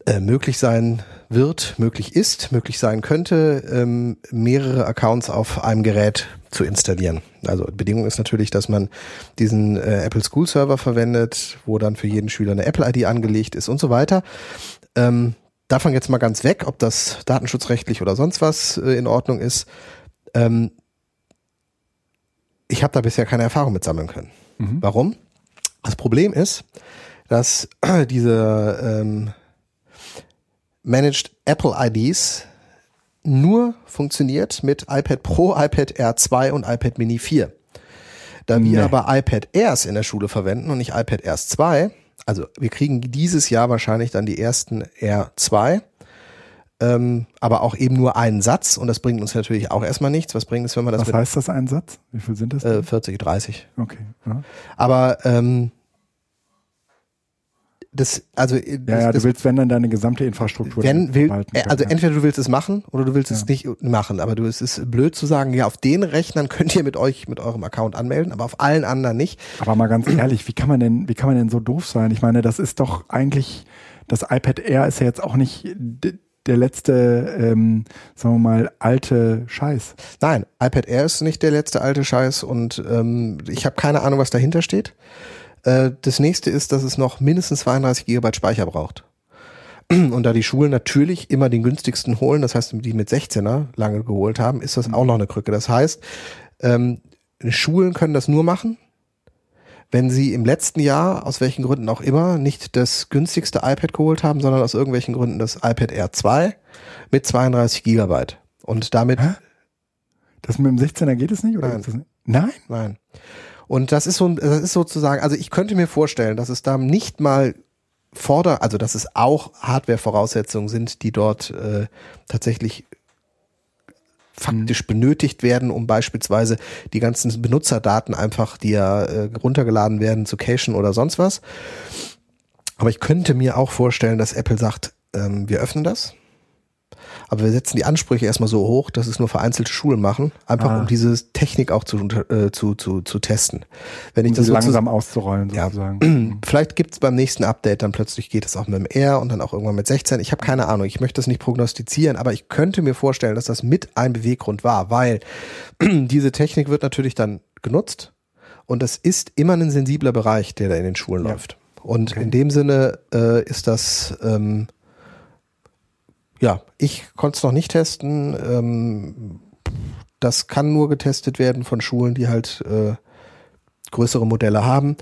äh, möglich sein wird, möglich ist, möglich sein könnte, ähm, mehrere Accounts auf einem Gerät zu installieren. Also Bedingung ist natürlich, dass man diesen äh, Apple School Server verwendet, wo dann für jeden Schüler eine Apple ID angelegt ist und so weiter. Ähm, davon jetzt mal ganz weg, ob das datenschutzrechtlich oder sonst was äh, in Ordnung ist. Ähm, ich habe da bisher keine Erfahrung mit sammeln können. Mhm. Warum? Das Problem ist, dass diese ähm, Managed Apple IDs nur funktioniert mit iPad Pro, iPad Air 2 und iPad Mini 4. Da wir Nee. aber iPad Airs in der Schule verwenden und nicht iPad Airs 2, also wir kriegen dieses Jahr wahrscheinlich dann die ersten Air 2, ähm, aber auch eben nur einen Satz und das bringt uns natürlich auch erstmal nichts. Was bringt es, wenn man das Was heißt das ein Satz? Wie viel sind das? äh, 40, 30? okay. Ja, Aber ähm, das, also äh, ja, das, ja du willst, wenn dann deine gesamte Infrastruktur wenn will, äh, also entweder du willst es machen oder du willst es Ja. nicht machen. Aber du, es ist blöd zu sagen, ja, auf den Rechnern könnt ihr mit euch, mit eurem Account anmelden, aber auf allen anderen nicht. Aber mal ganz ehrlich, wie kann man denn, wie kann man denn so doof sein? Ich meine, das ist doch eigentlich, das iPad Air ist ja jetzt auch nicht der letzte, ähm, sagen wir mal, alte Scheiß. Nein, iPad Air ist nicht der letzte alte Scheiß und ähm, ich habe keine Ahnung, was dahinter steht. Äh, das nächste ist, dass es noch mindestens 32 Gigabyte Speicher braucht. Und da die Schulen natürlich immer den günstigsten holen, das heißt, die mit 16er lange geholt haben, ist das auch noch eine Krücke. Das heißt, ähm, Schulen können das nur machen, wenn sie im letzten Jahr, aus welchen Gründen auch immer, nicht das günstigste iPad geholt haben, sondern aus irgendwelchen Gründen das iPad Air 2 mit 32 Gigabyte. Und damit Hä? Das mit dem 16er geht es nicht? Oder Nein. Nein? Nein. Und das ist so, das ist sozusagen, also ich könnte mir vorstellen, dass es da nicht mal forder, also dass es auch Hardware-Voraussetzungen sind, die dort äh, tatsächlich faktisch benötigt werden, um beispielsweise die ganzen Benutzerdaten einfach, die ja äh, runtergeladen werden, zu cachen oder sonst was. Aber ich könnte mir auch vorstellen, dass Apple sagt, ähm, wir öffnen das. Aber wir setzen die Ansprüche erstmal so hoch, dass es nur vereinzelte Schulen machen, einfach Ah. um diese Technik auch zu, äh, zu, zu, zu testen. Wenn ich Um das sie sozusagen- langsam auszurollen, Ja. sozusagen. Vielleicht gibt's beim nächsten Update dann plötzlich geht es auch mit dem R und dann auch irgendwann mit 16. Ich habe keine Ahnung, ich möchte das nicht prognostizieren, aber ich könnte mir vorstellen, dass das mit ein Beweggrund war, weil diese Technik wird natürlich dann genutzt und das ist immer ein sensibler Bereich, der da in den Schulen Ja. läuft. Und Okay. in dem Sinne äh, ist das ähm, ja, ich konnte es noch nicht testen. Ähm, das kann nur getestet werden von Schulen, die halt äh, größere Modelle haben.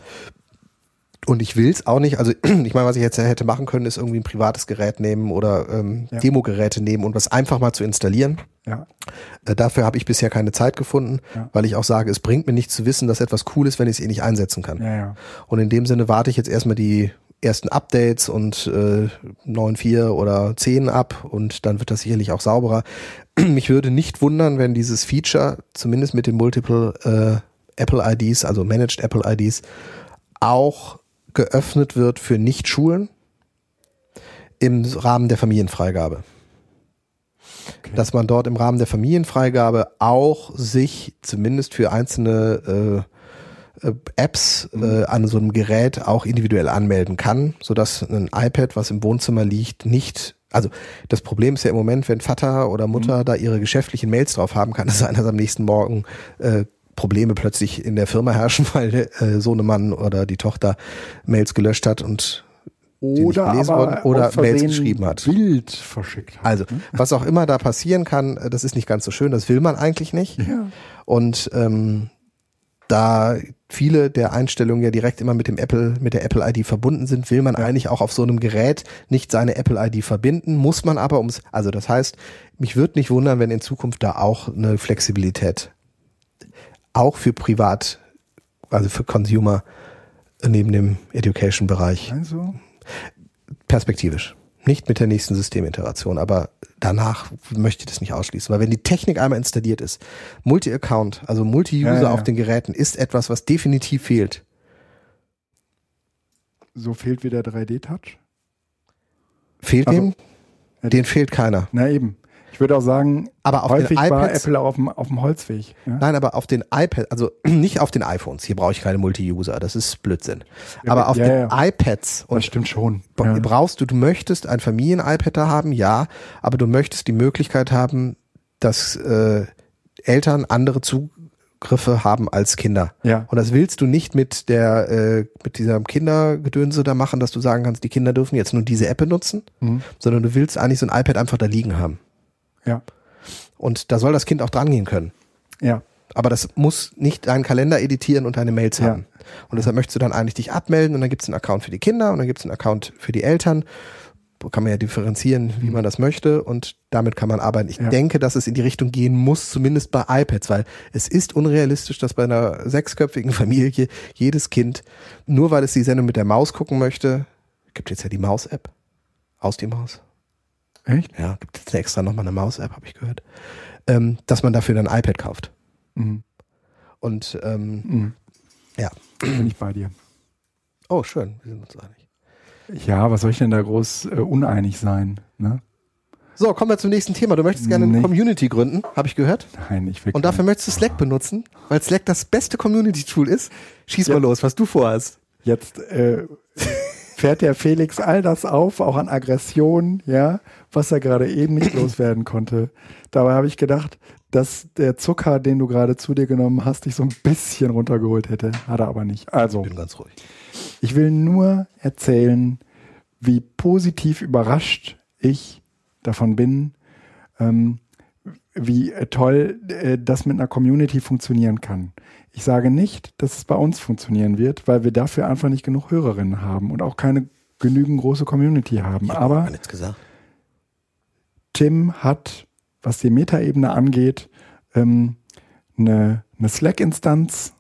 Und ich will es auch nicht. Also ich meine, was ich jetzt hätte machen können, ist irgendwie ein privates Gerät nehmen oder ähm, Ja. Demogeräte nehmen und was einfach mal zu installieren. Ja. Äh, dafür habe ich bisher keine Zeit gefunden, Ja. weil ich auch sage, es bringt mir nichts zu wissen, dass etwas cool ist, wenn ich es eh nicht einsetzen kann. Ja, ja. Und in dem Sinne warte ich jetzt erstmal die ersten Updates und äh, 9.4 oder 10 ab und dann wird das sicherlich auch sauberer. Mich würde nicht wundern, wenn dieses Feature, zumindest mit den Multiple äh, Apple IDs, also Managed Apple IDs, auch geöffnet wird für Nicht-Schulen im Rahmen der Familienfreigabe. Okay. Dass man dort im Rahmen der Familienfreigabe auch sich zumindest für einzelne äh, Apps äh, an so einem Gerät auch individuell anmelden kann, sodass ein iPad, was im Wohnzimmer liegt, nicht also das Problem ist ja im Moment, wenn Vater oder Mutter da ihre geschäftlichen Mails drauf haben, kann es sein, dass am nächsten Morgen äh, Probleme plötzlich in der Firma herrschen, weil äh, Sohnemann oder die Tochter Mails gelöscht hat und Oder gelesen aber wurden oder Mails geschrieben hat. Bild verschickt hat. Also, was auch immer da passieren kann, äh, das ist nicht ganz so schön, das will man eigentlich nicht. Ja. Und ähm, da viele der Einstellungen ja direkt immer mit dem Apple, mit der Apple ID verbunden sind, will man eigentlich auch auf so einem Gerät nicht seine Apple ID verbinden, muss man aber ums, also das heißt, mich würde nicht wundern, wenn in Zukunft da auch eine Flexibilität auch für privat, also für Consumer neben dem Education-Bereich Also, perspektivisch. Nicht mit der nächsten Systemintegration, aber danach möchte ich das nicht ausschließen. Weil wenn die Technik einmal installiert ist, Multi-Account, also Multi-User Ja, ja, auf den Geräten, ist etwas, was definitiv fehlt. so fehlt wieder 3D-Touch. Fehlt Also, dem? Den fehlt keiner. Na eben. Ich würde auch sagen, Aber auf häufig den war iPads, Apple auch auf dem, auf dem Holzweg. Ja? nein, aber auf den iPads, also nicht auf den iPhones, hier brauche ich keine Multi-User, das ist Blödsinn. aber auf ja, den iPads das und stimmt schon. Brauchst du, du möchtest ein Familien-iPad da haben, ja, aber du möchtest die Möglichkeit haben, dass äh, Eltern andere Zugriffe haben als Kinder. Ja. Und das willst du nicht mit der äh, mit dieser Kindergedönse da machen, dass du sagen kannst, die Kinder dürfen jetzt nur diese App benutzen, Mhm. sondern du willst eigentlich so ein iPad einfach da liegen haben. Ja. Und da soll das Kind auch dran gehen können. Ja. Aber das muss nicht deinen Kalender editieren und deine Mails Ja. haben. Und deshalb möchtest du dann eigentlich dich abmelden und dann gibt es einen Account für die Kinder und dann gibt es einen Account für die Eltern. kann man ja differenzieren, wie man das möchte und damit kann man arbeiten. Ich Ja. denke, dass es in die Richtung gehen muss, zumindest bei iPads, weil es ist unrealistisch, dass bei einer sechsköpfigen Familie jedes Kind, nur weil es die Sendung mit der Maus gucken möchte, gibt jetzt ja die Maus-App, aus die Maus. Echt? Ja, gibt jetzt extra nochmal eine Maus-App, habe ich gehört, ähm, dass man dafür dann ein iPad kauft. Mhm. Und ähm, Mhm. Ja. Bin ich bei dir. oh, schön, wir sind uns einig. Ja, was soll ich denn da groß äh, uneinig sein? Ne? So, kommen wir zum nächsten Thema. Du möchtest gerne eine Nee. Community gründen, habe ich gehört. Nein, ich will Und dafür möchtest du Slack benutzen, weil Slack das beste Community-Tool ist. Schieß Ja. mal los, was du vorhast. Jetzt äh, fährt der Felix all das auf, auch an Aggression, ja, was er gerade eben nicht loswerden konnte. Dabei habe ich gedacht, dass der Zucker, den du gerade zu dir genommen hast, dich so ein bisschen runtergeholt hätte. Hat er aber nicht. Also, Bin ganz ruhig. ich will nur erzählen, wie positiv überrascht ich davon bin, ähm, wie toll äh, das mit einer Community funktionieren kann. Ich sage nicht, dass es bei uns funktionieren wird, weil wir dafür einfach nicht genug Hörerinnen haben und auch keine genügend große Community haben. Aber nichts gesagt. Tim hat, was die Metaebene angeht, ähm, eine, eine Slack-Instanz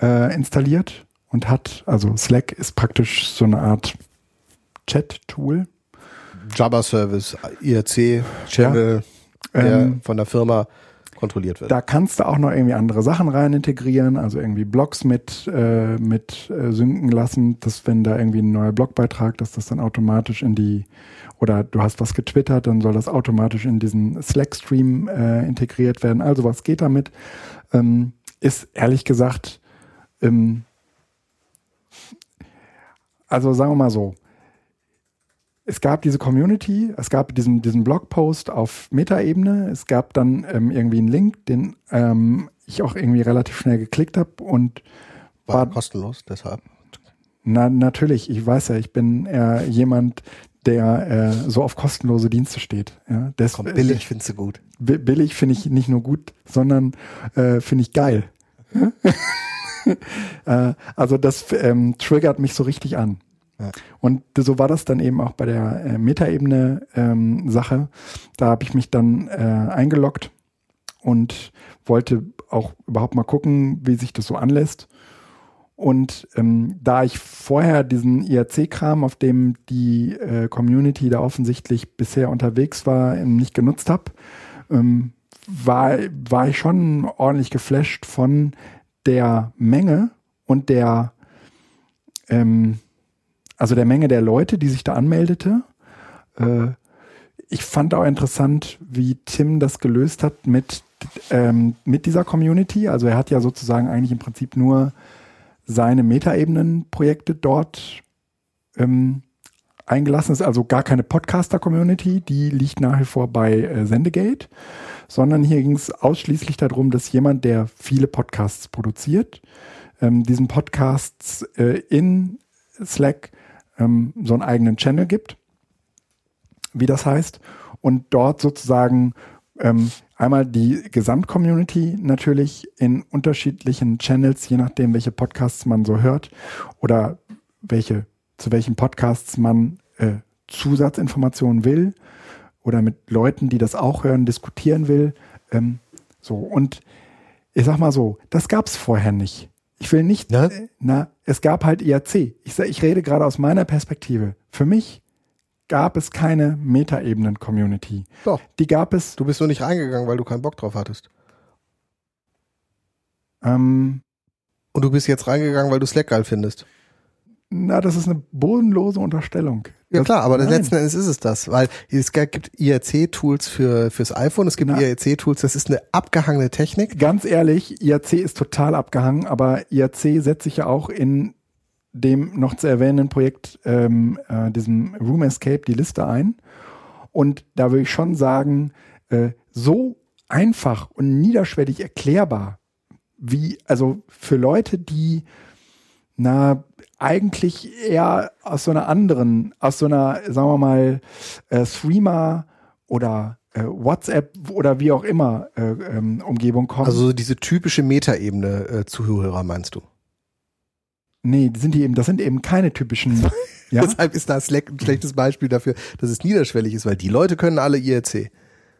äh, installiert und hat, also Slack ist praktisch so eine Art Chat-Tool. Java-Service, IRC, Channel, der Ähm, von der Firma kontrolliert wird. Da kannst du auch noch irgendwie andere Sachen rein integrieren, also irgendwie Blogs mit, äh, mit äh, synken lassen, dass wenn da irgendwie ein neuer Blogbeitrag, dass das dann automatisch in die, oder du hast was getwittert, dann soll das automatisch in diesen Slack-Stream äh, integriert werden. Also was geht damit? Ähm, ist ehrlich gesagt, ähm, also sagen wir mal so, es gab diese Community, es gab diesen, diesen Blogpost auf Metaebene, es gab dann ähm, irgendwie einen Link, den ähm, ich auch irgendwie relativ schnell geklickt habe und War war, kostenlos, deshalb. na, natürlich, ich weiß ja, ich bin äh, jemand, der äh, so auf kostenlose Dienste steht. Ja, Des, Komm, billig findest du gut. Bi- billig finde ich nicht nur gut, sondern äh, finde ich geil. äh, also das ähm, triggert mich so richtig an. Und so war das dann eben auch bei der äh, Metaebene ähm, Sache. Da habe ich mich dann äh, eingeloggt und wollte auch überhaupt mal gucken, wie sich das so anlässt. Und ähm, da ich vorher diesen IRC-Kram, auf dem die äh, Community da offensichtlich bisher unterwegs war, nicht genutzt habe, ähm, war, war ich schon ordentlich geflasht von der Menge und der, ähm, also der Menge der Leute, die sich da anmeldete. Äh, ich fand auch interessant, wie Tim das gelöst hat mit, ähm, mit dieser Community. Also er hat ja sozusagen eigentlich im Prinzip nur seine Metaebenen-Projekte dort ähm, eingelassen. Es ist also gar keine Podcaster-Community, die liegt nach wie vor bei äh, Sendegate, sondern hier ging es ausschließlich darum, dass jemand, der viele Podcasts produziert, ähm, diesen Podcasts äh, in Slack ähm, so einen eigenen Channel gibt, wie das heißt, und dort sozusagen ähm, einmal die Gesamtcommunity natürlich in unterschiedlichen Channels, je nachdem, welche Podcasts man so hört oder welche, zu welchen Podcasts man äh, Zusatzinformationen will oder mit Leuten, die das auch hören, diskutieren will. Ähm, so, und ich sag mal so, das gab's vorher nicht. Ich will nicht, Ne? na, es gab halt IAC. Ich, sag- ich rede gerade aus meiner Perspektive. Für mich gab es keine Metaebenen-Community. Doch. Die gab es, Du bist nur nicht reingegangen, weil du keinen Bock drauf hattest. ähm, Und du bist jetzt reingegangen, weil du Slack geil findest. Na, das ist eine bodenlose Unterstellung. Ja Das- klar, aber nein. letzten Endes ist es das, weil es gibt IRC-Tools für fürs iPhone, es gibt. IRC-Tools, das ist eine abgehangene Technik. Ganz ehrlich, IAC ist total abgehangen, aber IAC setzt sich ja auch in dem noch zu erwähnenden Projekt, ähm, äh, diesem Room Escape, die Liste ein. Und da würde ich schon sagen, äh, so einfach und niederschwellig erklärbar, wie, also für Leute, die na eigentlich eher aus so einer anderen, aus so einer, sagen wir mal, äh, Streamer oder äh, WhatsApp oder wie auch immer äh, ähm, Umgebung kommen. Also diese typische Metaebene äh, Zuhörer meinst du? Nee, sind die eben, das sind eben keine typischen. ja? Deshalb ist da Slack ein schlechtes Beispiel dafür, dass es niederschwellig ist, weil die Leute können alle IRC.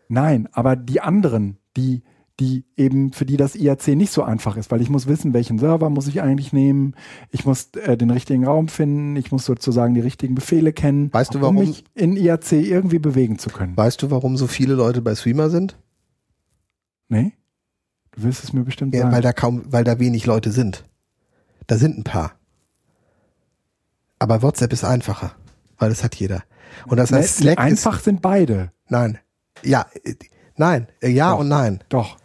Nein, aber die anderen, die, die eben, für die das IRC nicht so einfach ist, weil ich muss wissen, welchen Server muss ich eigentlich nehmen, ich muss äh, den richtigen Raum finden, ich muss sozusagen die richtigen Befehle kennen, Weißt du, um warum- mich in IRC irgendwie bewegen zu können. Weißt du, warum so viele Leute bei Streamer sind? Nee? Du willst es mir bestimmt Ja, sagen. weil da kaum, weil da wenig Leute sind. Da sind ein paar. Aber WhatsApp ist einfacher, weil das hat jeder. Und das heißt, Slack einfach sind beide. ist, nein. Ja, äh, nein, äh, ja Doch. und nein. Doch.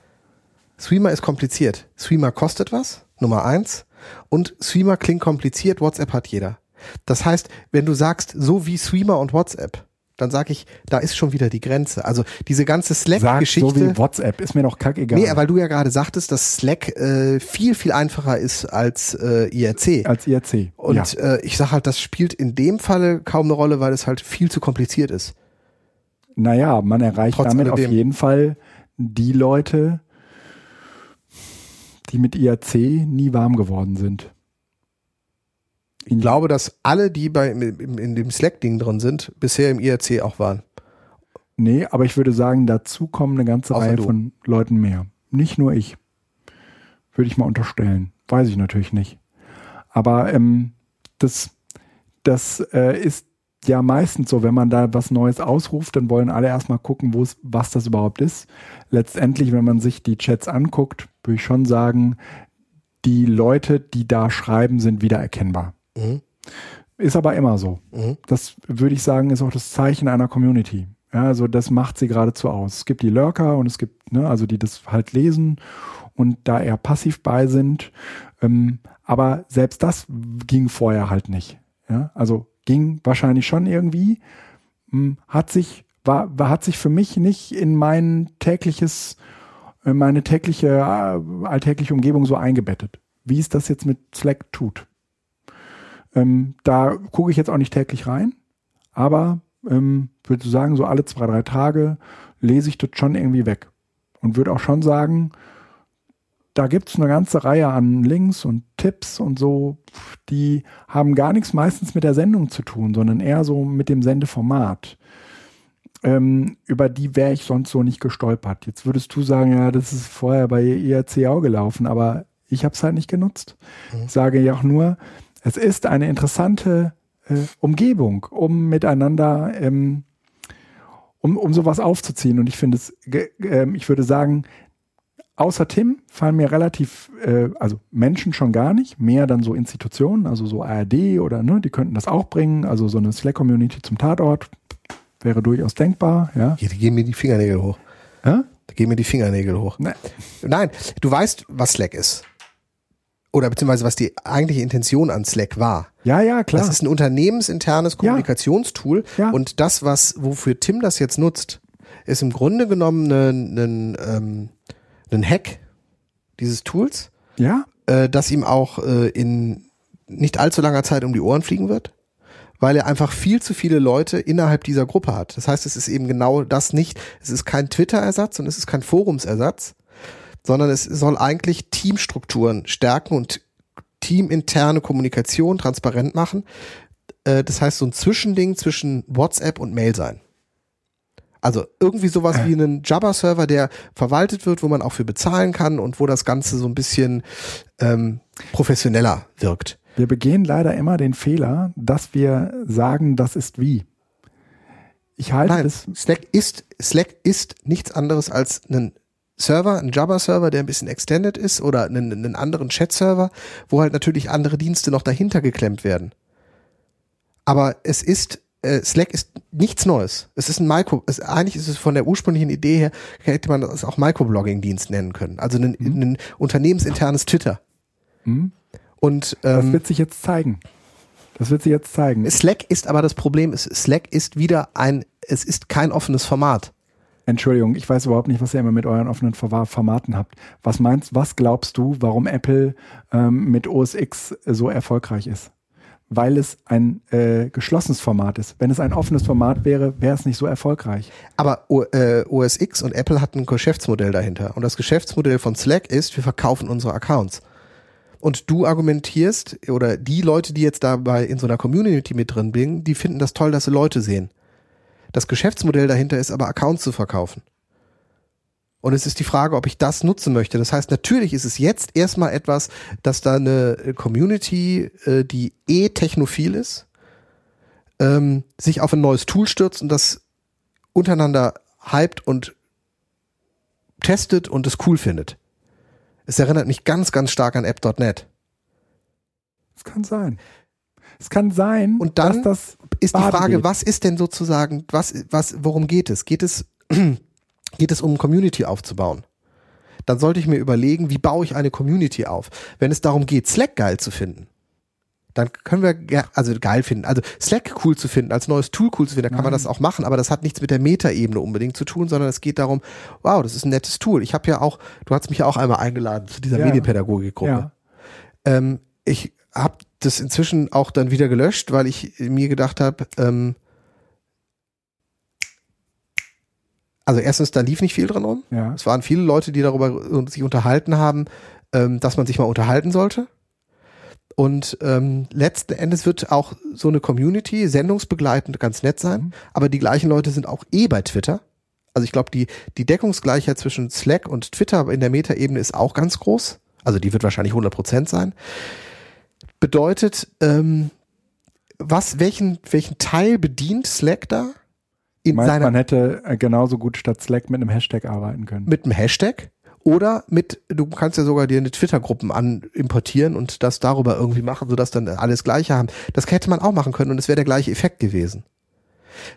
Streamer ist kompliziert. Streamer kostet was, Nummer eins. Und Streamer klingt kompliziert, WhatsApp hat jeder. Das heißt, wenn du sagst, so wie Streamer und WhatsApp, dann sage ich, da ist schon wieder die Grenze. Also diese ganze Slack-Geschichte. so wie WhatsApp, ist mir doch kackegal. Nee, weil du ja gerade sagtest, dass Slack äh, viel, viel einfacher ist als äh, IRC. Als IRC. Und ja. äh, ich sag halt, das spielt in dem Falle kaum eine Rolle, weil es halt viel zu kompliziert ist. Naja, man erreicht Trotz damit auf jeden Fall die Leute, die mit IRC nie warm geworden sind. Ich glaube, dass alle, die bei in, in dem Slack-Ding drin sind, bisher im IRC auch waren. Nee, aber ich würde sagen, dazu kommen eine ganze Außer Reihe du. von Leuten mehr. Nicht nur ich. Würde ich mal unterstellen. Weiß ich natürlich nicht. Aber ähm, das, das äh, ist ja meistens so, wenn man da was Neues ausruft, dann wollen alle erstmal gucken, was das überhaupt ist. Letztendlich, wenn man sich die Chats anguckt, würde ich schon sagen, die Leute, die da schreiben, sind wiedererkennbar. Mhm. Ist aber immer so. Mhm. Das würde ich sagen, ist auch das Zeichen einer Community. Ja, also das macht sie geradezu aus. Es gibt die Lurker und es gibt, ne, also die das halt lesen und da eher passiv bei sind. Ähm, aber selbst das ging vorher halt nicht. Ja, also ging wahrscheinlich schon irgendwie, hm, hat sich, war, war, hat sich für mich nicht in mein tägliches, in meine tägliche, äh, alltägliche Umgebung so eingebettet, wie es das jetzt mit Slack tut. Ähm, da gucke ich jetzt auch nicht täglich rein, aber ähm, würde sagen, so alle zwei, drei Tage lese ich das schon irgendwie weg. Und würde auch schon sagen, da gibt es eine ganze Reihe an Links und Tipps und so, die haben gar nichts meistens mit der Sendung zu tun, sondern eher so mit dem Sendeformat. Ähm, über die wäre ich sonst so nicht gestolpert. Jetzt würdest du sagen, ja, das ist vorher bei IRC auch gelaufen, aber ich habe es halt nicht genutzt. Ich sage ja auch nur, es ist eine interessante äh, Umgebung, um miteinander, ähm, um, um sowas aufzuziehen. Und ich finde es, ähm, ich würde sagen, außer Tim fallen mir relativ, äh, also Menschen schon gar nicht, mehr dann so Institutionen, also so ARD oder, ne, die könnten das auch bringen, also so eine Slack-Community zum Tatort wäre durchaus denkbar, ja. Hier, die gehen mir die Fingernägel hoch. ja? Da gehen mir die Fingernägel hoch. Ne, Nein, du weißt, was Slack ist. Oder beziehungsweise was die eigentliche Intention an Slack war. ja, ja, klar. Das ist ein unternehmensinternes Kommunikationstool. Ja. Und das, was, wofür Tim das jetzt nutzt, ist im Grunde genommen ein, ein, ähm, ein Hack dieses Tools, ja, äh, das ihm auch äh, in nicht allzu langer Zeit um die Ohren fliegen wird, weil er einfach viel zu viele Leute innerhalb dieser Gruppe hat. Das heißt, es ist eben genau das nicht. Es ist kein Twitter-Ersatz und es ist kein Forumsersatz, sondern es soll eigentlich Teamstrukturen stärken und teaminterne Kommunikation transparent machen. Äh, das heißt, so ein Zwischending zwischen WhatsApp und Mail sein. Also irgendwie sowas wie einen Jabber-Server, der verwaltet wird, wo man auch für bezahlen kann und wo das Ganze so ein bisschen ähm, professioneller wirkt. Wir begehen leider immer den Fehler, dass wir sagen, das ist wie. Ich halte Nein, das, Slack ist, Slack ist nichts anderes als ein Server, ein Jabber-Server, der ein bisschen extended ist oder einen, einen anderen Chat-Server, wo halt natürlich andere Dienste noch dahinter geklemmt werden. Aber es ist, äh, Slack ist nichts Neues. Es ist ein Micro, es, eigentlich ist es von der ursprünglichen Idee her, hätte man es auch Microblogging-Dienst nennen können. Also ein, ein unternehmensinternes Twitter. Hm? Und das ähm, wird sich jetzt zeigen. Das wird sich jetzt zeigen. Slack ist aber das Problem, ist, Slack ist wieder ein, es ist kein offenes Format. Entschuldigung, ich weiß überhaupt nicht, was ihr immer mit euren offenen Formaten habt. Was meinst, was glaubst du, warum Apple ähm, mit OS X so erfolgreich ist? Weil es ein äh, geschlossenes Format ist. Wenn es ein offenes Format wäre, wäre es nicht so erfolgreich. Aber O- äh, OS X und Apple hatten ein Geschäftsmodell dahinter. Und das Geschäftsmodell von Slack ist, wir verkaufen unsere Accounts. Und du argumentierst, oder die Leute, die jetzt dabei in so einer Community mit drin sind, die finden das toll, dass sie Leute sehen. Das Geschäftsmodell dahinter ist aber Accounts zu verkaufen. Und es ist die Frage, ob ich das nutzen möchte. Das heißt, natürlich ist es jetzt erstmal etwas, dass da eine Community, äh, die eh technophil ist, ähm, sich auf ein neues Tool stürzt und das untereinander hypt und testet und es cool findet. Es erinnert mich ganz, ganz stark an app.net. Es kann sein. Es kann sein, und dann dass das ist die Frage, geht. was ist denn sozusagen, was, was, worum geht es? Geht es, geht es um Community aufzubauen? Dann sollte ich mir überlegen, wie baue ich eine Community auf? Wenn es darum geht, Slack geil zu finden, dann können wir, ge- also geil finden, also Slack cool zu finden, als neues Tool cool zu finden, dann kann man Nein. das auch machen, aber das hat nichts mit der Metaebene unbedingt zu tun, sondern es geht darum, wow, das ist ein nettes Tool. Ich habe ja auch, du hast mich ja auch einmal eingeladen zu dieser Ja. Medienpädagogikgruppe. Ja. Ähm, ich habe das inzwischen auch dann wieder gelöscht, weil ich mir gedacht habe, ähm, also erstens, da lief nicht viel drin rum. Ja. Es waren viele Leute, die darüber sich unterhalten haben, ähm, dass man sich mal unterhalten sollte. Und ähm, letzten Endes wird auch so eine Community sendungsbegleitend ganz nett sein, Mhm. aber die gleichen Leute sind auch eh bei Twitter. Also ich glaube, die, die Deckungsgleichheit zwischen Slack und Twitter in der Metaebene ist auch ganz groß. Also die wird wahrscheinlich 100% sein. Bedeutet, ähm, was, welchen, welchen Teil bedient Slack da? In Meinst, seiner man hätte äh, genauso gut statt Slack mit einem Hashtag arbeiten können. mit einem Hashtag oder mit, du kannst ja sogar dir eine Twitter-Gruppen an importieren und das darüber irgendwie machen, sodass dann alles Gleiche haben. Das hätte man auch machen können und es wäre der gleiche Effekt gewesen.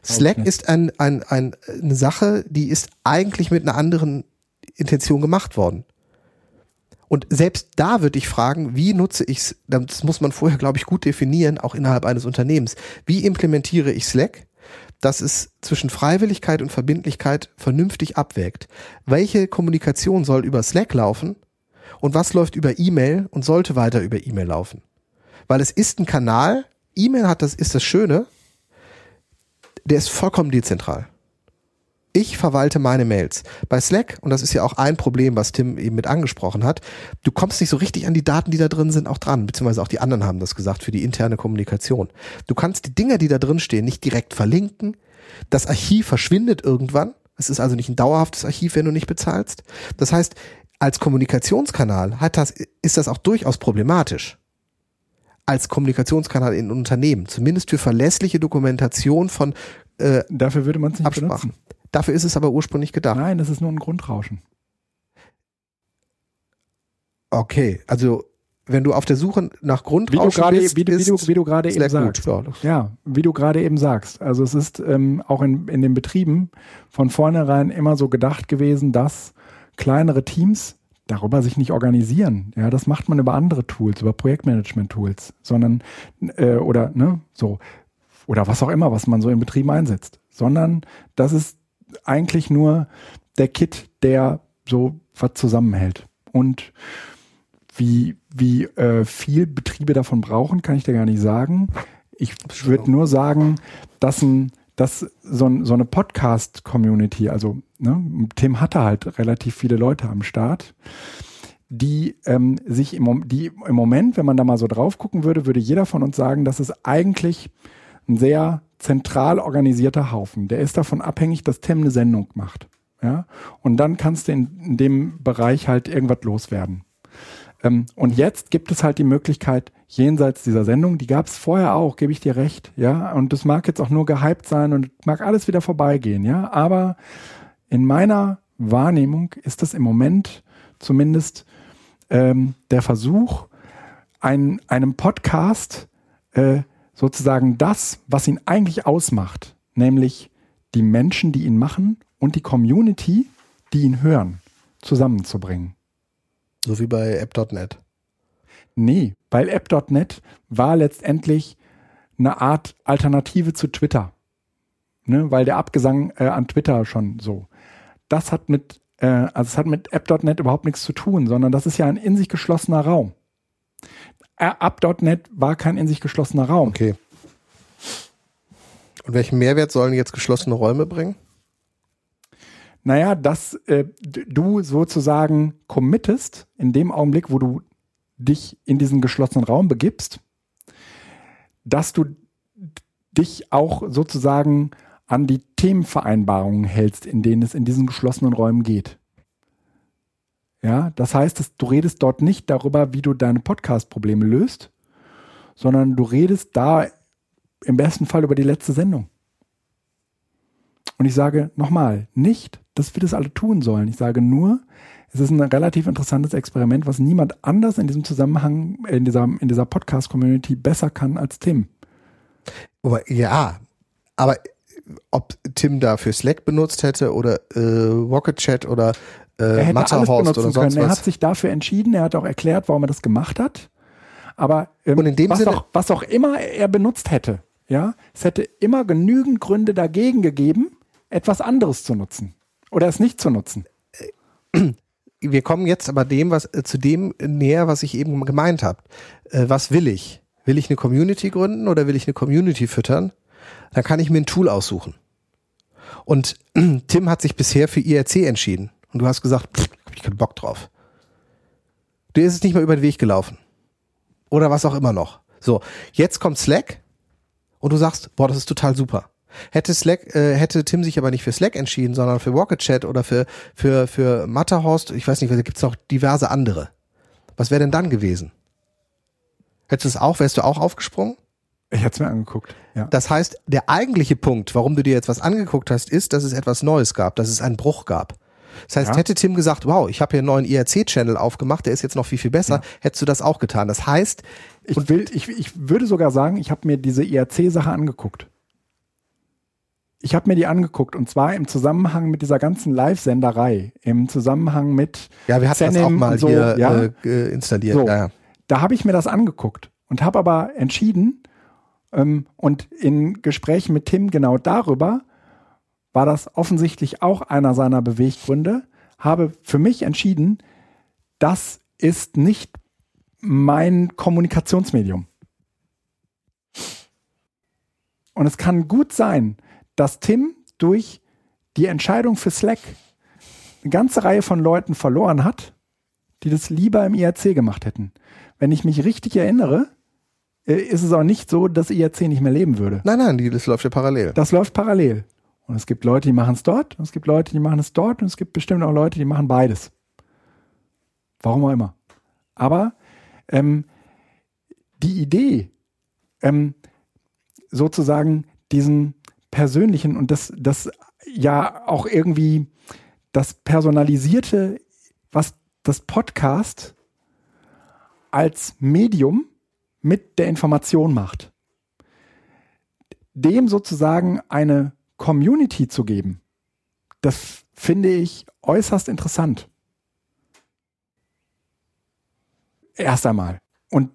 Slack ist ein, ein, ein, eine Sache, die ist eigentlich mit einer anderen Intention gemacht worden. Und selbst da würde ich fragen, wie nutze ich es, das muss man vorher, glaube ich, gut definieren, auch innerhalb eines Unternehmens. Wie implementiere ich Slack, dass es zwischen Freiwilligkeit und Verbindlichkeit vernünftig abwägt? Welche Kommunikation soll über Slack laufen und was läuft über E-Mail und sollte weiter über E-Mail laufen? Weil es ist ein Kanal, E-Mail hat das, ist das Schöne, der ist vollkommen dezentral. Ich verwalte meine Mails. Bei Slack, und das ist ja auch ein Problem, was Tim eben mit angesprochen hat, du kommst nicht so richtig an die Daten, die da drin sind, auch dran, beziehungsweise auch die anderen haben das gesagt für die interne Kommunikation. Du kannst die Dinge, die da drin stehen, nicht direkt verlinken. Das Archiv verschwindet irgendwann. Es ist also nicht ein dauerhaftes Archiv, wenn du nicht bezahlst. Das heißt, als Kommunikationskanal hat das, ist das auch durchaus problematisch. Als Kommunikationskanal in Unternehmen, zumindest für verlässliche Dokumentation von äh, Dafür würde man es nicht Absprachen. benutzen. Dafür ist es aber ursprünglich gedacht. Nein, das ist nur ein Grundrauschen. Okay, also wenn du auf der Suche nach Wie du Grundrauschen gerade, bist, wie du, wie du, wie du gerade eben sagst. gut. Ja, Ja, wie du gerade eben sagst. Also es ist ähm, auch in, in den Betrieben von vornherein immer so gedacht gewesen, dass kleinere Teams darüber sich nicht organisieren. Ja, das macht man über andere Tools, über Projektmanagement-Tools, sondern äh, oder ne, so oder was auch immer, was man so in Betrieben einsetzt, sondern das ist eigentlich nur der Kit, der so was zusammenhält. Und wie, wie äh, viel Betriebe davon brauchen, kann ich dir gar nicht sagen. Ich würde nur sagen, dass, ein, dass so, ein, so eine Podcast-Community, also ne, Tim hatte halt relativ viele Leute am Start, die ähm, sich im, die im Moment, wenn man da mal so drauf gucken würde, würde jeder von uns sagen, dass es eigentlich ein sehr zentral organisierter Haufen. Der ist davon abhängig, dass Tim eine Sendung macht. Ja? Und dann kannst du in, in dem Bereich halt irgendwas loswerden. Ähm, und jetzt gibt es halt die Möglichkeit, jenseits dieser Sendung, die gab es vorher auch, gebe ich dir recht, ja, und das mag jetzt auch nur gehypt sein und mag alles wieder vorbeigehen, ja, aber in meiner Wahrnehmung ist das im Moment zumindest ähm, der Versuch, ein, einem Podcast äh, sozusagen das, was ihn eigentlich ausmacht, nämlich die Menschen, die ihn machen und die Community, die ihn hören, zusammenzubringen. So wie bei app.net. Nee, weil App.net war letztendlich eine Art Alternative zu Twitter. Ne, weil der Abgesang äh, an Twitter schon so. Das hat mit, äh, also es hat mit App.net überhaupt nichts zu tun, sondern das ist ja ein in sich geschlossener Raum. App.net war kein in sich geschlossener Raum. Okay. Und welchen Mehrwert sollen jetzt geschlossene Räume bringen? Naja, dass äh, du sozusagen committest in dem Augenblick, wo du dich in diesen geschlossenen Raum begibst, dass du dich auch sozusagen an die Themenvereinbarungen hältst, in denen es in diesen geschlossenen Räumen geht. Ja, das heißt, dass du redest dort nicht darüber, wie du deine Podcast-Probleme löst, sondern du redest da im besten Fall über die letzte Sendung. Und ich sage nochmal, nicht, dass wir das alle tun sollen. Ich sage nur, es ist ein relativ interessantes Experiment, was niemand anders in diesem Zusammenhang, in dieser, in dieser Podcast-Community besser kann als Tim. Ja, aber ob Tim dafür Slack benutzt hätte oder äh, Rocket Chat oder äh, er hätte alles benutzen oder sonst können. was. Er hat sich dafür entschieden, er hat auch erklärt, warum er das gemacht hat. Aber ähm, Und in dem was, Sinne- auch, was auch immer er benutzt hätte, ja, es hätte immer genügend Gründe dagegen gegeben, etwas anderes zu nutzen oder es nicht zu nutzen. wir kommen jetzt aber dem, was äh, zu dem näher, was ich eben gemeint habe. Äh, was will ich? Will ich eine Community gründen oder will ich eine Community füttern? Dann kann ich mir ein Tool aussuchen. Und Tim hat sich bisher für IRC entschieden. Und du hast gesagt, pff, hab ich keinen Bock drauf. Dir ist es nicht mal über den Weg gelaufen. Oder was auch immer noch. So, jetzt kommt Slack und du sagst, boah, das ist total super. Hätte Slack, äh, hätte Tim sich aber nicht für Slack entschieden, sondern für Rocket Chat oder für, für, für Matterhorst, ich weiß nicht, da gibt's noch diverse andere. Was wäre denn dann gewesen? Hättest du es auch, wärst du auch aufgesprungen? Ich hätte es mir angeguckt. Ja. Das heißt, der eigentliche Punkt, warum du dir jetzt was angeguckt hast, ist, dass es etwas Neues gab, dass es einen Bruch gab. Das heißt, Ja. hätte Tim gesagt, wow, ich habe hier einen neuen IRC-Channel aufgemacht, der ist jetzt noch viel, viel besser, hättest du das auch getan. Das heißt, Ich, will, ich, ich würde sogar sagen, ich habe mir diese IRC-Sache angeguckt. Ich habe mir die angeguckt und zwar im Zusammenhang mit dieser ganzen Live-Senderei, im Zusammenhang mit ja, wir hatten das auch mal so, hier ja. äh, installiert. So. Ja, ja. da habe ich mir das angeguckt und habe aber entschieden ähm, und in Gesprächen mit Tim genau darüber war das offensichtlich auch einer seiner Beweggründe, habe für mich entschieden, das ist nicht mein Kommunikationsmedium. Und es kann gut sein, dass Tim durch die Entscheidung für Slack eine ganze Reihe von Leuten verloren hat, die das lieber im IRC gemacht hätten. Wenn ich mich richtig erinnere, äh, ist es auch nicht so, dass IRC nicht mehr leben würde. Nein, nein, das läuft ja parallel. Das läuft parallel. Und es gibt Leute, die machen es dort, und es gibt Leute, die machen es dort, und es gibt bestimmt auch Leute, die machen beides. Warum auch immer. Aber ähm, die Idee, ähm, sozusagen diesen persönlichen und das, das ja auch irgendwie das Personalisierte, was das Podcast als Medium mit der Information macht. Dem sozusagen eine Community zu geben, das finde ich äußerst interessant. Erst einmal. Und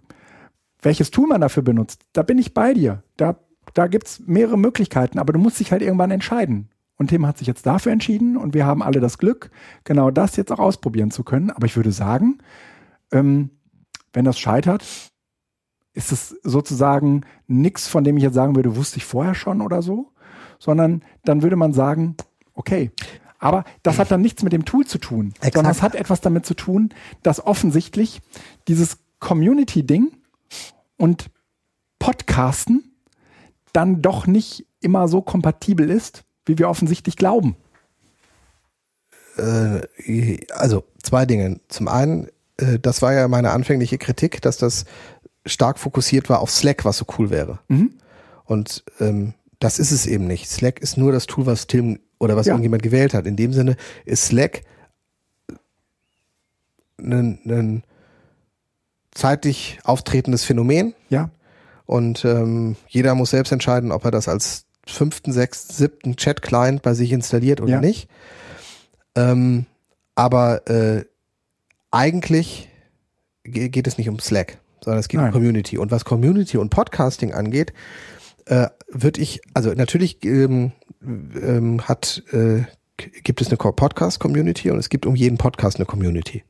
welches Tool man dafür benutzt, da bin ich bei dir. Da, da gibt es mehrere Möglichkeiten, aber du musst dich halt irgendwann entscheiden. Und Tim hat sich jetzt dafür entschieden und wir haben alle das Glück, genau das jetzt auch ausprobieren zu können. Aber ich würde sagen, ähm, wenn das scheitert, ist es sozusagen nichts, von dem ich jetzt sagen würde, wusste ich vorher schon oder so, sondern dann würde man sagen, okay. Aber das hat dann nichts mit dem Tool zu tun, Exakt. sondern es hat etwas damit zu tun, dass offensichtlich dieses Community-Ding und Podcasten dann doch nicht immer so kompatibel ist, wie wir offensichtlich glauben. Äh, also zwei Dinge. Zum einen, äh, das war ja meine anfängliche Kritik, dass das stark fokussiert war auf Slack, was so cool wäre. Mhm. Und ähm, das ist es eben nicht. Slack ist nur das Tool, was Tim oder was Ja. irgendjemand gewählt hat. In dem Sinne ist Slack ein, ein zeitlich auftretendes Phänomen Ja, und ähm, jeder muss selbst entscheiden, ob er das als fünften, sechsten, siebten Chat-Client bei sich installiert oder Ja. nicht. Ähm, aber äh, eigentlich ge- geht es nicht um Slack, sondern es geht Nein. um Community. Und was Community und Podcasting angeht, äh, würde ich, also natürlich ähm, ähm, hat, äh, gibt es eine Co- Podcast-Community und es gibt um jeden Podcast eine Community.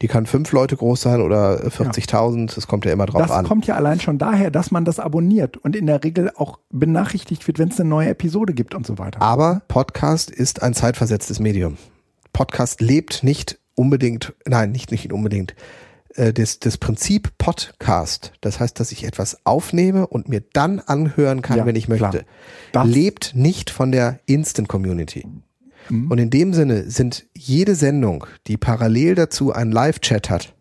Die kann fünf Leute groß sein oder 40.000, das kommt ja immer drauf das an. kommt ja allein schon daher, dass man das abonniert und in der Regel auch benachrichtigt wird, wenn es eine neue Episode gibt und so weiter. Aber Podcast ist ein zeitversetztes Medium. Podcast lebt nicht unbedingt, nein, nicht, nicht unbedingt. Äh, das, das Prinzip Podcast, das heißt, dass ich etwas aufnehme und mir dann anhören kann, Ja, wenn ich möchte, lebt nicht von der Instant Community. Mhm. Und in dem Sinne sind jede Sendung, die parallel dazu einen Live-Chat hat,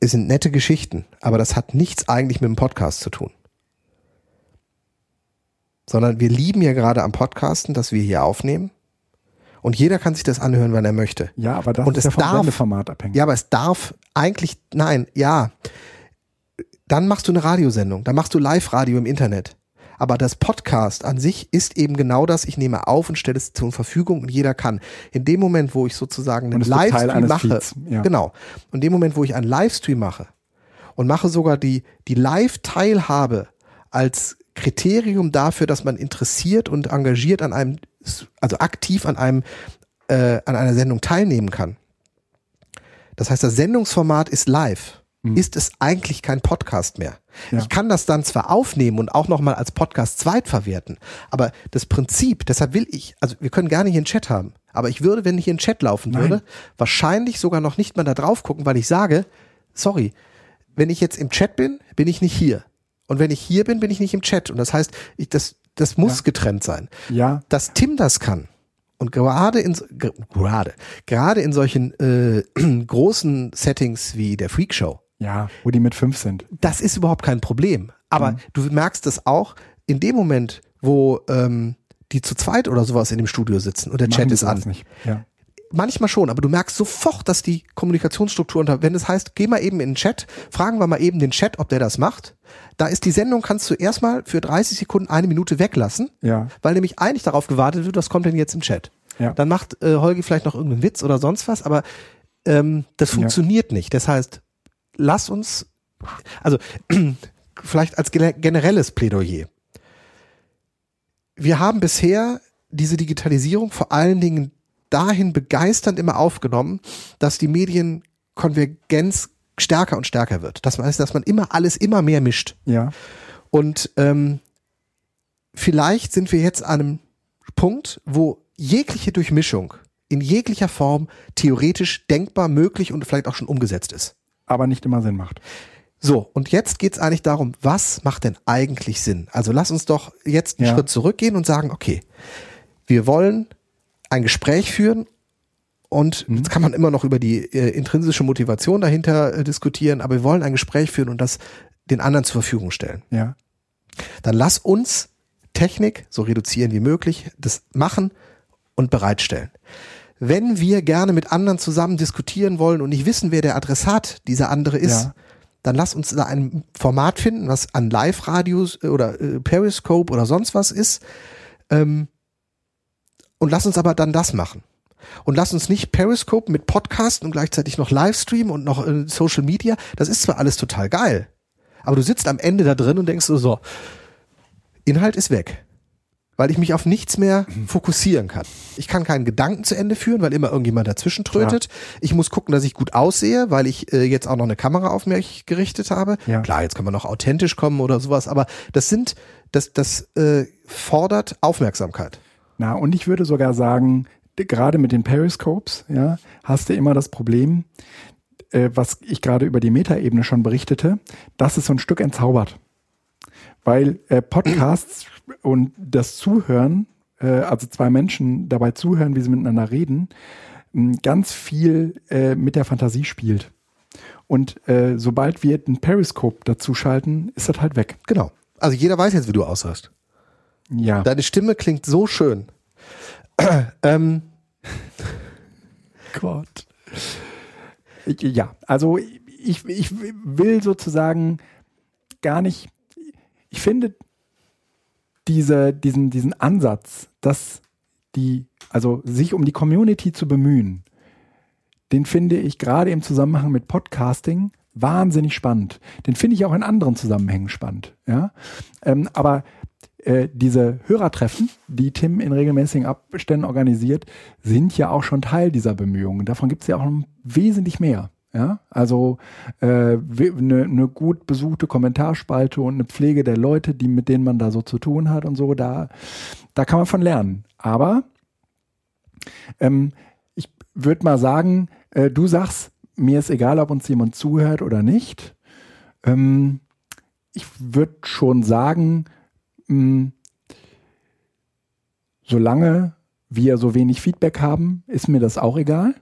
es sind nette Geschichten, aber das hat nichts eigentlich mit dem Podcast zu tun. Sondern wir lieben ja gerade am Podcasten, dass wir hier aufnehmen. Und jeder kann sich das anhören, wann er möchte. Ja, aber das Und ist es ja vom darf- Sendeformat abhängig. Ja, aber es darf eigentlich, nein, ja. Dann machst du eine Radiosendung, dann machst du Live-Radio im Internet. Aber das Podcast an sich ist eben genau das. Ich nehme auf und stelle es zur Verfügung und jeder kann. In dem Moment, wo ich sozusagen einen Livestream mache, ja. genau. Und in dem Moment, wo ich einen Livestream mache und mache sogar die, die Live-Teilhabe als Kriterium dafür, dass man interessiert und engagiert an einem, also aktiv an einem, äh, an einer Sendung teilnehmen kann. Das heißt, das Sendungsformat ist live. Ist es eigentlich kein Podcast mehr? Ja. Ich kann das dann zwar aufnehmen und auch nochmal als Podcast zweitverwerten, aber das Prinzip, deshalb will ich, also wir können gerne hier einen Chat haben, aber ich würde, wenn hier ein Chat laufen Nein. würde, wahrscheinlich sogar noch nicht mal da drauf gucken, weil ich sage, sorry, wenn ich jetzt im Chat bin, bin ich nicht hier. Und wenn ich hier bin, bin ich nicht im Chat. Und das heißt, ich, das, das muss Ja. getrennt sein Ja, dass Tim das kann und gerade in gerade gerade in solchen äh, großen Settings wie der Freak Show, ja, wo die mit fünf sind. das ist überhaupt kein Problem. Aber du merkst es auch in dem Moment, wo ähm, die zu zweit oder sowas in dem Studio sitzen und der Machen Chat ist an. Nicht. Ja. Manchmal schon, aber du merkst sofort, dass die Kommunikationsstruktur unter, wenn es heißt, geh mal eben in den Chat, fragen wir mal eben den Chat, ob der das macht. Da ist die Sendung, kannst du erstmal für 30 Sekunden eine Minute weglassen Ja. weil nämlich eigentlich darauf gewartet wird, was kommt denn jetzt im Chat. Ja. Dann macht äh, Holgi vielleicht noch irgendeinen Witz oder sonst was, aber ähm, das Ja. funktioniert nicht. Das heißt, lass uns, also vielleicht als gene- generelles Plädoyer. Wir haben bisher diese Digitalisierung vor allen Dingen dahin begeisternd immer aufgenommen, dass die Medienkonvergenz stärker und stärker wird. Das heißt, dass man immer alles immer mehr mischt. Ja. Und ähm, vielleicht sind wir jetzt an einem Punkt, wo jegliche Durchmischung in jeglicher Form theoretisch denkbar, möglich und vielleicht auch schon umgesetzt ist. Aber nicht immer Sinn macht. So, und jetzt geht's eigentlich darum, was macht denn eigentlich Sinn? Also lass uns doch jetzt einen Ja. Schritt zurückgehen und sagen, okay, wir wollen ein Gespräch führen und Mhm. jetzt kann man immer noch über die äh, intrinsische Motivation dahinter äh, diskutieren, aber wir wollen ein Gespräch führen und das den anderen zur Verfügung stellen. Ja. Dann lass uns Technik so reduzieren wie möglich, das machen und bereitstellen. Wenn wir gerne mit anderen zusammen diskutieren wollen und nicht wissen, wer der Adressat dieser andere ist, Ja. dann lass uns da ein Format finden, was an Live-Radios oder äh, Periscope oder sonst was ist. Ähm, und lass uns aber dann das machen. Und lass uns nicht Periscope mit Podcasten und gleichzeitig noch Livestream und noch äh, Social Media. Das ist zwar alles total geil, aber du sitzt am Ende da drin und denkst so, so Inhalt ist weg. Weil ich mich auf nichts mehr fokussieren kann. Ich kann keinen Gedanken zu Ende führen, weil immer irgendjemand dazwischen trötet. Ich muss gucken, dass ich gut aussehe, weil ich äh, jetzt auch noch eine Kamera auf mich gerichtet habe. Ja. Klar, jetzt kann man noch authentisch kommen oder sowas, aber das sind, das, das äh, fordert Aufmerksamkeit. Na, und ich würde sogar sagen, gerade mit den Periscopes, ja, hast du immer das Problem, äh, was ich gerade über die Metaebene schon berichtete, das ist so ein Stück entzaubert. Weil äh, Podcasts und das Zuhören, äh, also zwei Menschen dabei zuhören, wie sie miteinander reden, ganz viel äh, mit der Fantasie spielt. Und äh, sobald wir den Periscope dazu schalten, ist das halt weg. Genau. Also jeder weiß jetzt, wie du aussahst. Ja. Deine Stimme klingt so schön. ähm, Gott. Ja, also ich, ich will sozusagen gar nicht, ich finde diese, diesen, diesen Ansatz, dass die, also sich um die Community zu bemühen, den finde ich gerade im Zusammenhang mit Podcasting wahnsinnig spannend. Den finde ich auch in anderen Zusammenhängen spannend. Ja? Ähm, aber äh, diese Hörertreffen, die Tim in regelmäßigen Abständen organisiert, sind ja auch schon Teil dieser Bemühungen. Davon gibt es ja auch wesentlich mehr. Ja, also eine äh, ne, ne gut besuchte Kommentarspalte und eine Pflege der Leute, die mit denen man da so zu tun hat und so, da, da kann man von lernen. Aber ähm, ich würde mal sagen, äh, du sagst, mir ist egal, ob uns jemand zuhört oder nicht. Ähm, ich würde schon sagen, hm, solange wir so wenig Feedback haben, ist mir das auch egal,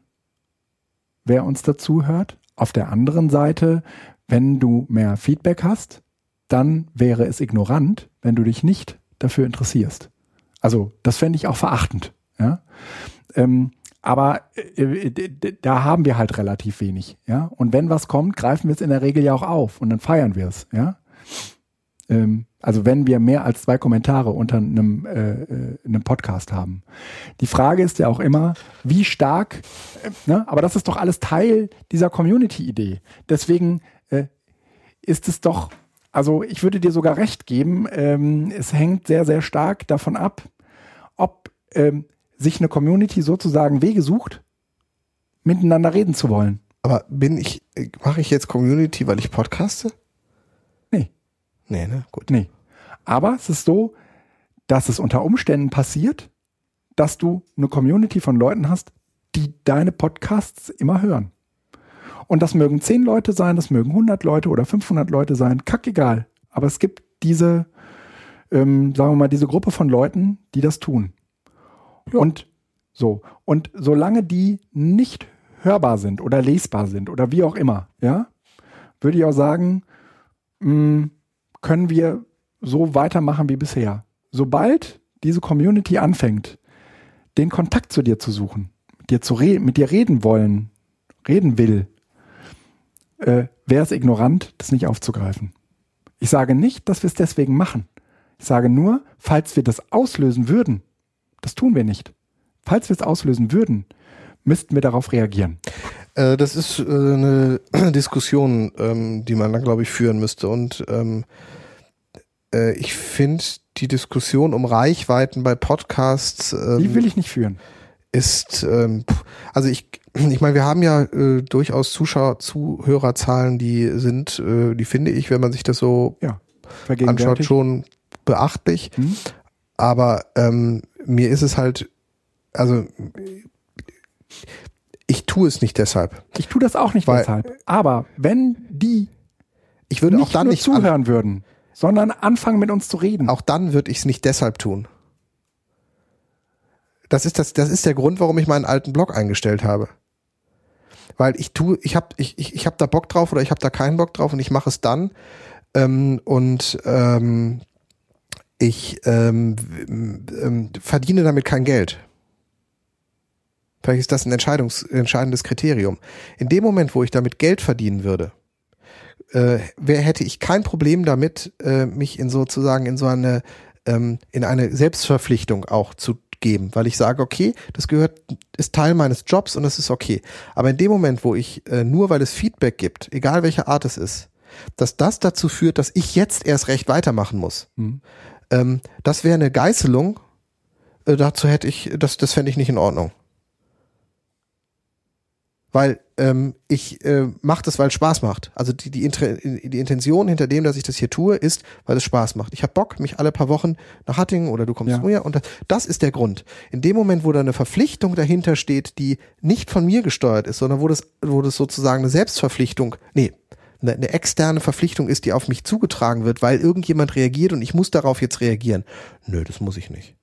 wer uns dazu hört. Auf der anderen Seite, wenn du mehr Feedback hast, dann wäre es ignorant, wenn du dich nicht dafür interessierst. Also das fände ich auch verachtend. Ja? Ähm, aber äh, äh da haben wir halt relativ wenig. Ja? Und wenn was kommt, greifen wir es in der Regel ja auch auf und dann feiern wir es. Ja? Ähm, also wenn wir mehr als zwei Kommentare unter einem, äh, äh, einem Podcast haben. Die Frage ist ja auch immer, wie stark, äh, ne? aber das ist doch alles Teil dieser Community-Idee. Deswegen äh, ist es doch, also ich würde dir sogar recht geben, ähm, es hängt sehr, sehr stark davon ab, ob ähm, sich eine Community sozusagen Wege sucht, miteinander reden zu wollen. Aber bin ich, mache ich jetzt Community, weil ich podcaste? Nee, ne? Gut. Nee. Aber es ist so, dass es unter Umständen passiert, dass du eine Community von Leuten hast, die deine Podcasts immer hören. Und das mögen 10 Leute sein, das mögen 100 Leute oder 500 Leute sein, kackegal. Aber es gibt diese, ähm, sagen wir mal, diese Gruppe von Leuten, die das tun. Ja. Und so. Und solange die nicht hörbar sind oder lesbar sind oder wie auch immer, ja, würde ich auch sagen, mh, mm, können wir so weitermachen wie bisher. Sobald diese Community anfängt, den Kontakt zu dir zu suchen, dir zu mit dir reden wollen, reden will, äh, wäre es ignorant, das nicht aufzugreifen. Ich sage nicht, dass wir es deswegen machen. Ich sage nur, falls wir das auslösen würden, das tun wir nicht. Falls wir es auslösen würden, müssten wir darauf reagieren. Äh, das ist äh, eine Diskussion, ähm, die man dann, glaube ich, führen müsste. Und ähm, äh, ich finde die Diskussion um Reichweiten bei Podcasts. Ähm, die will ich nicht führen. Ist, ähm, also ich, ich meine, wir haben ja äh, durchaus Zuschauer, Zuhörerzahlen, die sind, äh, die finde ich, wenn man sich das so ja, anschaut, schon beachtlich. Hm. Aber ähm, mir ist es halt, also ich tue es nicht deshalb. Ich tue das auch nicht weil, deshalb. Aber wenn die ich würde auch dann nicht zuhören würden, sondern anfangen mit uns zu reden. Auch dann würde ich es nicht deshalb tun. Das ist das, das ist der Grund, warum ich meinen alten Blog eingestellt habe. Weil ich tue, ich habe ich, ich, ich hab da Bock drauf oder ich habe da keinen Bock drauf und ich mache es dann. Ähm, und ähm, ich ähm, ähm, verdiene damit kein Geld. Vielleicht ist das ein entscheidendes Kriterium. In dem Moment, wo ich damit Geld verdienen würde, äh, hätte ich kein Problem damit, äh, mich in sozusagen in so eine ähm, in eine Selbstverpflichtung auch zu geben, weil ich sage, okay, das gehört, ist Teil meines Jobs und das ist okay. Aber in dem Moment, wo ich äh, nur weil es Feedback gibt, egal welcher Art es ist, dass das dazu führt, dass ich jetzt erst recht weitermachen muss, mhm. ähm, das wäre eine Geißelung. Äh, dazu hätte ich, das, das fände ich nicht in Ordnung weil ähm, ich äh, mache das, weil es Spaß macht. Also die, die, die Intention hinter dem, dass ich das hier tue, ist, weil es Spaß macht. Ich habe Bock, mich alle paar Wochen nach Hattingen oder du kommst ja. zu mir und das, das ist der Grund. In dem Moment, wo da eine Verpflichtung dahinter steht, die nicht von mir gesteuert ist, sondern wo das, wo das sozusagen eine Selbstverpflichtung, nee, eine, eine externe Verpflichtung ist, die auf mich zugetragen wird, weil irgendjemand reagiert und ich muss darauf jetzt reagieren. Nö, das muss ich nicht.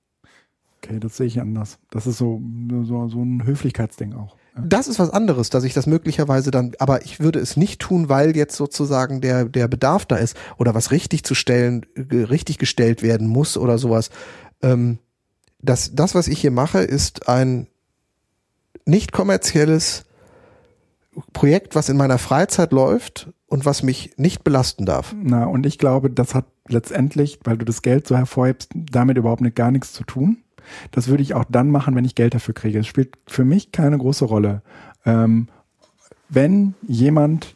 Okay, das sehe ich anders. Das ist so, so, so ein Höflichkeitsding auch. Das ist was anderes, dass ich das möglicherweise dann, aber ich würde es nicht tun, weil jetzt sozusagen der, der Bedarf da ist oder was richtig zu stellen, richtig gestellt werden muss oder sowas. Ähm, das, das, was ich hier mache, ist ein nicht kommerzielles Projekt, was in meiner Freizeit läuft und was mich nicht belasten darf. Na, und ich glaube, das hat letztendlich, weil du das Geld so hervorhebst, damit überhaupt nicht gar nichts zu tun. Das würde ich auch dann machen, wenn ich Geld dafür kriege. Es spielt für mich keine große Rolle. Ähm, wenn jemand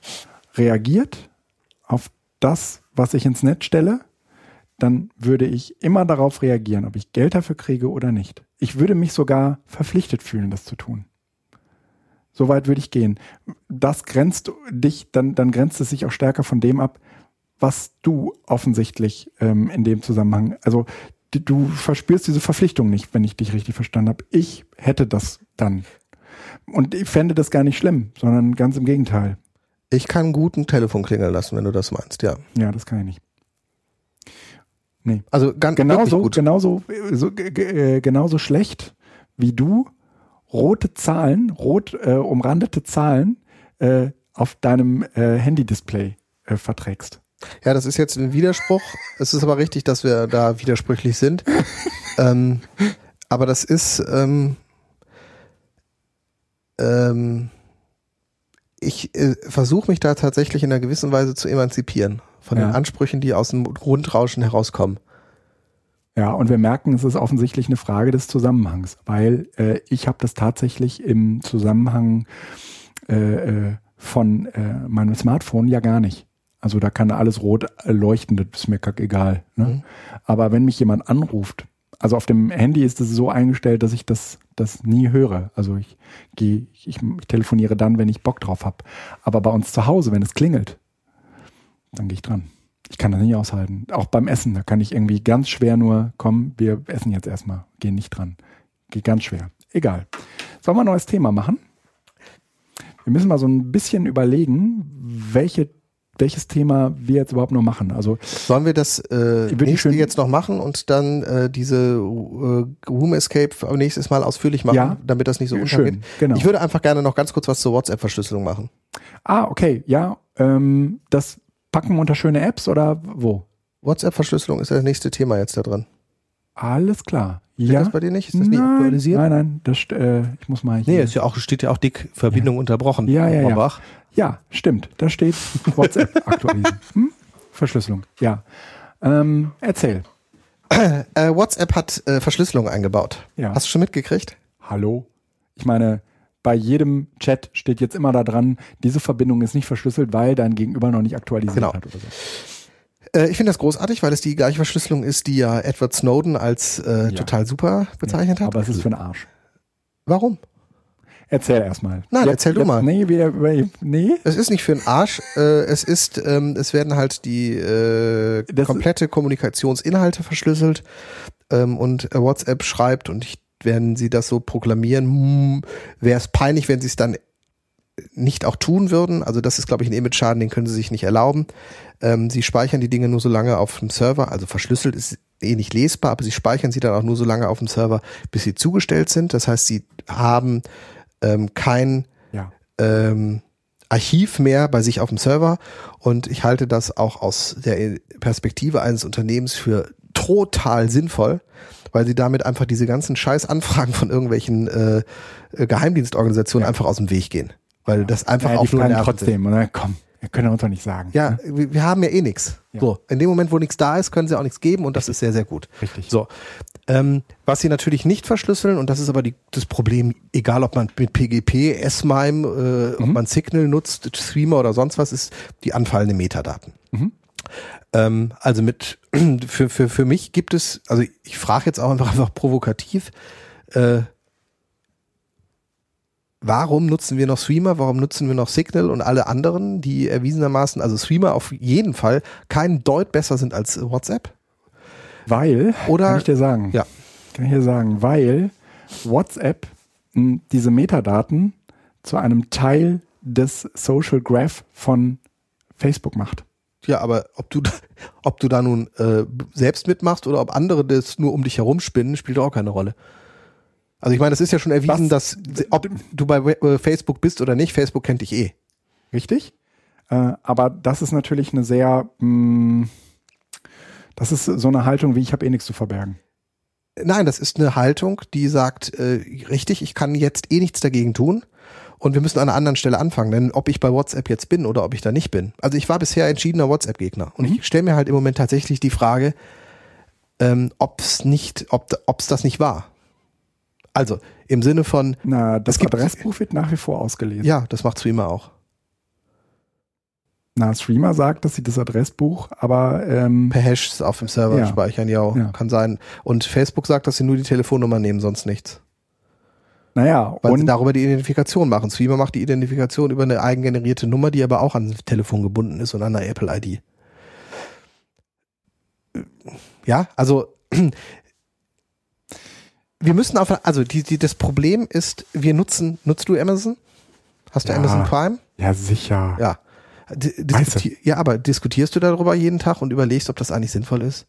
reagiert auf das, was ich ins Netz stelle, dann würde ich immer darauf reagieren, ob ich Geld dafür kriege oder nicht. Ich würde mich sogar verpflichtet fühlen, das zu tun. So weit würde ich gehen. Das grenzt dich, dann, dann grenzt es sich auch stärker von dem ab, was du offensichtlich ähm, in dem Zusammenhang, also du verspürst diese Verpflichtung nicht, wenn ich dich richtig verstanden habe. Ich hätte das dann. Und ich fände das gar nicht schlimm, sondern ganz im Gegenteil. Ich kann gut ein Telefon klingeln lassen, wenn du das meinst, ja. Ja, das kann ich nicht. Nee. Also ganz Genauso, gut. genauso, so, g- g- äh, genauso schlecht wie du rote Zahlen, rot äh, umrandete Zahlen äh, auf deinem äh, Handy-Display äh, verträgst. Ja, das ist jetzt ein Widerspruch. es ist aber richtig, dass wir da widersprüchlich sind. ähm, aber das ist, ähm, ähm, ich äh, versuche mich da tatsächlich in einer gewissen Weise zu emanzipieren von Ja. den Ansprüchen, die aus dem Grundrauschen herauskommen. Ja, und wir merken, es ist offensichtlich eine Frage des Zusammenhangs, weil äh, ich habe das tatsächlich im Zusammenhang äh, äh, von äh, meinem Smartphone ja gar nicht. Also da kann alles rot äh, leuchten, das ist mir kackegal. Ne? Mhm. Aber wenn mich jemand anruft, also auf dem Handy ist es so eingestellt, dass ich das, das nie höre. Also ich gehe, ich, ich telefoniere dann, wenn ich Bock drauf habe. Aber bei uns zu Hause, wenn es klingelt, dann gehe ich dran. Ich kann das nicht aushalten. Auch beim Essen, da kann ich irgendwie ganz schwer nur, komm, wir essen jetzt erstmal, gehen nicht dran. Geht ganz schwer. Egal. Sollen wir ein neues Thema machen? Wir müssen mal so ein bisschen überlegen, welche, welches Thema wir jetzt überhaupt noch machen. Also Sollen wir das äh, nächste schön- jetzt noch machen und dann äh, diese äh, Room Escape nächstes Mal ausführlich machen, Ja. damit das nicht so Schön, untergeht? genau. Ich würde einfach gerne noch ganz kurz was zur WhatsApp-Verschlüsselung machen. Ah, okay, ja. Ähm, das packen wir unter schöne Apps oder wo? WhatsApp-Verschlüsselung ist das nächste Thema jetzt da drin. Alles klar. Steht ja. das bei dir nicht? Ist das nicht nein, aktualisiert? Nein, nein, das, äh, ich muss mal hier. Nee, ist ja auch, steht ja auch dick, Verbindung unterbrochen. Ja, ja, ja. Ja, stimmt. Da steht WhatsApp aktualisieren. Hm? Verschlüsselung, ja. Ähm, erzähl. Äh, WhatsApp hat äh, Verschlüsselung eingebaut. Ja. Hast du schon mitgekriegt? Hallo? Ich meine, bei jedem Chat steht jetzt immer da dran, diese Verbindung ist nicht verschlüsselt, weil dein Gegenüber noch nicht aktualisiert Genau. hat oder so. Äh, ich finde das großartig, weil es die gleiche Verschlüsselung ist, die ja Edward Snowden als äh, Ja. total super bezeichnet hat. Aber es ist für den Arsch. Warum? Erzähl erstmal. Nein, erzähl du mal. Nee, wir, nee. Es ist nicht für den Arsch. Äh, es ist, ähm, es werden halt die äh, Das- komplette Kommunikationsinhalte verschlüsselt ähm, und äh, WhatsApp schreibt und ich, wenn sie das so proklamieren, wäre es peinlich, wenn sie es dann nicht auch tun würden. Also das ist, glaube ich, ein Image-Schaden, den können sie sich nicht erlauben. Ähm, sie speichern die Dinge nur so lange auf dem Server, also verschlüsselt ist eh nicht lesbar, aber sie speichern sie dann auch nur so lange auf dem Server, bis sie zugestellt sind. Das heißt, sie haben ähm, kein Ja. ähm, Archiv mehr bei sich auf dem Server und ich halte das auch aus der Perspektive eines Unternehmens für total sinnvoll, weil sie damit einfach diese ganzen Scheiß-Anfragen von irgendwelchen äh, Geheimdienstorganisationen Ja. einfach aus dem Weg gehen. Weil das einfach ja, auch die nur nervt. trotzdem, oder? Komm, wir können uns doch nicht sagen. Ja, wir, wir haben ja eh nichts. Ja. So, in dem Moment, wo nichts da ist, können sie auch nichts geben und das ist sehr, sehr gut. Richtig. So, ähm, was sie natürlich nicht verschlüsseln und das ist aber die, das Problem, egal ob man mit PGP, S-MIME, äh, ob Mhm. man Signal nutzt, Streamer oder sonst was, ist die anfallenden Metadaten. Mhm. Ähm, also mit für, für, für mich gibt es, also ich frage jetzt auch einfach, einfach provokativ, äh, warum nutzen wir noch Streamer, warum nutzen wir noch Signal und alle anderen, die erwiesenermaßen, also Streamer auf jeden Fall kein Deut besser sind als WhatsApp? Weil, Oder- kann ich dir sagen, Ja. kann ich dir sagen, weil WhatsApp mh, diese Metadaten zu einem Teil des Social Graph von Facebook macht. Ja, aber ob du, da- ob du da nun äh, selbst mitmachst oder ob andere das nur um dich herum spinnen, spielt auch keine Rolle. Also ich meine, das ist ja schon erwiesen, Was- dass ob du bei äh, Facebook bist oder nicht, Facebook kennt dich eh. Richtig? Äh, aber das ist natürlich eine sehr, mh, das ist so eine Haltung wie ich habe eh nichts zu verbergen. Nein, das ist eine Haltung, die sagt, äh, richtig, ich kann jetzt eh nichts dagegen tun und wir müssen an einer anderen Stelle anfangen, denn ob ich bei WhatsApp jetzt bin oder ob ich da nicht bin. Also ich war bisher entschiedener WhatsApp-Gegner und Mhm. ich stelle mir halt im Moment tatsächlich die Frage, ähm, ob es nicht, ob es das nicht war. Also im Sinne von, Na, das gibt- Adressbuch wird nach wie vor ausgelesen. ja, das macht Streamer auch. Na, Streamer sagt, dass sie das Adressbuch, aber ähm, Per Hash auf dem Server Ja. speichern, ja, Ja. kann sein. Und Facebook sagt, dass sie nur die Telefonnummer nehmen, sonst nichts. naja, Weil sie und darüber die Identifikation machen. Streamer macht die Identifikation über eine eigengenerierte Nummer, die aber auch an das Telefon gebunden ist und an einer Apple-ID. Ja, also wir müssen auf, also die, die, das Problem ist, wir nutzen, nutzt du Amazon? Hast du Ja. Amazon Prime? Ja, sicher. Ja. D Weißt diskuti- ja, aber diskutierst du darüber jeden Tag und überlegst, ob das eigentlich sinnvoll ist?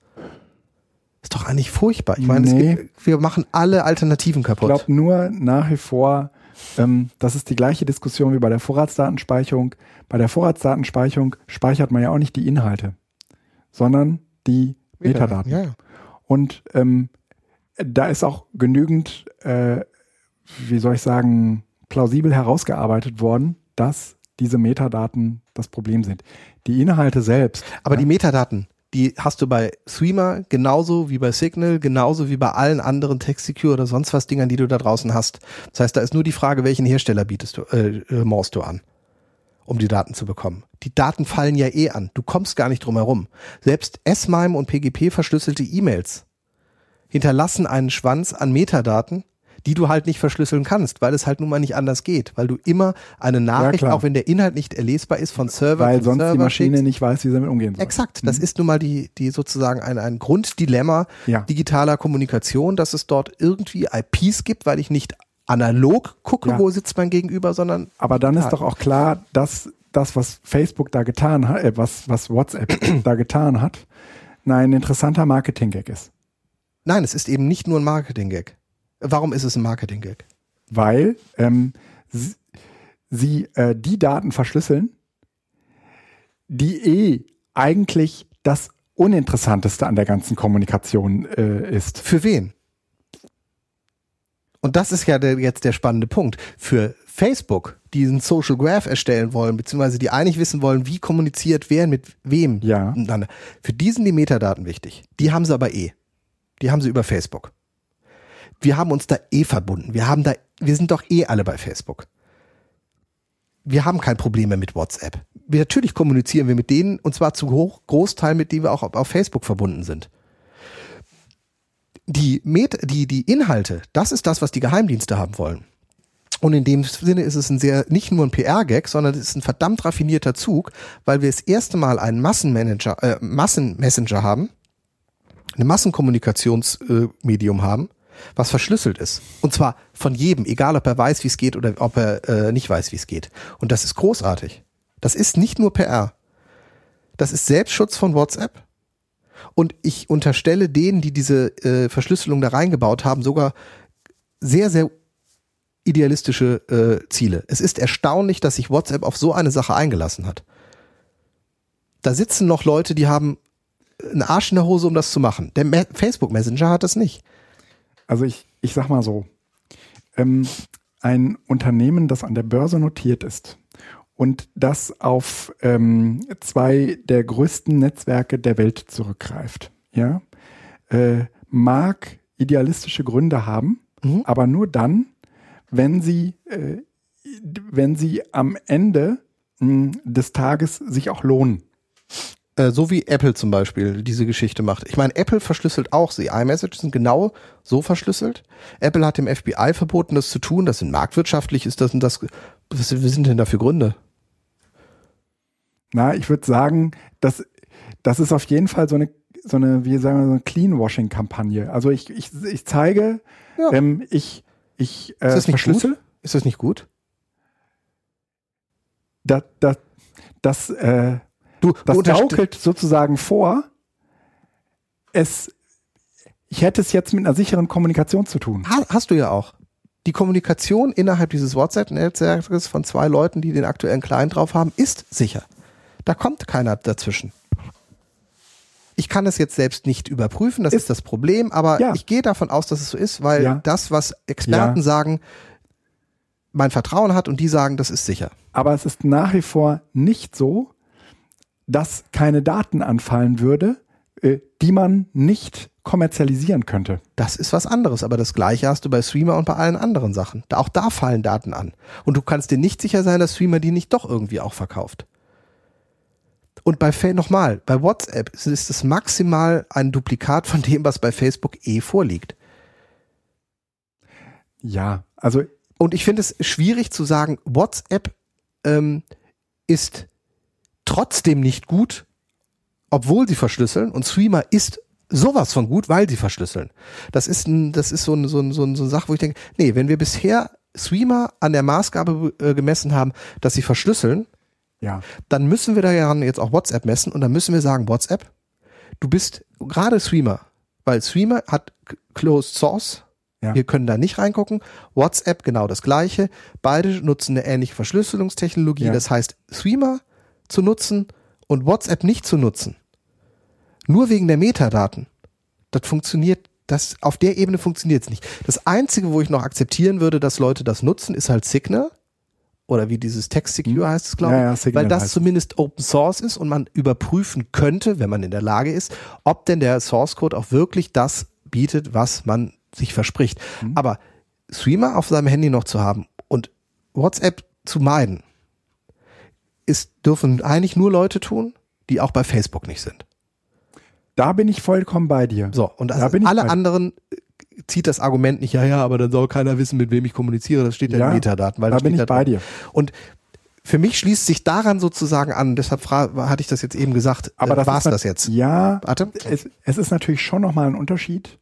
Ist doch eigentlich furchtbar. Ich meine, Nee. gibt, wir machen alle Alternativen Ich kaputt. glaube nur nach wie vor, ähm, das ist die gleiche Diskussion wie bei der Vorratsdatenspeicherung. Bei der Vorratsdatenspeicherung speichert man ja auch nicht die Inhalte, sondern die Metadaten. Ja, ja. Und ähm, da ist auch genügend, äh, wie soll ich sagen, plausibel herausgearbeitet worden, dass diese Metadaten das Problem sind. Die Inhalte selbst. Aber ja, die Metadaten, die hast du bei Streamer genauso wie bei Signal, genauso wie bei allen anderen TextSecure oder sonst was Dingern, die du da draußen hast. Das heißt, da ist nur die Frage, welchen Hersteller bietest du, äh, äh, morst du an, um die Daten zu bekommen. Die Daten fallen ja eh an. Du kommst gar nicht drum herum. Selbst S-MIME und PGP verschlüsselte E-Mails hinterlassen einen Schwanz an Metadaten, die du halt nicht verschlüsseln kannst, weil es halt nun mal nicht anders geht, weil du immer eine Nachricht, klar. auch wenn der Inhalt nicht erlesbar ist, von Server weil sonst Server die Maschine schickst. nicht weiß, wie sie damit umgehen soll. Exakt, das ist nun mal die, die sozusagen ein, ein Grunddilemma Ja. digitaler Kommunikation, dass es dort irgendwie IPs gibt, weil ich nicht analog gucke, Ja. wo sitzt mein Gegenüber, sondern Aber dann ist Ja. doch auch klar, dass das, was Facebook da getan hat, äh, was, was WhatsApp da getan hat, ein interessanter Marketing-Gag ist. Nein, es ist eben nicht nur ein Marketing-Gag. Warum ist es ein Marketing-Gag? Weil ähm, sie, sie äh, die Daten verschlüsseln, die eh eigentlich das Uninteressanteste an der ganzen Kommunikation äh, ist. Für wen? Und das ist ja der, jetzt der spannende Punkt. Für Facebook, die einen Social Graph erstellen wollen, beziehungsweise die eigentlich wissen wollen, wie kommuniziert wer mit wem Ja. miteinander. Für die sind die Metadaten wichtig. Die haben sie aber eh. Die haben sie über Facebook. Wir haben uns da eh verbunden. Wir haben da, wir sind doch eh alle bei Facebook. Wir haben kein Problem mehr mit WhatsApp. Wir, natürlich kommunizieren wir mit denen und zwar zu hoch, Großteil, mit denen wir auch auf, auf Facebook verbunden sind die, Met die, die Inhalte, das ist das, was die Geheimdienste haben wollen. Und in dem Sinne ist es ein sehr, nicht nur ein PR-Gag, sondern es ist ein verdammt raffinierter Zug, weil wir das erste Mal einen Massenmanager, äh, Massenmessenger haben, ein Massenkommunikationsmedium äh, haben, was verschlüsselt ist. Und zwar von jedem, egal ob er weiß, wie es geht oder ob er äh, nicht weiß, wie es geht. Und das ist großartig. Das ist nicht nur PR. Das ist Selbstschutz von WhatsApp. Und ich unterstelle denen, die diese äh, Verschlüsselung da reingebaut haben, sogar sehr, sehr idealistische äh, Ziele. Es ist erstaunlich, dass sich WhatsApp auf so eine Sache eingelassen hat. Da sitzen noch Leute, die haben einen Arsch in der Hose, um das zu machen. Der Me Facebook Messenger hat das nicht. Also ich, ich sag mal so, ähm, ein Unternehmen, das an der Börse notiert ist und das auf ähm, zwei der größten Netzwerke der Welt zurückgreift, ja, äh, mag idealistische Gründe haben, Mhm. aber nur dann, wenn sie, äh, wenn sie am Ende mh, des Tages sich auch lohnen. Äh, so wie Apple zum Beispiel diese Geschichte macht. Ich meine, Apple verschlüsselt auch. Die iMessage sind genau so verschlüsselt. Apple hat dem FBI verboten, das zu tun. Das sind marktwirtschaftlich, ist das und das. Was, was sind denn da für Gründe? Na, ich würde sagen, das, das ist auf jeden Fall so eine, so eine, wie sagen wir, so eine Cleanwashing-Kampagne. Also ich, ich, ich zeige, Ja. ähm, ich, ich äh, Ist das nicht verschlüssel. gut? Ist das nicht gut? Das, das, das, äh, Du, das gaukelt sozusagen vor, es, ich hätte es jetzt mit einer sicheren Kommunikation zu tun. Ha- Hast du ja auch. Die Kommunikation innerhalb dieses WhatsApp-Netzwerkes von zwei Leuten, die den aktuellen Client drauf haben, ist sicher. Da kommt keiner dazwischen. Ich kann es jetzt selbst nicht überprüfen, das ist, Ist- das Problem, aber Ja. ich gehe davon aus, dass es so ist, weil Ja. das, was Experten Ja. sagen, mein Vertrauen hat und die sagen, das ist sicher. Aber es ist nach wie vor nicht so, dass keine Daten anfallen würde, äh, die man nicht kommerzialisieren könnte. Das ist was anderes, aber das gleiche hast du bei Streamer und bei allen anderen Sachen. Da, auch da fallen Daten an. Und du kannst dir nicht sicher sein, dass Streamer die nicht doch irgendwie auch verkauft. Und bei nochmal, bei WhatsApp ist ist es maximal ein Duplikat von dem, was bei Facebook eh vorliegt. Ja, also Und ich finde es schwierig zu sagen, WhatsApp ähm, ist trotzdem nicht gut, obwohl sie verschlüsseln und Streamer ist sowas von gut, weil sie verschlüsseln. Das ist ein, das ist so ein, so ein, so ein, so eine Sache, wo ich denke, nee, wenn wir bisher Streamer an der Maßgabe äh, gemessen haben, dass sie verschlüsseln, Ja. dann müssen wir daran jetzt auch WhatsApp messen und dann müssen wir sagen, WhatsApp, du bist gerade Streamer, weil Streamer hat Closed Source, Ja. wir können da nicht reingucken. WhatsApp genau das gleiche. Beide nutzen eine ähnliche Verschlüsselungstechnologie. Ja. Das heißt, Streamer zu nutzen und WhatsApp nicht zu nutzen, nur wegen der Metadaten, das funktioniert, das auf der Ebene funktioniert es nicht. Das Einzige, wo ich noch akzeptieren würde, dass Leute das nutzen, ist halt Signal. Oder wie dieses Text Secure heißt es, glaube ich. Ja, ja, weil das zumindest Open Source ist und man überprüfen könnte, wenn man in der Lage ist, ob denn der Source Code auch wirklich das bietet, was man sich verspricht. Mhm. Aber Streamer auf seinem Handy noch zu haben und WhatsApp zu meiden, ist, dürfen eigentlich nur Leute tun, die auch bei Facebook nicht sind. Da bin ich vollkommen bei dir. So, und Da ich alle bei- anderen äh, zieht das Argument nicht, ja, ja, aber dann soll keiner wissen, mit wem ich kommuniziere. Das steht ja, Ja, in Metadaten. Weil da bin ich bei drauf. dir. Und für mich schließt sich daran sozusagen an, deshalb hatte ich das jetzt eben gesagt, Aber das war es das jetzt? Ja, Warte. es, es ist natürlich schon nochmal ein Unterschied,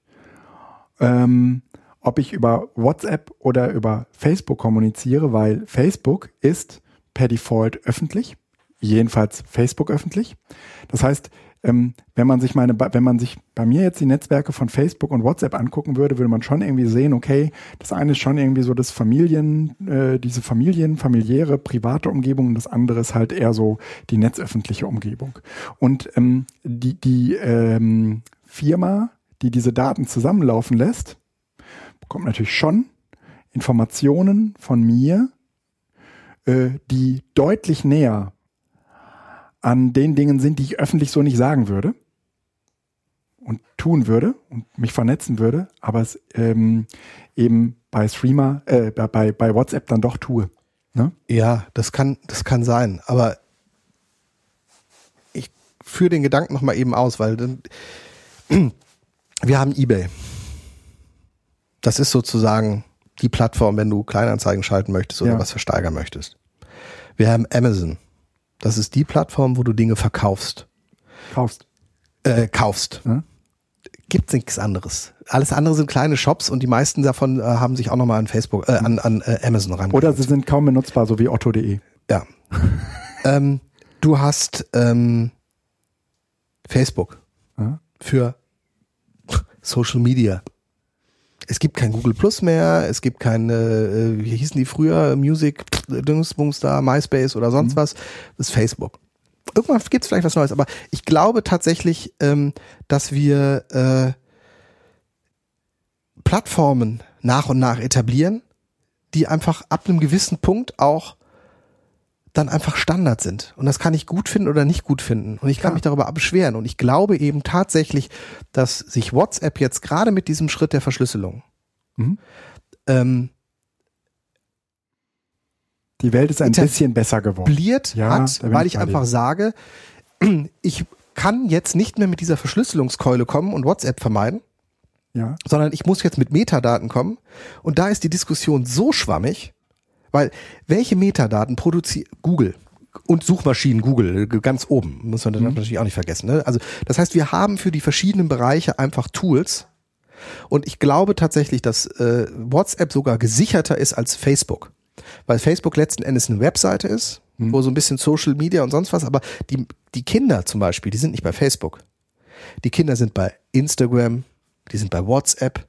ähm, ob ich über WhatsApp oder über Facebook kommuniziere, weil Facebook ist per Default öffentlich, jedenfalls Facebook öffentlich. Das heißt, ähm, wenn man sich meine, wenn man sich bei mir jetzt die Netzwerke von Facebook und WhatsApp angucken würde, würde man schon irgendwie sehen, okay, das eine ist schon irgendwie so das Familien, äh, diese Familien, familiäre, private Umgebung und das andere ist halt eher so die netzöffentliche Umgebung. Und ähm, die, die ähm, Firma, die diese Daten zusammenlaufen lässt, bekommt natürlich schon Informationen von mir, die deutlich näher an den Dingen sind, die ich öffentlich so nicht sagen würde und tun würde und mich vernetzen würde, aber es ähm, eben bei Streamer, äh, bei, bei WhatsApp dann doch tue. Ne? Ja, das kann, das kann sein. Aber ich führe den Gedanken nochmal eben aus, weil dann, wir haben eBay. Das ist sozusagen die Plattform, wenn du Kleinanzeigen schalten möchtest oder Ja. was versteigern möchtest. Wir haben Amazon. Das ist die Plattform, wo du Dinge verkaufst, Kaufst. äh, kaufst. Ne? Gibt nichts anderes. Alles andere sind kleine Shops und die meisten davon äh, haben sich auch nochmal an Facebook, äh, an, an äh, Amazon ran. Oder sie sind kaum benutzbar, so wie otto.de. Ja. ähm, du hast ähm, Facebook Ja? für Social Media. Es gibt kein Google Plus mehr, es gibt keine, äh, wie hießen die früher, Music, Dingsbums da, MySpace oder sonst was. Das ist Facebook. Irgendwann gibt es vielleicht was Neues, aber ich glaube tatsächlich, ähm, dass wir äh, Plattformen nach und nach etablieren, die einfach ab einem gewissen Punkt auch dann einfach Standard sind. Und das kann ich gut finden oder nicht gut finden. Und ich kann Klar. mich darüber beschweren. Und ich glaube eben tatsächlich, dass sich WhatsApp jetzt gerade mit diesem Schritt der Verschlüsselung Mhm. ähm, Die Welt ist ein bisschen besser geworden. Ja, hat, weil ich ich einfach sage, ich kann jetzt nicht mehr mit dieser Verschlüsselungskeule kommen und WhatsApp vermeiden, Ja, sondern ich muss jetzt mit Metadaten kommen. Und da ist die Diskussion so schwammig, weil welche Metadaten produziert Google und Suchmaschinen Google äh, ganz oben, muss man dann natürlich auch nicht vergessen. Ne? Also das heißt, wir haben für die verschiedenen Bereiche einfach Tools. Und ich glaube tatsächlich, dass äh, WhatsApp sogar gesicherter ist als Facebook. Weil Facebook letzten Endes eine Webseite ist, wo so ein bisschen Social Media und sonst was, aber die, die Kinder zum Beispiel, die sind nicht bei Facebook. Die Kinder sind bei Instagram, die sind bei WhatsApp.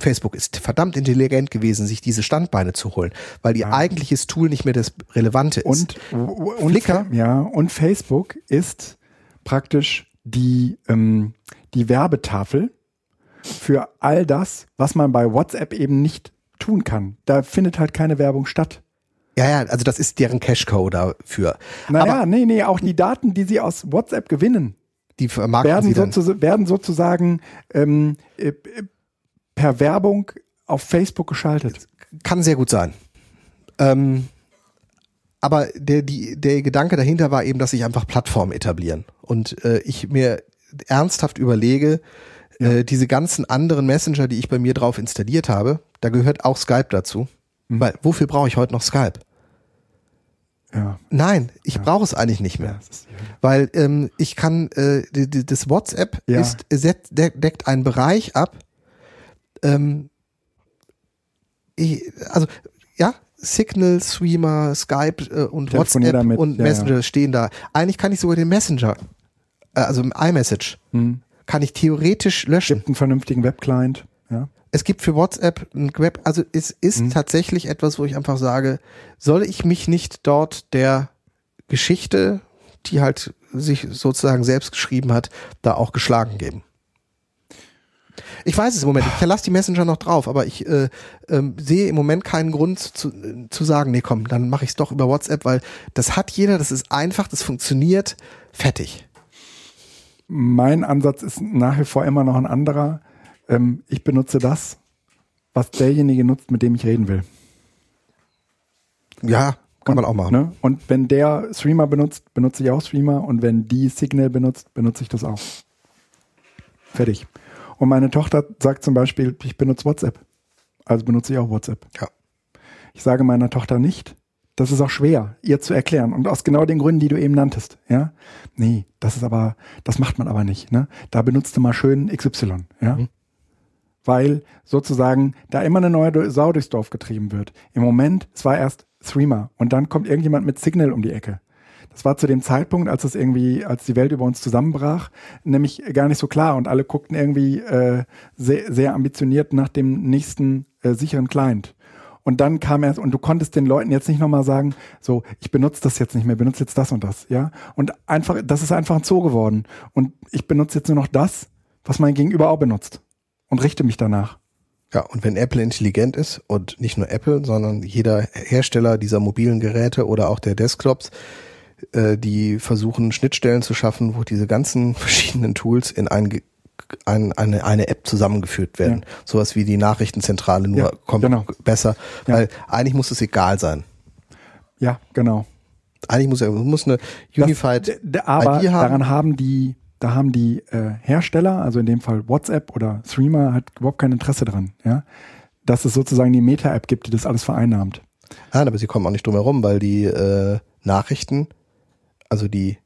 Facebook ist verdammt intelligent gewesen, sich diese Standbeine zu holen, weil ihr eigentliches Tool nicht mehr das Relevante ist. Und, und Flickr? Ja, und Facebook ist praktisch die, ähm, die Werbetafel für all das, was man bei WhatsApp eben nicht tun kann. Da findet halt keine Werbung statt. ja, ja, also das ist deren Cache-Code dafür. Naja, Aber nee, nee, auch die Daten, die sie aus WhatsApp gewinnen, die vermarkten werden, sozu werden sozusagen ähm, äh, äh, per Werbung auf Facebook geschaltet. Kann sehr gut sein. Ähm, aber der, die, der Gedanke dahinter war eben, dass sich einfach Plattformen etablieren. Und äh, ich mir ernsthaft überlege, äh, diese ganzen anderen Messenger, die ich bei mir drauf installiert habe, da gehört auch Skype dazu. Weil wofür brauche ich heute noch Skype? Ja. Nein, ich Ja. brauche es eigentlich nicht mehr. ja ist, Weil ähm, ich kann, äh, die, die, das WhatsApp Ja. ist, de- deckt einen Bereich ab. Ähm, ich, also ja, Signal, Streamer, Skype äh, und WhatsApp damit, und ja, Messenger stehen da. Eigentlich kann ich sogar den Messenger, äh, also im iMessage, hm. kann ich theoretisch löschen. Gibt einen vernünftigen Webclient. Ja. Es gibt für WhatsApp ein Web, also es ist Mhm. tatsächlich etwas, wo ich einfach sage, soll ich mich nicht dort der Geschichte, die halt sich sozusagen selbst geschrieben hat, da auch geschlagen geben? Ich weiß es im Moment, ich verlasse die Messenger noch drauf, aber ich äh, ähm, sehe im Moment keinen Grund zu, zu sagen, nee komm, dann mache ich es doch über WhatsApp, weil das hat jeder, das ist einfach, das funktioniert, fertig. Mein Ansatz ist nach wie vor immer noch ein anderer. Ähm, ich benutze das, was derjenige nutzt, mit dem ich reden will. Ja, kann man auch machen. Ne? Und wenn der Streamer benutzt, benutze ich auch Streamer. Und wenn die Signal benutzt, benutze ich das auch. Fertig. Und meine Tochter sagt zum Beispiel, ich benutze WhatsApp. Also benutze ich auch WhatsApp. Ja. Ich sage meiner Tochter nicht, das ist auch schwer, ihr zu erklären. Und aus genau den Gründen, die du eben nanntest. Ja? Nee, das ist aber, das macht man aber nicht. Ne? Da benutzt du mal schön XY. Ja? Mhm. Weil sozusagen da immer eine neue Sau durchs Dorf getrieben wird. Im Moment, es war erst Threema und dann kommt irgendjemand mit Signal um die Ecke. Das war zu dem Zeitpunkt, als es irgendwie, als die Welt über uns zusammenbrach, nämlich gar nicht so klar und alle guckten irgendwie äh, sehr, sehr ambitioniert nach dem nächsten äh, sicheren Client. Und dann kam erst, und du konntest den Leuten jetzt nicht nochmal sagen, so, ich benutze das jetzt nicht mehr, benutze jetzt das und das, ja. Und einfach, das ist einfach ein Zoo geworden. Und ich benutze jetzt nur noch das, was mein Gegenüber auch benutzt. Und richte mich danach. Ja, und wenn Apple intelligent ist und nicht nur Apple, sondern jeder Hersteller dieser mobilen Geräte oder auch der Desktops, äh, die versuchen Schnittstellen zu schaffen, wo diese ganzen verschiedenen Tools in ein, ein, eine, eine App zusammengeführt werden. Sowas wie die Nachrichtenzentrale, nur Ja, kommt genau. besser, Ja. weil eigentlich muss es egal sein. Ja, genau. Eigentlich muss, muss eine Unified Das, aber ID haben. daran haben die, da haben die äh, Hersteller, also in dem Fall WhatsApp oder Threema, hat überhaupt kein Interesse dran, ja. Dass es sozusagen die Meta-App gibt, die das alles vereinnahmt. Ah, aber sie kommen auch nicht drum herum, weil die äh, Nachrichten, also die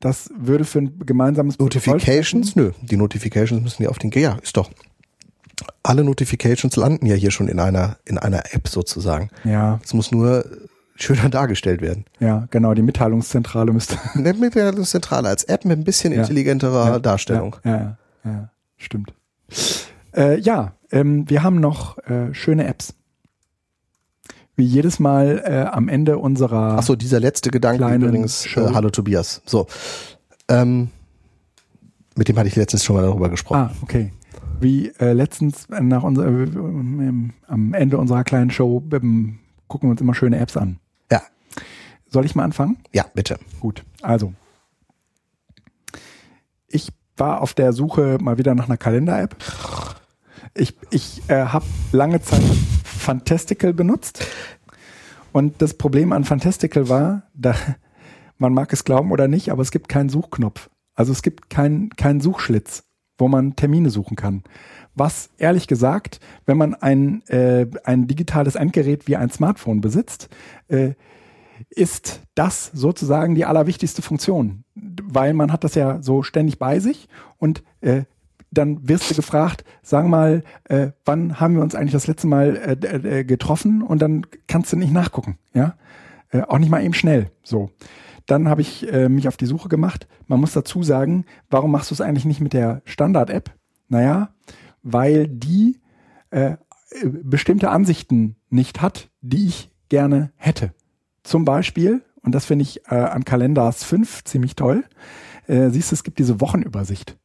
Das würde für ein gemeinsames Notifications? Nö, die Notifications müssen ja auf den, ja, ist doch. Alle Notifications landen ja hier schon in einer, in einer App sozusagen. Ja, Es muss nur schöner dargestellt werden. ja, genau. Die Mitteilungszentrale müsste. Nennt mir das Zentrale als App mit ein bisschen Ja. intelligenterer Ja, Darstellung. Ja, ja, ja stimmt. Äh, ja, ähm, wir haben noch äh, schöne Apps. Wie jedes Mal äh, am Ende unserer. Ach so, dieser letzte Gedanke übrigens, Show. äh, hallo Tobias. So, ähm, mit dem hatte ich letztens schon mal darüber gesprochen. Ah, okay. Wie äh, letztens nach unser, äh, ähm, am Ende unserer kleinen Show ähm, gucken wir uns immer schöne Apps an. Ja, Soll ich mal anfangen? ja, bitte. Gut, also. Ich war auf der Suche mal wieder nach einer Kalender-App. Ich, ich äh, habe lange Zeit Fantastical benutzt. Und das Problem an Fantastical war, da, man mag es glauben oder nicht, aber es gibt keinen Suchknopf. Also es gibt keinen keinen Suchschlitz, wo man Termine suchen kann. Was ehrlich gesagt, wenn man ein, äh, ein digitales Endgerät wie ein Smartphone besitzt, äh, ist das sozusagen die allerwichtigste Funktion, weil man hat das ja so ständig bei sich und äh, dann wirst du gefragt, sag mal, äh, wann haben wir uns eigentlich das letzte Mal äh, äh, getroffen und dann kannst du nicht nachgucken, ja, äh, auch nicht mal eben schnell, so. Dann habe ich äh, mich auf die Suche gemacht. Man muss dazu sagen, warum machst du es eigentlich nicht mit der Standard-App? Naja, weil die äh, bestimmte Ansichten nicht hat, die ich gerne hätte. Zum Beispiel, und das finde ich äh, an Kalendars 5 ziemlich toll, äh, siehst du, es gibt diese Wochenübersicht.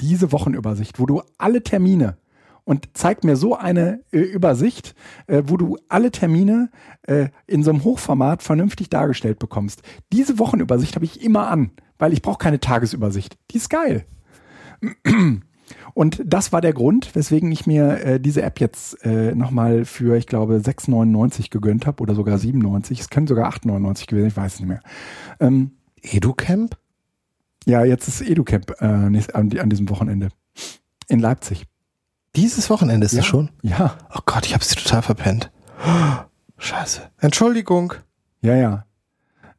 Diese Wochenübersicht, wo du alle Termine und zeigt mir so eine äh, Übersicht, äh, wo du alle Termine äh, in so einem Hochformat vernünftig dargestellt bekommst. Diese Wochenübersicht habe ich immer an, weil ich brauche keine Tagesübersicht. Die ist geil. Und das war der Grund, weswegen ich mir äh, diese App jetzt äh, nochmal für, ich glaube, 6,99 gegönnt habe oder sogar 97. Es können sogar 8,99 gewesen, ich weiß es nicht mehr. Ähm, EduCamp? Ja, jetzt ist EduCamp äh, an, an diesem Wochenende in Leipzig. Dieses Wochenende ist ja. es schon? Ja, Oh Gott, ich habe sie total verpennt. Scheiße. Entschuldigung. Ja, ja.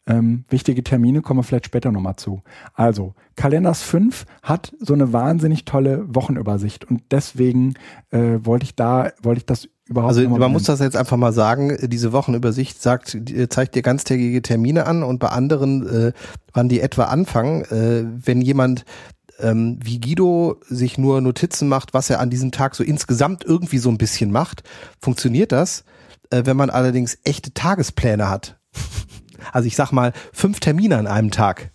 Ähm, wichtige Termine kommen wir vielleicht später nochmal zu. Also, Kalenders 5 hat so eine wahnsinnig tolle Wochenübersicht und deswegen äh, wollte ich da, wollte ich das überhaupt Also man muss das jetzt einfach mal sagen, diese Wochenübersicht sagt, die- zeigt dir ganztägige Termine an und bei anderen, äh, wann die etwa anfangen, äh, wenn jemand ähm, wie Guido sich nur Notizen macht, was er an diesem Tag so insgesamt irgendwie so ein bisschen macht, funktioniert das. Äh, wenn man allerdings echte Tagespläne hat, also ich sag mal fünf Termine an einem Tag,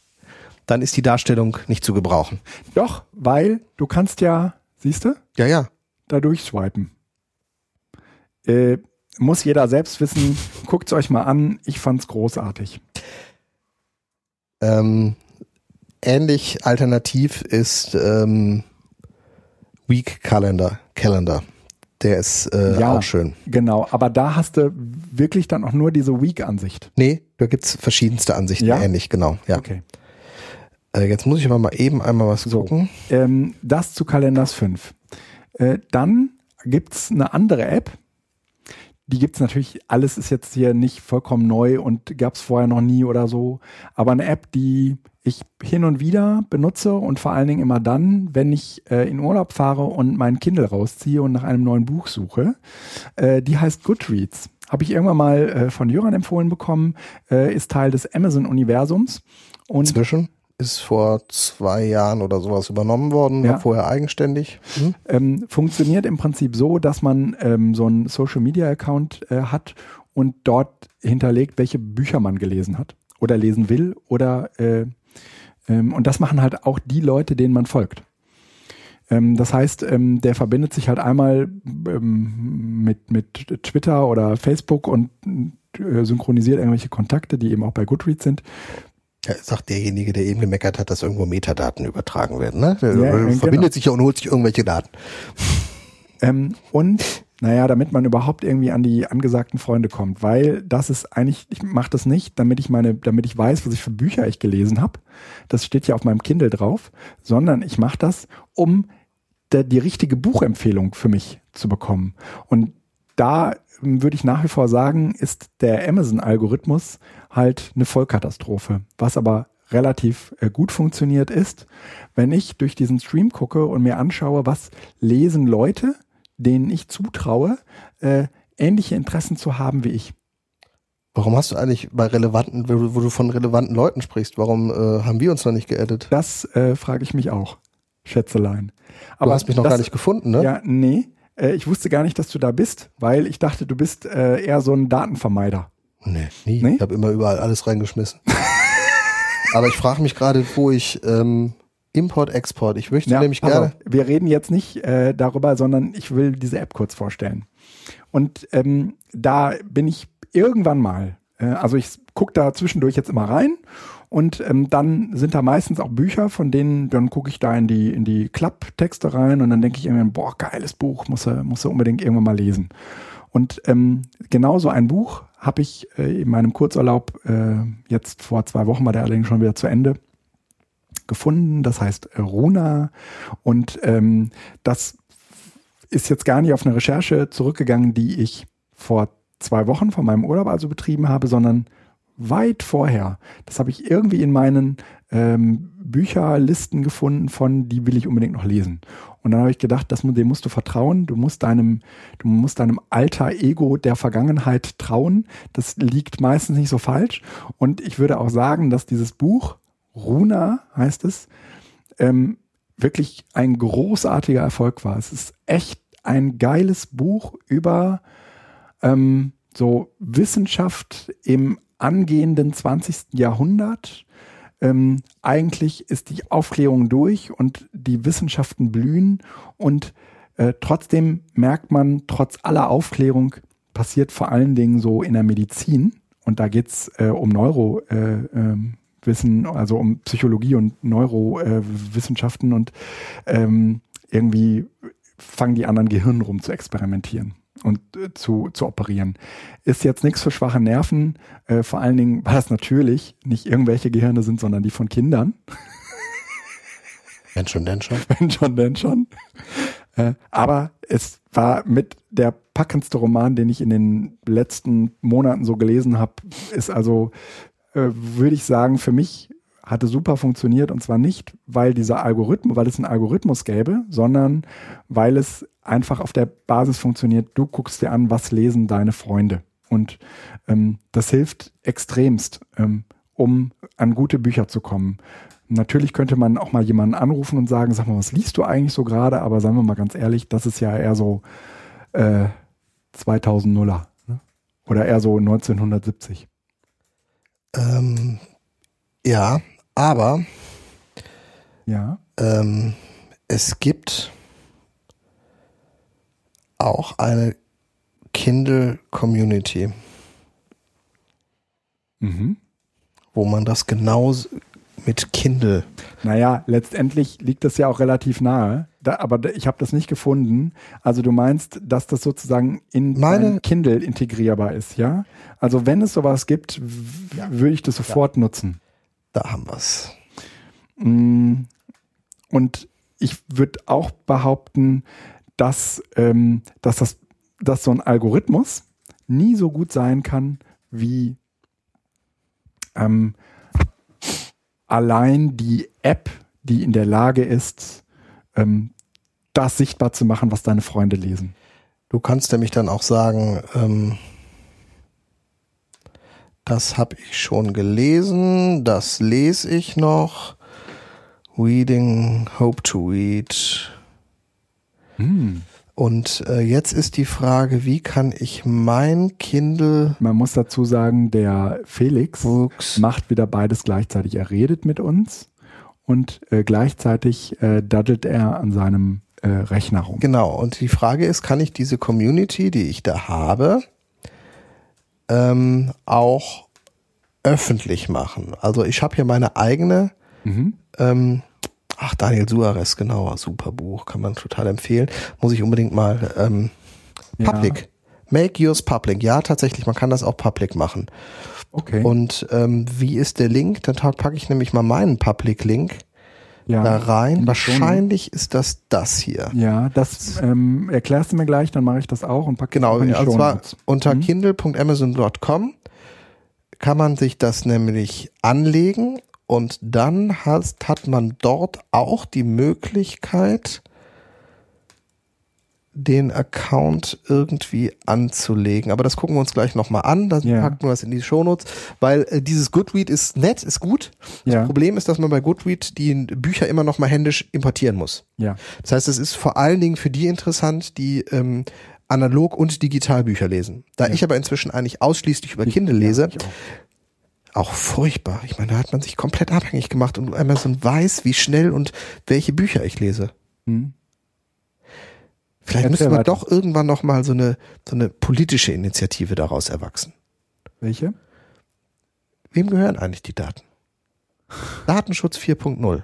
dann ist die Darstellung nicht zu gebrauchen. Doch, weil du kannst ja, siehst du, Ja, ja. da durchswipen. Äh, muss jeder selbst wissen. Guckt's euch mal an. Ich fand's großartig. Ähm, ähnlich alternativ ist ähm, Week Calendar. Calendar. Der ist äh, Ja. auch schön. Genau, aber da hast du wirklich dann auch nur diese Week-Ansicht. Nee, da gibt's verschiedenste Ansichten Ja? ähnlich, genau. Ja. Okay. Äh, jetzt muss ich aber mal eben einmal was So. gucken. Ähm, das zu Kalenders 5. Äh, dann gibt's eine andere App. Die gibt's natürlich, alles ist jetzt hier nicht vollkommen neu und gab's vorher noch nie oder so. Aber eine App, die ich hin und wieder benutze und vor allen Dingen immer dann, wenn ich äh, in Urlaub fahre und mein Kindle rausziehe und nach einem neuen Buch suche. Äh, die heißt Goodreads. Habe ich irgendwann mal äh, von Jöran empfohlen bekommen, äh, ist Teil des Amazon-Universums. Inzwischen ist vor zwei Jahren oder sowas übernommen worden, Ja. war vorher eigenständig. Hm? ähm, funktioniert im Prinzip so, dass man ähm, so einen Social Media Account äh, hat und dort hinterlegt, welche Bücher man gelesen hat oder lesen will oder äh, ähm, und das machen halt auch die Leute, denen man folgt. Ähm, das heißt, ähm, der verbindet sich halt einmal ähm, mit, mit Twitter oder Facebook und äh, synchronisiert irgendwelche Kontakte, die eben auch bei Goodreads sind. Ja, sagt derjenige, der eben gemeckert hat, dass irgendwo Metadaten übertragen werden. Ne? Der Ja, äh, genau. verbindet sich ja und holt sich irgendwelche Daten. Ähm, und naja, damit man überhaupt irgendwie an die angesagten Freunde kommt, weil das ist eigentlich, ich mache das nicht, damit ich meine, damit ich weiß, was ich für Bücher ich gelesen habe. Das steht ja auf meinem Kindle drauf, sondern ich mache das, um der, die richtige Buchempfehlung für mich zu bekommen. Und da würde ich nach wie vor sagen, ist der Amazon-Algorithmus halt eine Vollkatastrophe. Was aber relativ äh, gut funktioniert ist, wenn ich durch diesen Stream gucke und mir anschaue, was lesen Leute, denen ich zutraue, äh, ähnliche Interessen zu haben wie ich. Warum hast du eigentlich bei relevanten, wo du, von relevanten Leuten sprichst, warum äh, haben wir uns noch nicht geaddet? Das äh, frage ich mich auch, Schätzelein. du hast mich noch das, gar nicht gefunden, ne? Ja, nee. Äh, ich wusste gar nicht, dass du da bist, weil ich dachte, du bist äh, eher so ein Datenvermeider. Nee, nie. Nee? Ich habe immer überall alles reingeschmissen. Aber ich frage mich gerade, wo ich ähm, Import, Export. Ich möchte Ja, nämlich gerne. auf, wir reden jetzt nicht äh, darüber, sondern ich will diese App kurz vorstellen. Und ähm, da bin ich irgendwann mal, äh, also ich gucke da zwischendurch jetzt immer rein und ähm, dann sind da meistens auch Bücher, von denen, dann gucke ich da in die, in die Klapptexte rein und dann denke ich irgendwann, boah, geiles Buch, muss er, muss er unbedingt irgendwann mal lesen. Und ähm, genauso ein Buch habe ich äh, in meinem Kurzurlaub äh, jetzt vor zwei Wochen, war der allerdings schon wieder zu Ende, gefunden. Das heißt äh, Runa. Und ähm, das ist jetzt gar nicht auf eine Recherche zurückgegangen, die ich vor zwei Wochen von meinem Urlaub also betrieben habe, sondern weit vorher. Das habe ich irgendwie in meinen ähm, Bücherlisten gefunden von, die will ich unbedingt noch lesen. Und dann habe ich gedacht, das, dem musst du vertrauen. Du musst deinem, du musst deinem alter Ego der Vergangenheit trauen. Das liegt meistens nicht so falsch. Und ich würde auch sagen, dass dieses Buch, Runa heißt es, ähm, wirklich ein großartiger Erfolg war. Es ist echt ein geiles Buch über ähm, so Wissenschaft im angehenden 20. Jahrhundert. Ähm, eigentlich ist die Aufklärung durch und die Wissenschaften blühen und äh, trotzdem merkt man, trotz aller Aufklärung passiert vor allen Dingen so in der Medizin und da geht's äh, um Neurowissen, äh, ähm, also um Psychologie und Neurowissenschaften und ähm, irgendwie fangen die anderen Gehirn rum zu experimentieren und äh, zu, zu operieren. Ist jetzt nichts für schwache Nerven, äh, vor allen Dingen, weil das natürlich nicht irgendwelche Gehirne sind, sondern die von Kindern. Wenn schon, denn schon. Wenn schon, denn schon. Äh, aber es war mit der packendste Roman, den ich in den letzten Monaten so gelesen habe. Ist also, äh, würde ich sagen, für mich hatte super funktioniert und zwar nicht, weil dieser Algorithmus, weil es einen Algorithmus gäbe, sondern weil es einfach auf der Basis funktioniert. Du guckst dir an, was lesen deine Freunde und ähm, das hilft extremst, ähm, um an gute Bücher zu kommen. Natürlich könnte man auch mal jemanden anrufen und sagen, sag mal, was liest du eigentlich so gerade? Aber sagen wir mal ganz ehrlich, das ist ja eher so äh, 2000er ne? oder eher so 1970. Ähm, ja, aber ja. Ähm, es gibt auch eine Kindle Community, mhm. wo man das genau mit Kindle. Naja, letztendlich liegt das ja auch relativ nahe, da, aber ich habe das nicht gefunden. Also du meinst, dass das sozusagen in Meine Kindle integrierbar ist, ja? Also wenn es sowas gibt, ja. würde ich das sofort ja. nutzen. Da haben wir's. Mm, und ich würde auch behaupten, dass, ähm, dass, das, dass so ein Algorithmus nie so gut sein kann wie ähm, allein die App, die in der Lage ist, ähm, das sichtbar zu machen, was deine Freunde lesen. Du kannst nämlich dann auch sagen, ähm, das habe ich schon gelesen, das lese ich noch. Reading, Hope to Read. Hm. Und äh, jetzt ist die Frage, wie kann ich mein Kindle. Man muss dazu sagen, der Felix Books. macht wieder beides gleichzeitig. Er redet mit uns und äh, gleichzeitig äh, daddelt er an seinem äh, Rechner rum. Genau. Und die Frage ist, kann ich diese Community, die ich da habe, ähm, auch öffentlich machen? Also ich habe hier meine eigene Mhm. ähm, Ach, Daniel Suarez, genau, super Buch, kann man total empfehlen. Muss ich unbedingt mal ähm, Ja. Public. Make yours public. Ja, tatsächlich, man kann das auch public machen. Okay. Und ähm, wie ist der Link? Dann packe ich nämlich mal meinen Public-Link ja. da rein. Wahrscheinlich ist das das hier. Ja, das ähm, erklärst du mir gleich, dann mache ich das auch und packe Genau, in die also zwar unter Mhm. kindle.amazon.com kann man sich das nämlich anlegen und dann hat, hat man dort auch die Möglichkeit, den Account irgendwie anzulegen. Aber das gucken wir uns gleich nochmal an. Dann Ja. packen wir das in die Shownotes, weil äh, dieses Goodread ist nett, ist gut. Das Ja. Problem ist, dass man bei Goodread die Bücher immer nochmal händisch importieren muss. Ja, Das heißt, es ist vor allen Dingen für die interessant, die ähm, analog und digital Bücher lesen. Da ich aber inzwischen eigentlich ausschließlich über Kindle lese, Ja, auch furchtbar. Ich meine, da hat man sich komplett abhängig gemacht und Amazon weiß, wie schnell und welche Bücher ich lese. Hm. Vielleicht müssen wir weiter. doch irgendwann noch mal so eine so eine politische Initiative daraus erwachsen. Welche? Wem gehören eigentlich die Daten? Datenschutz 4.0.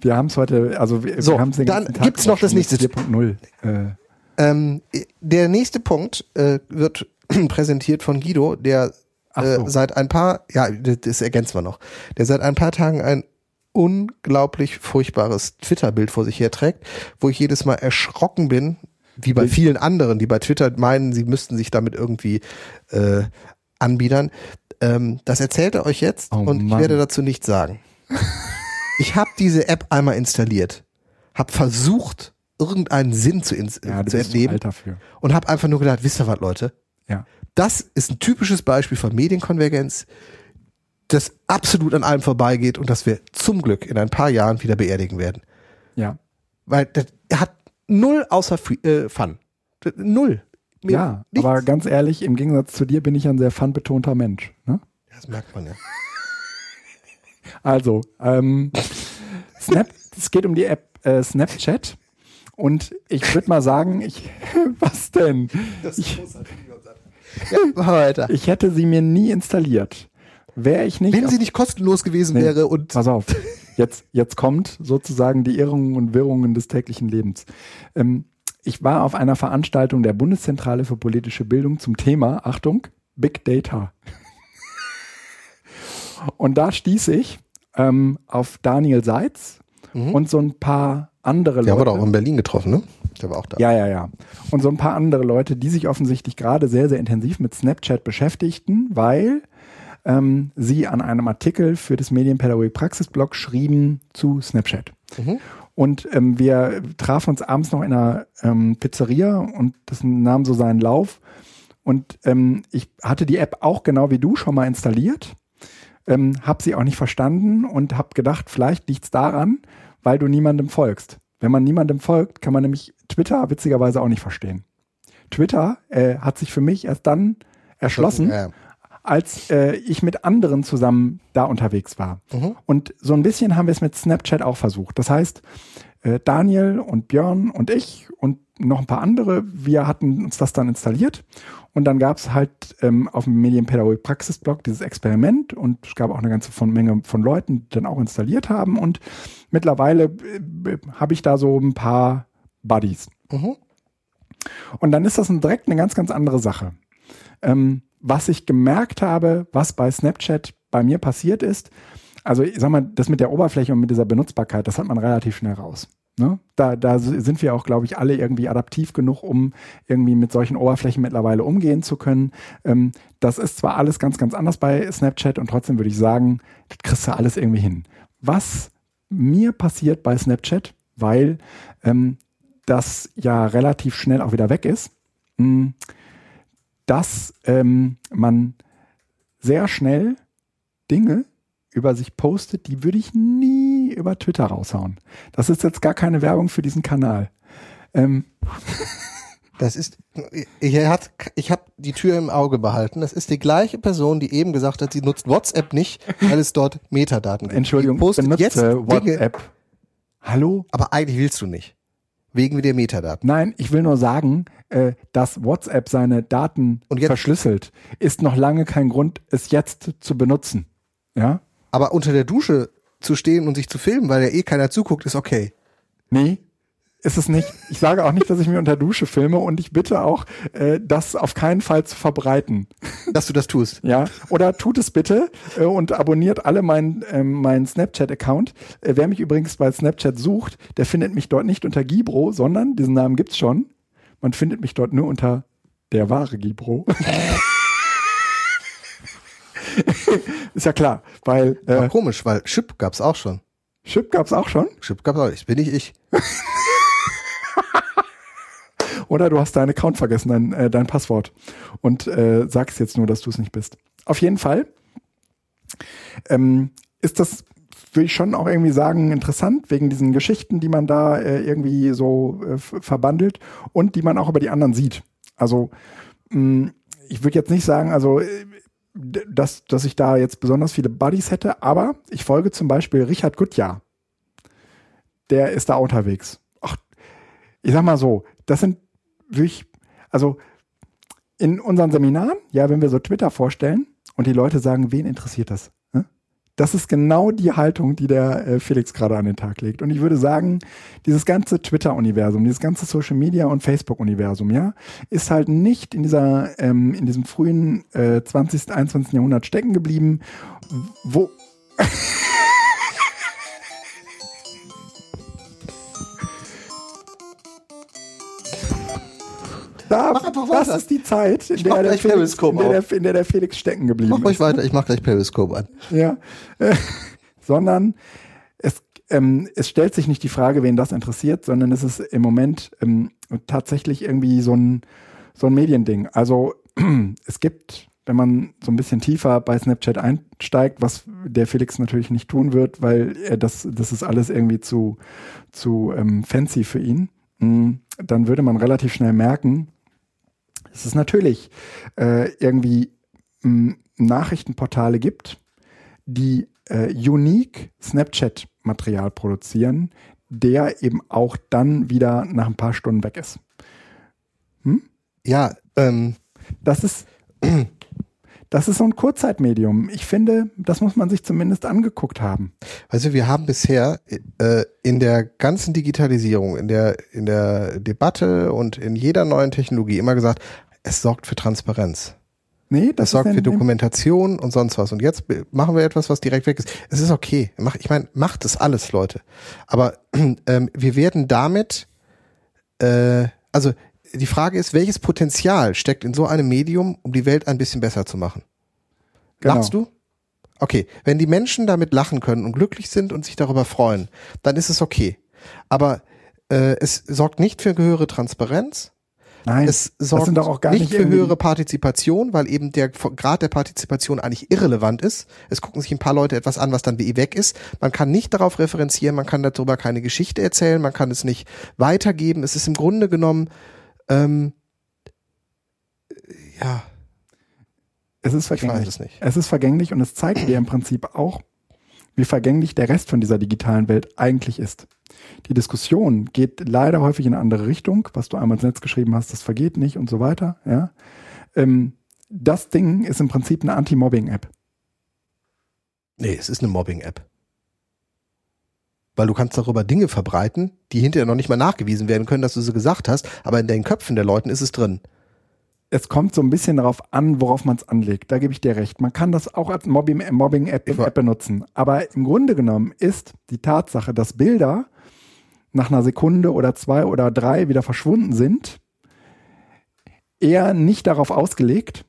Wir haben es heute, also wir, So, wir haben es den dann ganzen Tag gibt's noch das nächste. 4.0. Äh, Ähm, der nächste Punkt äh, wird präsentiert von Guido, der äh, so. seit ein paar, ja, das, das ergänzen wir noch, der seit ein paar Tagen ein unglaublich furchtbares Twitter-Bild vor sich herträgt, wo ich jedes Mal erschrocken bin, wie bei vielen anderen, die bei Twitter meinen, sie müssten sich damit irgendwie äh, anbiedern. Ähm, das erzählt er euch jetzt Oh und ich Mann. werde dazu nichts sagen. ich habe diese App einmal installiert, habe versucht, irgendeinen Sinn zu, ins ja, zu dafür. und habe einfach nur gedacht, wisst ihr was, Leute? Ja. Das ist ein typisches Beispiel von Medienkonvergenz, das absolut an allem vorbeigeht und das wir zum Glück in ein paar Jahren wieder beerdigen werden. Ja. Weil das hat null außer äh, Fun. Null. Mir Ja, nichts. aber ganz ehrlich, im Gegensatz zu dir bin ich ein sehr fun-betonter Mensch. Ne? das merkt man ja. Also, ähm, Snap, es geht um die App äh, Snapchat. Und ich würde mal sagen, ich, was denn? Ich, ja weiter. ich hätte sie mir nie installiert. Wäre ich nicht. Wenn sie nicht kostenlos gewesen Nee. wäre und Pass auf, jetzt, jetzt kommt sozusagen die Irrungen und Wirrungen des täglichen Lebens. Ähm, ich war auf einer Veranstaltung der Bundeszentrale für politische Bildung zum Thema, Achtung, Big Data. Und da stieß ich ähm, auf Daniel Seitz und so ein paar andere Der haben wir Leute. doch auch in Berlin getroffen, ne? Der war auch da. Ja, ja, ja. Und so ein paar andere Leute, die sich offensichtlich gerade sehr, sehr intensiv mit Snapchat beschäftigten, weil ähm, sie an einem Artikel für das Medienpädagogik Praxisblog schrieben zu Snapchat. Und ähm, wir trafen uns abends noch in einer ähm, Pizzeria und das nahm so seinen Lauf. Und ähm, ich hatte die App auch genau wie du schon mal installiert, ähm, habe sie auch nicht verstanden und habe gedacht, vielleicht liegt's daran, weil du niemandem folgst. Wenn man niemandem folgt, kann man nämlich Twitter witzigerweise auch nicht verstehen. Twitter äh, hat sich für mich erst dann erschlossen, Ja. Als äh, ich mit anderen zusammen da unterwegs war. Mhm. Und so ein bisschen haben wir es mit Snapchat auch versucht. Das heißt, äh, Daniel und Björn und ich und noch ein paar andere, wir hatten uns das dann installiert. Und dann gab es halt ähm, auf dem Medienpädagogik Praxisblog dieses Experiment und es gab auch eine ganze von, Menge von Leuten, die dann auch installiert haben. Und mittlerweile äh, habe ich da so ein paar Buddies. Mhm. Und dann ist das ein, direkt eine ganz, ganz andere Sache. Ähm, was ich gemerkt habe, was bei Snapchat bei mir passiert ist, also ich sag mal, das mit der Oberfläche und mit dieser Benutzbarkeit, das hat man relativ schnell raus. Ne? Da, da sind wir auch, glaube ich, alle irgendwie adaptiv genug, um irgendwie mit solchen Oberflächen mittlerweile umgehen zu können. Ähm, das ist zwar alles ganz, ganz anders bei Snapchat und trotzdem würde ich sagen, das kriegst du alles irgendwie hin. Was mir passiert bei Snapchat, weil ähm, das ja relativ schnell auch wieder weg ist, mh, dass ähm, man sehr schnell Dinge über sich postet, die würde ich nie über Twitter raushauen. Das ist jetzt gar keine Werbung für diesen Kanal. Ähm, Das ist, ich, hat, ich habe die Tür im Auge behalten. Das ist die gleiche Person, die eben gesagt hat, sie nutzt WhatsApp nicht, weil es dort Metadaten gibt. Entschuldigung, Die benutze jetzt Dinge, WhatsApp. Hallo? aber eigentlich willst du nicht. Wegen der Metadaten. Nein, ich will nur sagen, äh, dass WhatsApp seine Daten verschlüsselt, ist noch lange kein Grund, es jetzt zu benutzen. Ja? Aber unter der Dusche zu stehen und sich zu filmen, weil ja eh keiner zuguckt, ist okay. Nee, ist es nicht. Ich sage auch nicht, dass ich mir unter Dusche filme und ich bitte auch, äh, das auf keinen Fall zu verbreiten. Dass du das tust. Ja, oder tut es bitte äh, und abonniert alle meinen ähm, meinen Snapchat-Account. Äh, wer mich übrigens bei Snapchat sucht, der findet mich dort nicht unter Gibro, sondern diesen Namen gibt's schon. Man findet mich dort nur unter der wahre Gibro. Ist ja klar, weil War äh, komisch, weil Chip gab's auch schon. Chip gab's auch schon. Chip gab's auch. nicht. bin ich ich. Oder du hast deinen Account vergessen, dein, äh, dein Passwort und äh, sagst jetzt nur, dass du es nicht bist. Auf jeden Fall ähm, ist das, würde ich schon auch irgendwie sagen, interessant, wegen diesen Geschichten, die man da äh, irgendwie so äh, verbandelt und die man auch über die anderen sieht. Also mh, ich würde jetzt nicht sagen, also äh, dass, dass ich da jetzt besonders viele Buddies hätte, aber ich folge zum Beispiel Richard Gutjahr. Der ist da unterwegs. Ach, ich sag mal so, das sind wirklich, also in unseren Seminaren, ja, wenn wir so Twitter vorstellen und die Leute sagen, wen interessiert das? Das ist genau die Haltung, die der äh, Felix gerade an den Tag legt. Und ich würde sagen, dieses ganze Twitter-Universum, dieses ganze Social Media und Facebook-Universum, ja, ist halt nicht in dieser, ähm, in diesem frühen äh, 20., 21. Jahrhundert stecken geblieben, wo, Da, Mach einfach das weiter. ist die Zeit, in der, mach der Felix, in, der, in der der Felix stecken geblieben Mach ist. ruhig weiter, ich mach gleich Periscope an. Ja. Äh, sondern es, ähm, es stellt sich nicht die Frage, wen das interessiert, sondern es ist im Moment ähm, tatsächlich irgendwie so ein, so ein Mediending. Also es gibt, wenn man so ein bisschen tiefer bei Snapchat einsteigt, was der Felix natürlich nicht tun wird, weil er das, das ist alles irgendwie zu, zu ähm, fancy für ihn, mh, dann würde man relativ schnell merken, dass es natürlich äh, irgendwie mh, Nachrichtenportale gibt, die äh, unique Snapchat-Material produzieren, der eben auch dann wieder nach ein paar Stunden weg ist. Ja, ähm, Das ist, das ist so ein Kurzzeitmedium. Ich finde, das muss man sich zumindest angeguckt haben. Also wir haben bisher äh, in der ganzen Digitalisierung, in der, in der Debatte und in jeder neuen Technologie immer gesagt, es sorgt für Transparenz. Nee, Das, das, sorgt für Dokumentation und sonst was. Und jetzt machen wir etwas, was direkt weg ist. Es ist okay. Mach, ich meine, macht das alles, Leute. Aber ähm, wir werden damit, äh, also die Frage ist, welches Potenzial steckt in so einem Medium, um die Welt ein bisschen besser zu machen? Genau. Lachst du? Okay, wenn die Menschen damit lachen können und glücklich sind und sich darüber freuen, dann ist es okay. Aber äh, es sorgt nicht für höhere Transparenz. Nein, Es sorgt sind doch auch gar nicht, nicht für höhere Partizipation, weil eben der Grad der Partizipation eigentlich irrelevant ist. Es gucken sich ein paar Leute etwas an, was dann wie weg ist. Man kann nicht darauf referenzieren, man kann darüber keine Geschichte erzählen, man kann es nicht weitergeben. Es ist im Grunde genommen, ähm, ja, es ist ich weiß vergänglich. es nicht. Es ist vergänglich und es zeigt dir im Prinzip auch, wie vergänglich der Rest von dieser digitalen Welt eigentlich ist. Die Diskussion geht leider häufig in eine andere Richtung, was du einmal ins Netz geschrieben hast, das vergeht nicht und so weiter. Ja. Ähm, das Ding ist im Prinzip eine Anti-Mobbing-App. Nee, es ist eine Mobbing-App. Weil du kannst darüber Dinge verbreiten, die hinterher noch nicht mal nachgewiesen werden können, dass du sie gesagt hast, aber in den Köpfen der Leuten ist es drin. Es kommt so ein bisschen darauf an, worauf man es anlegt. Da gebe ich dir recht. Man kann das auch als Mobbing- Mobbing-App App benutzen. Aber im Grunde genommen ist die Tatsache, dass Bilder nach einer Sekunde oder zwei oder drei wieder verschwunden sind, eher nicht darauf ausgelegt,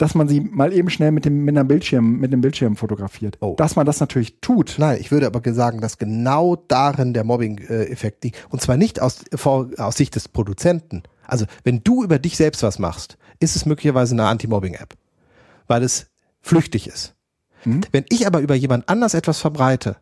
dass man sie mal eben schnell mit dem, mit einem Bildschirm, mit dem Bildschirm fotografiert. Oh. Dass man das natürlich tut. Nein, ich würde aber sagen, dass genau darin der Mobbing-Effekt liegt. Und zwar nicht aus, aus Sicht des Produzenten. Also, wenn du über dich selbst was machst, ist es möglicherweise eine Anti-Mobbing-App. Weil es flüchtig ist. Mhm. Wenn ich aber über jemand anders etwas verbreite,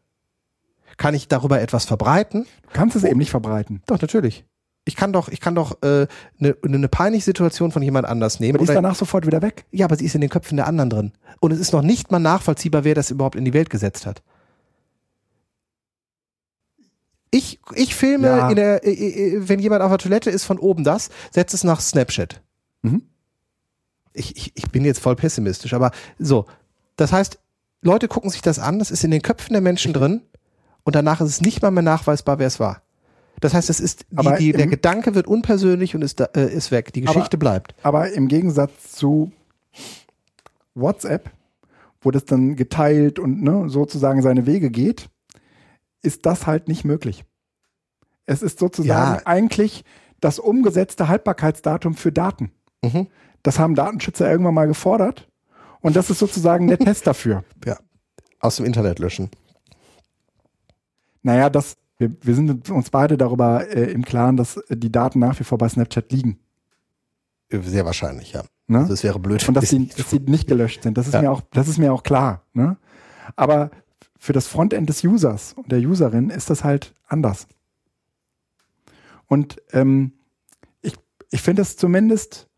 kann ich darüber etwas verbreiten? Du kannst es eben nicht verbreiten. Doch, natürlich. Ich kann doch, ich kann doch äh, eine ne peinliche Situation von jemand anders nehmen. Aber die ist danach sofort wieder weg. ja, aber sie ist in den Köpfen der anderen drin. Und es ist noch nicht mal nachvollziehbar, wer das überhaupt in die Welt gesetzt hat. Ich, ich filme, Ja. in der, äh, äh, wenn jemand auf der Toilette ist, von oben das, setze es nach Snapchat. Mhm. Ich, ich, ich bin jetzt voll pessimistisch, aber so. Das heißt, Leute gucken sich das an, das ist in den Köpfen der Menschen drin und danach ist es nicht mal mehr nachweisbar, wer es war. Das heißt, es ist, die, Aber die, der Gedanke wird unpersönlich und ist, da, äh, ist weg. Die Aber- Geschichte bleibt. Aber im Gegensatz zu WhatsApp, wo das dann geteilt und ne, sozusagen seine Wege geht, ist das halt nicht möglich. Es ist sozusagen Ja. eigentlich das umgesetzte Haltbarkeitsdatum für Daten. Mhm. Das haben Datenschützer irgendwann mal gefordert und das ist sozusagen der Test dafür. Ja. Aus dem Internet löschen. Naja, das, wir, wir sind uns beide darüber äh, im Klaren, dass äh, die Daten nach wie vor bei Snapchat liegen. Sehr wahrscheinlich, ja. Ne? Also es wäre blöd. und dass sie, dass sie nicht gelöscht sind. Das ist Ja. mir auch, das ist mir auch klar. Ne? Aber für das Frontend des Users und der Userin ist das halt anders. Und ähm, ich, ich finde es zumindest,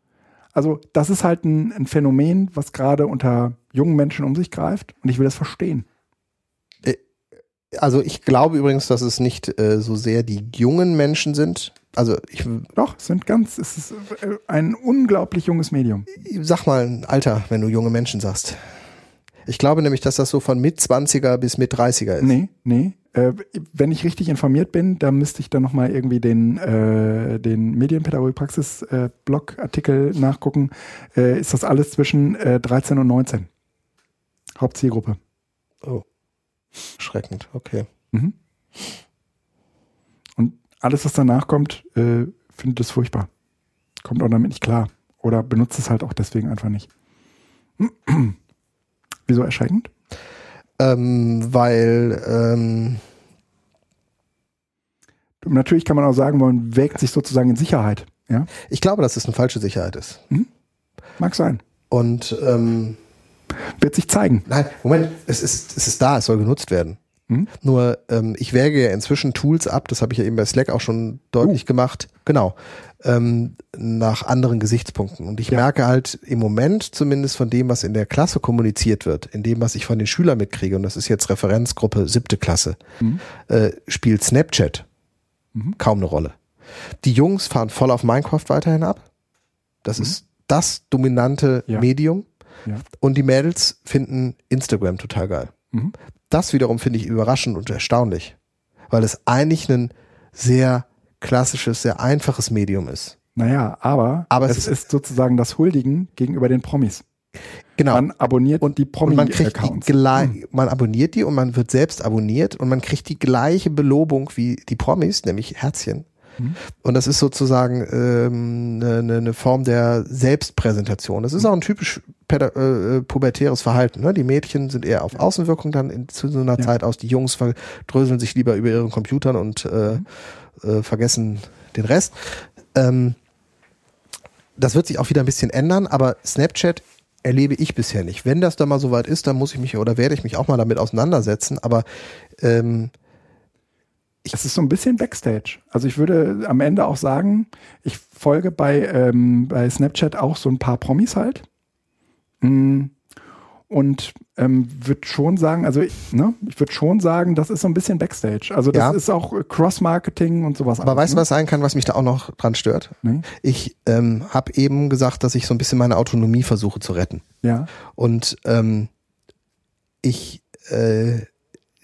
also das ist halt ein, ein Phänomen, was gerade unter jungen Menschen um sich greift und ich will das verstehen. Also ich glaube übrigens, dass es nicht äh, so sehr die jungen Menschen sind. Also ich Doch, es sind ganz, es ist äh, ein unglaublich junges Medium. sag mal ein Alter, wenn du junge Menschen sagst. Ich glaube nämlich, dass das so von mit 20er bis mit 30er ist. Nee, nee. Äh, wenn ich richtig informiert bin, dann müsste ich dann nochmal irgendwie den, äh, den Medienpädagogik-Praxis-Blog-Artikel nachgucken. Äh, ist das alles zwischen äh, 13 und 19? Hauptzielgruppe. Oh. Schreckend, okay. Mhm. Und alles, was danach kommt, äh, findet es furchtbar. Kommt auch damit nicht klar. Oder benutzt es halt auch deswegen einfach nicht. Wieso erschreckend? Ähm, weil ähm, Natürlich kann man auch sagen, man wägt sich sozusagen in Sicherheit. Ja, ich glaube, dass es eine falsche Sicherheit ist. mag sein. Und ähm, Wird sich zeigen. Nein, Moment, es ist, es ist da, es soll genutzt werden. Hm? Nur ähm, ich wäge ja inzwischen Tools ab, das habe ich ja eben bei Slack auch schon deutlich gemacht, genau, ähm, nach anderen Gesichtspunkten. Und ich Ja. merke halt im Moment zumindest von dem, was in der Klasse kommuniziert wird, in dem, was ich von den Schülern mitkriege, und das ist jetzt Referenzgruppe siebte Klasse, Mhm. äh, spielt Snapchat Mhm. kaum eine Rolle. Die Jungs fahren voll auf Minecraft weiterhin ab. Das ist das dominante Mhm. Ja. Medium. Ja. Und die Mädels finden Instagram total geil. Mhm. Das wiederum finde ich überraschend und erstaunlich, weil es eigentlich ein sehr klassisches, sehr einfaches Medium ist. Naja, aber, Aber es es, ist- ist sozusagen das Huldigen gegenüber den Promis. Genau. Man abonniert und die und man kriegt die Promi-Accounts. gleich, man abonniert die und man wird selbst abonniert und man kriegt die gleiche Belobung wie die Promis, nämlich Herzchen. Mhm. Und das ist sozusagen ähm, eine, eine- eine Form der Selbstpräsentation. Das ist auch ein typisch äh, äh, pubertäres Verhalten. Ne? Die Mädchen sind eher auf Außenwirkung dann in, zu so einer Ja. Zeit aus. Die Jungs verdröseln sich lieber über ihren Computern und äh, äh, vergessen den Rest. Ähm, das wird sich auch wieder ein bisschen ändern, aber Snapchat erlebe ich bisher nicht. Wenn das da mal soweit ist, dann muss ich mich oder werde ich mich auch mal damit auseinandersetzen. Aber ähm, Es ist so ein bisschen Backstage. Also ich würde am Ende auch sagen, ich folge bei, ähm, bei Snapchat auch so ein paar Promis halt. Mm. Und ähm, würde schon sagen, also ich, ne, ich würde schon sagen, das ist so ein bisschen Backstage. Also das Ja. ist auch Cross-Marketing und sowas. aber alles, weißt du, ne? was sein kann, was mich da auch noch dran stört? Nee? Ich ähm, habe eben gesagt, dass ich so ein bisschen meine Autonomie versuche zu retten. Ja, Und ähm, ich äh,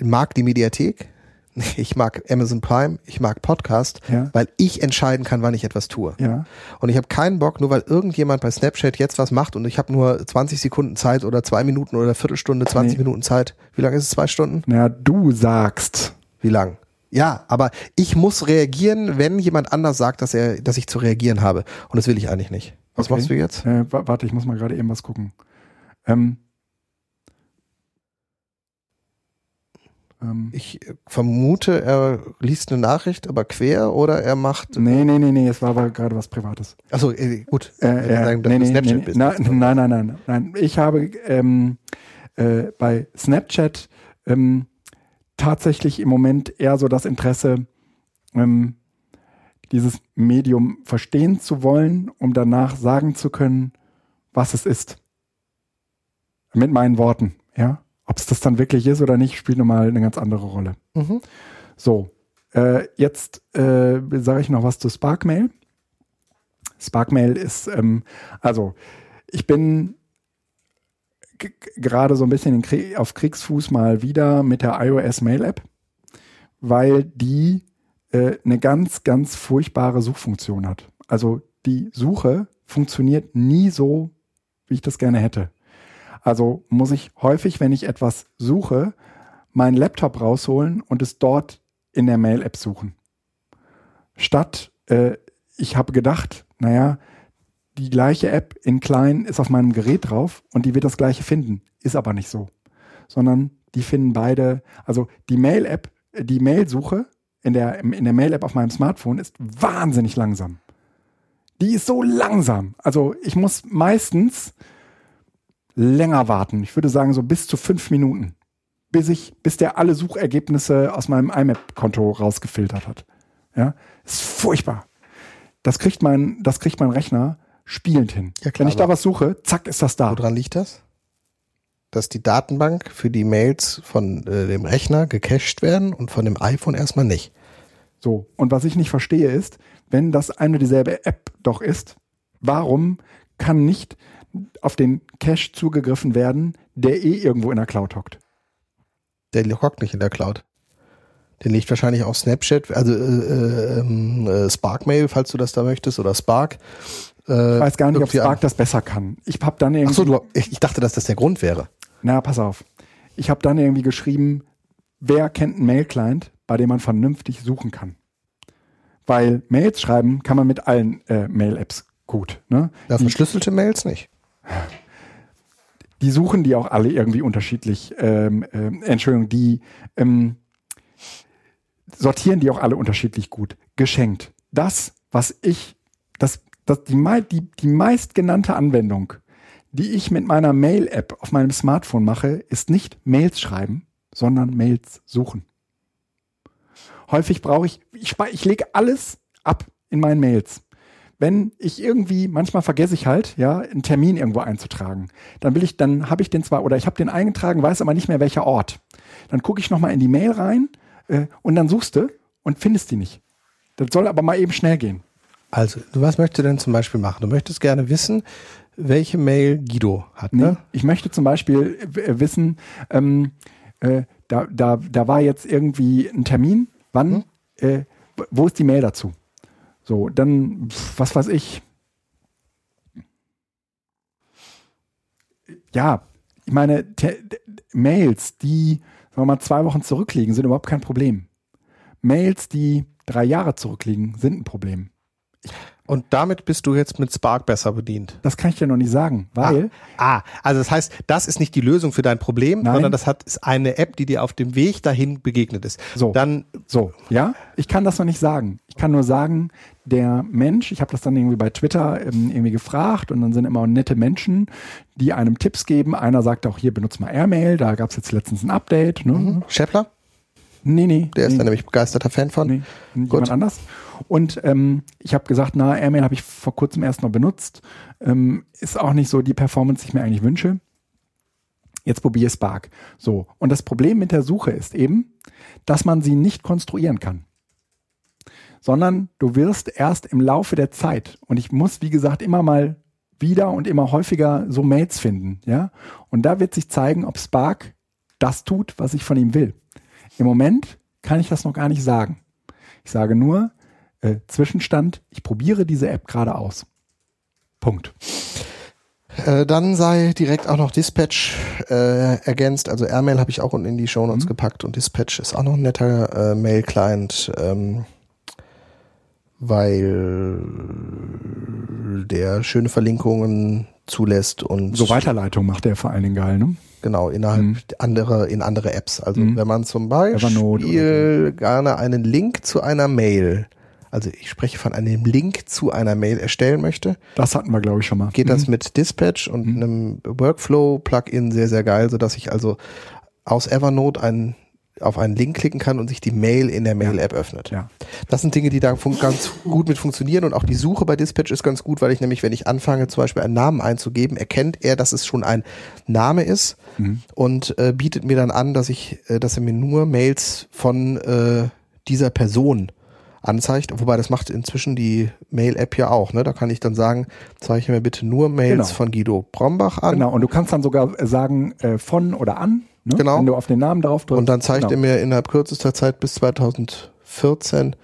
mag die Mediathek, ich mag Amazon Prime, ich mag Podcast, Ja. weil ich entscheiden kann, wann ich etwas tue. ja. Und ich habe keinen Bock, nur weil irgendjemand bei Snapchat jetzt was macht und ich habe nur 20 Sekunden Zeit oder zwei Minuten oder Viertelstunde, 20 Nee. Minuten Zeit. Wie lange ist es? Zwei Stunden? Naja, du sagst. Wie lang? Ja, aber ich muss reagieren, wenn jemand anders sagt, dass er, dass ich zu reagieren habe. Und das will ich eigentlich nicht. Was Okay. machst du jetzt? Äh, wa- warte, ich muss mal gerade eben was gucken. Ähm, ähm, Ich äh, vermute, er liest eine Nachricht, aber quer oder er macht. nee, nee, nee, nee, es war aber gerade was Privates. Achso, äh, gut. Äh, äh, sagen, dass nee, du nee, Snapchat nee, bist. nein, nein, nein, nein, nein. Ich habe ähm, äh, bei Snapchat ähm, tatsächlich im Moment eher so das Interesse, ähm, dieses Medium verstehen zu wollen, um danach sagen zu können, was es ist. Mit meinen Worten, ja. Ob es das dann wirklich ist oder nicht, spielt nochmal eine ganz andere Rolle. Mhm. So, äh, jetzt äh, sage ich noch was zu Sparkmail. Sparkmail ist, ähm, also ich bin gerade so ein bisschen in Krie auf Kriegsfuß mal wieder mit der iOS Mail App, weil die äh, eine ganz, ganz furchtbare Suchfunktion hat. Also die Suche funktioniert nie so, wie ich das gerne hätte. Also muss ich häufig, wenn ich etwas suche, meinen Laptop rausholen und es dort in der Mail-App suchen. Statt, äh, ich habe gedacht, naja, die gleiche App in klein ist auf meinem Gerät drauf und die wird das gleiche finden. Ist aber nicht so. Sondern die finden beide, also die Mail-App, die Mail-Suche in der, in der Mail-App auf meinem Smartphone ist wahnsinnig langsam. Die ist so langsam. Also ich muss meistens länger warten. Ich würde sagen so bis zu fünf Minuten, bis ich, bis der alle Suchergebnisse aus meinem IMAP-Konto rausgefiltert hat. Ja, ist furchtbar. Das kriegt mein, das kriegt mein Rechner spielend hin. Ja, klar, Wenn ich da was suche, zack, ist das da. Woran liegt das? Dass die Datenbank für die Mails von äh, dem Rechner gecached werden und von dem iPhone erstmal nicht. So. Und was ich nicht verstehe ist, wenn das eine dieselbe App doch ist, warum kann nicht auf den Cache zugegriffen werden, der eh irgendwo in der Cloud hockt? Der hockt nicht in der Cloud. Der liegt wahrscheinlich auf Snapchat, also äh, äh, ähm, äh, Sparkmail, falls du das da möchtest, oder Spark. Äh, Ich weiß gar nicht, ob Spark das besser kann. Ich habe dann irgendwie Achso, du, ich, ich dachte, dass das der Grund wäre. Na, pass auf. Ich habe dann irgendwie geschrieben, wer kennt einen Mail-Client, bei dem man vernünftig suchen kann? Weil Mails schreiben kann man mit allen äh, Mail-Apps gut. Ne? Ja, verschlüsselte Mails nicht. Die suchen die auch alle irgendwie unterschiedlich. Ähm, ähm, Entschuldigung, die ähm, sortieren die auch alle unterschiedlich gut. Geschenkt. Das, was ich, das, das, die, die, die meistgenannte Anwendung, die ich mit meiner Mail-App auf meinem Smartphone mache, ist nicht Mails schreiben, sondern Mails suchen. Häufig brauche ich, ich, ich lege alles ab in meinen Mails. Wenn ich irgendwie, manchmal vergesse ich halt, ja, einen Termin irgendwo einzutragen, dann will ich, dann habe ich den zwar, oder ich habe den eingetragen, weiß aber nicht mehr welcher Ort. Dann gucke ich nochmal in die Mail rein äh, und dann suchst du und findest die nicht. Das soll aber mal eben schnell gehen. Also, du, was möchtest du denn zum Beispiel machen? Du möchtest gerne wissen, welche Mail Guido hat, Nee, ne? Ich möchte zum Beispiel äh, wissen, ähm, äh, da, da, da war jetzt irgendwie ein Termin, wann, äh, wo ist die Mail dazu? So, dann, was weiß ich. ja, ich meine, Mails, die, sagen wir mal, zwei Wochen zurückliegen, sind überhaupt kein Problem. Mails, die drei Jahre zurückliegen, sind ein Problem. Und damit bist du jetzt mit Spark besser bedient. Das kann ich dir noch nicht sagen, weil Ah, also das heißt, das ist nicht die Lösung für dein Problem, Nein. sondern das hat ist eine App, die dir auf dem Weg dahin begegnet ist. So. Dann So, ja, ich kann das noch nicht sagen. Ich kann nur sagen, der Mensch, ich habe das dann irgendwie bei Twitter ähm, irgendwie gefragt und dann sind immer nette Menschen, die einem Tipps geben. Einer sagt auch, hier benutzt mal Airmail, da gab es jetzt letztens ein Update. Ne? Schäffler, Nee, nee. der ist nee, da nämlich begeisterter Fan von. nee, jemand anders. Und ähm, ich habe gesagt, na, Airmail habe ich vor kurzem erst noch benutzt. Ähm, ist auch nicht so die Performance, die ich mir eigentlich wünsche. Jetzt probiere Spark. So. Und das Problem mit der Suche ist eben, dass man sie nicht konstruieren kann. Sondern du wirst erst im Laufe der Zeit, und ich muss, wie gesagt, immer mal wieder und immer häufiger so Mails finden, ja. Und da wird sich zeigen, ob Spark das tut, was ich von ihm will. Im Moment kann ich das noch gar nicht sagen. Ich sage nur, äh, Zwischenstand, ich probiere diese App gerade aus. Punkt. Äh, dann sei direkt auch noch Dispatch äh, ergänzt. Also Airmail habe ich auch unten in die Shownotes Mhm. gepackt und Dispatch ist auch noch ein netter äh, Mail-Client, ähm, weil der schöne Verlinkungen zulässt und So Weiterleitung macht der vor allen Dingen geil, ne? genau innerhalb Mhm. andere in andere Apps. Also Mhm. wenn man zum Beispiel gerne einen Link zu einer Mail, also ich spreche von einem Link zu einer Mail erstellen möchte, Das hatten wir, glaube ich, schon mal. geht das Mhm. mit Dispatch und Mhm. einem Workflow-Plugin sehr, sehr geil, sodass ich also aus Evernote einen, auf einen Link klicken kann und sich die Mail in der Mail-App öffnet. Ja. Das sind Dinge, die da ganz gut mit funktionieren und auch die Suche bei Dispatch ist ganz gut, weil ich nämlich, wenn ich anfange, zum Beispiel einen Namen einzugeben, erkennt er, dass es schon ein Name ist Mhm. und äh, bietet mir dann an, dass ich, äh, dass er mir nur Mails von äh, dieser Person anzeigt, wobei das macht inzwischen die Mail-App ja auch, ne? Da kann ich dann sagen, zeige mir bitte nur Mails Genau. von Guido Brombach an Genau, und du kannst dann sogar äh, sagen, äh, von oder an, ne? Genau. wenn du auf den Namen drauf drückst. und dann zeigt genau. er mir innerhalb kürzester Zeit bis 2014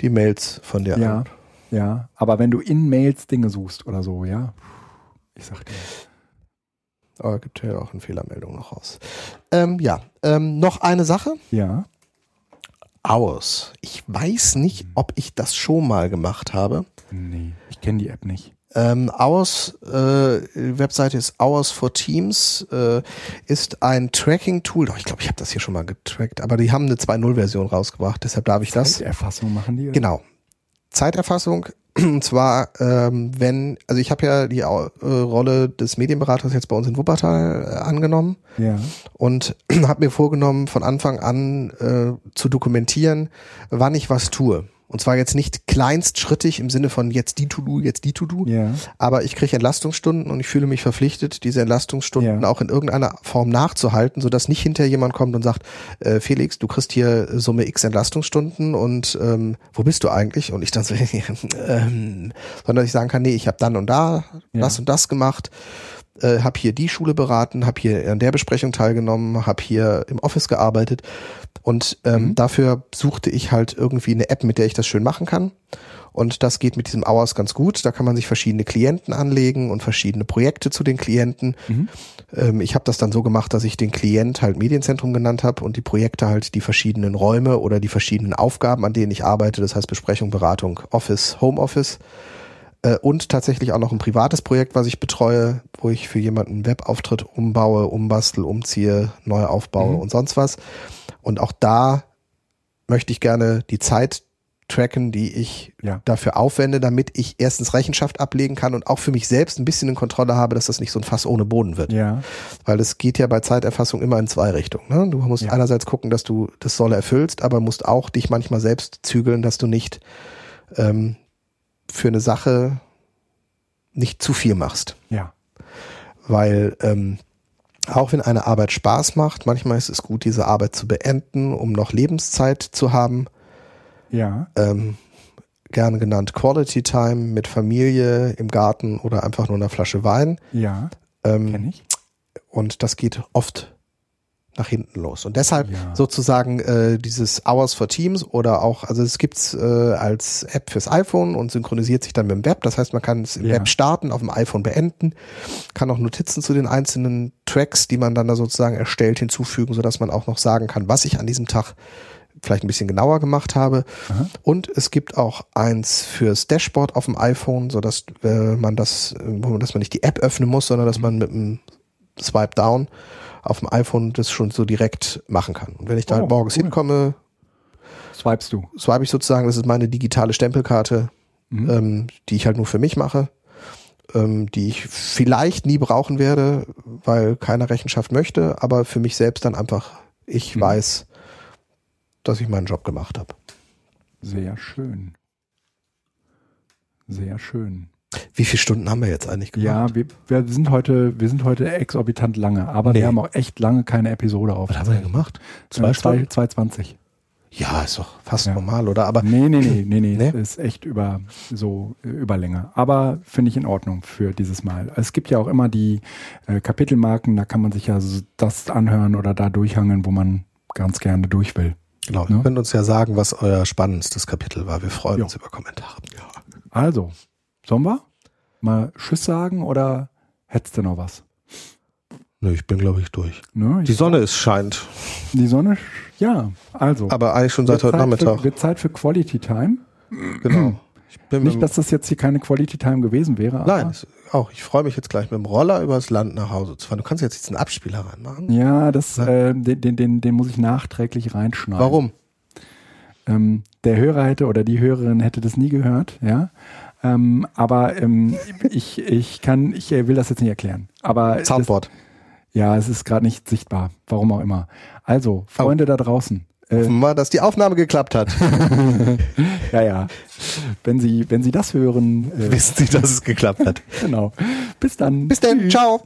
die Mails von der Ja, an. ja. Aber wenn du in Mails Dinge suchst oder so, ja. Ich sag dir. Aber gibt ja auch eine Fehlermeldung noch raus. Ähm, ja, ähm, noch eine Sache. Ja. Hours. Ich weiß nicht, ob ich das schon mal gemacht habe. Nee, ich kenne die App nicht. Ähm, Hours, äh, Webseite ist Hours for Teams, äh, ist ein Tracking-Tool. Doch, ich glaube, ich habe das hier schon mal getrackt, aber die haben eine 2.0-Version rausgebracht, deshalb darf ich das. Erfassung machen die? oder? Genau. Zeiterfassung, und zwar, ähm, wenn, also ich habe ja die äh, Rolle des Medienberaters jetzt bei uns in Wuppertal äh, angenommen Ja. und habe mir vorgenommen, von Anfang an äh, zu dokumentieren, wann ich was tue. Und zwar jetzt nicht kleinstschrittig im Sinne von jetzt die To-Do, jetzt die To-Do, Ja. aber ich kriege Entlastungsstunden und ich fühle mich verpflichtet, diese Entlastungsstunden Ja. auch in irgendeiner Form nachzuhalten, sodass nicht hinterher jemand kommt und sagt, äh, Felix, du kriegst hier Summe X Entlastungsstunden und ähm, wo bist du eigentlich? Und ich dann so, ähm, sondern ich sagen kann, nee, ich habe dann und da Ja. das und das gemacht, äh, habe hier die Schule beraten, habe hier an der Besprechung teilgenommen, habe hier im Office gearbeitet und ähm, Mhm. dafür suchte ich halt irgendwie eine App, mit der ich das schön machen kann. Und das geht mit diesem Hours ganz gut. Da kann man sich verschiedene Klienten anlegen und verschiedene Projekte zu den Klienten. Mhm. Ähm, ich habe das dann so gemacht, dass ich den Klient halt Medienzentrum genannt habe und die Projekte halt die verschiedenen Räume oder die verschiedenen Aufgaben, an denen ich arbeite. Das heißt Besprechung, Beratung, Office, Homeoffice. Äh, und tatsächlich auch noch ein privates Projekt, was ich betreue, wo ich für jemanden Webauftritt umbaue, umbastel, umziehe, neu aufbaue Mhm. und sonst was. Und auch da möchte ich gerne die Zeit tracken, die ich Ja. dafür aufwende, damit ich erstens Rechenschaft ablegen kann und auch für mich selbst ein bisschen in Kontrolle habe, dass das nicht so ein Fass ohne Boden wird. Ja. Weil es geht ja bei Zeiterfassung immer in zwei Richtungen. Ne? Du musst Ja. einerseits gucken, dass du das Solle erfüllst, aber musst auch dich manchmal selbst zügeln, dass du nicht ähm, für eine Sache nicht zu viel machst. Ja. Weil ähm, auch wenn eine Arbeit Spaß macht, manchmal ist es gut, diese Arbeit zu beenden, um noch Lebenszeit zu haben. Ja. Ähm, gerne genannt Quality Time mit Familie im Garten oder einfach nur einer Flasche Wein. Ja. Ähm, Kenne ich. Und das geht oft nach hinten los. Und deshalb Ja. sozusagen äh, dieses Hours for Teams oder auch, also es gibt's äh, als App fürs iPhone und synchronisiert sich dann mit dem Web. Das heißt, man kann es im Ja. Web starten, auf dem iPhone beenden, kann auch Notizen zu den einzelnen Tracks, die man dann da sozusagen erstellt, hinzufügen, sodass man auch noch sagen kann, was ich an diesem Tag vielleicht ein bisschen genauer gemacht habe. Und es gibt auch eins fürs Dashboard auf dem iPhone, sodass äh, man das, dass man nicht die App öffnen muss, sondern dass man mit dem Swipe Down auf dem iPhone das schon so direkt machen kann. Und wenn ich da Oh, halt morgens cool. hinkomme, Swipest du. swipe ich sozusagen, das ist meine digitale Stempelkarte, Mhm. ähm, die ich halt nur für mich mache, ähm, die ich vielleicht nie brauchen werde, weil keiner Rechenschaft möchte, aber für mich selbst dann einfach, ich Mhm. weiß, dass ich meinen Job gemacht habe. Sehr schön. Sehr schön. Wie viele Stunden haben wir jetzt eigentlich gemacht? Ja, wir, wir sind heute, wir sind heute exorbitant lange, aber Nee. wir haben auch echt lange keine Episode auf. Was haben wir denn gemacht? Zwei Stunden? 2,20. Ja, ist doch fast Ja. normal, oder? Aber Nee, nee, nee, nee, nee. Nee? Ist echt über so äh, Überlänge. Aber finde ich in Ordnung für dieses Mal. Es gibt ja auch immer die äh, Kapitelmarken, da kann man sich ja das anhören oder da durchhangeln, wo man ganz gerne durch will. genau, Ne? ihr könnt uns ja sagen, was euer spannendstes Kapitel war. Wir freuen Ja. uns über Kommentare. Also, sollen wir mal Tschüss sagen oder hättest du noch was? Nö, ich bin, glaube ich, durch. Ne? Die Sonne ist scheint, Die Sonne, ja, also. aber eigentlich schon seit heute Zeit Nachmittag. Für, wird Zeit für Quality Time. Genau. Ich Nicht, dass das jetzt hier keine Quality Time gewesen wäre. Nein, auch. Ich freue mich jetzt gleich mit dem Roller übers Land nach Hause zu fahren. Du kannst jetzt diesen Abspieler reinmachen. Ja, das, äh, den, den, den, den muss ich nachträglich reinschneiden. Warum? Ähm, der Hörer hätte oder die Hörerin hätte das nie gehört, ja. Ähm, aber ähm, ich, ich kann, ich äh, will das jetzt nicht erklären. Aber Soundboard. ja, es ist gerade nicht sichtbar, warum auch immer. Also, Freunde da draußen, äh, Hoffen wir, dass die Aufnahme geklappt hat. ja, ja, wenn Sie, wenn Sie das hören, äh, Wissen Sie, dass es geklappt hat. genau. Bis dann. Bis dann. Ciao.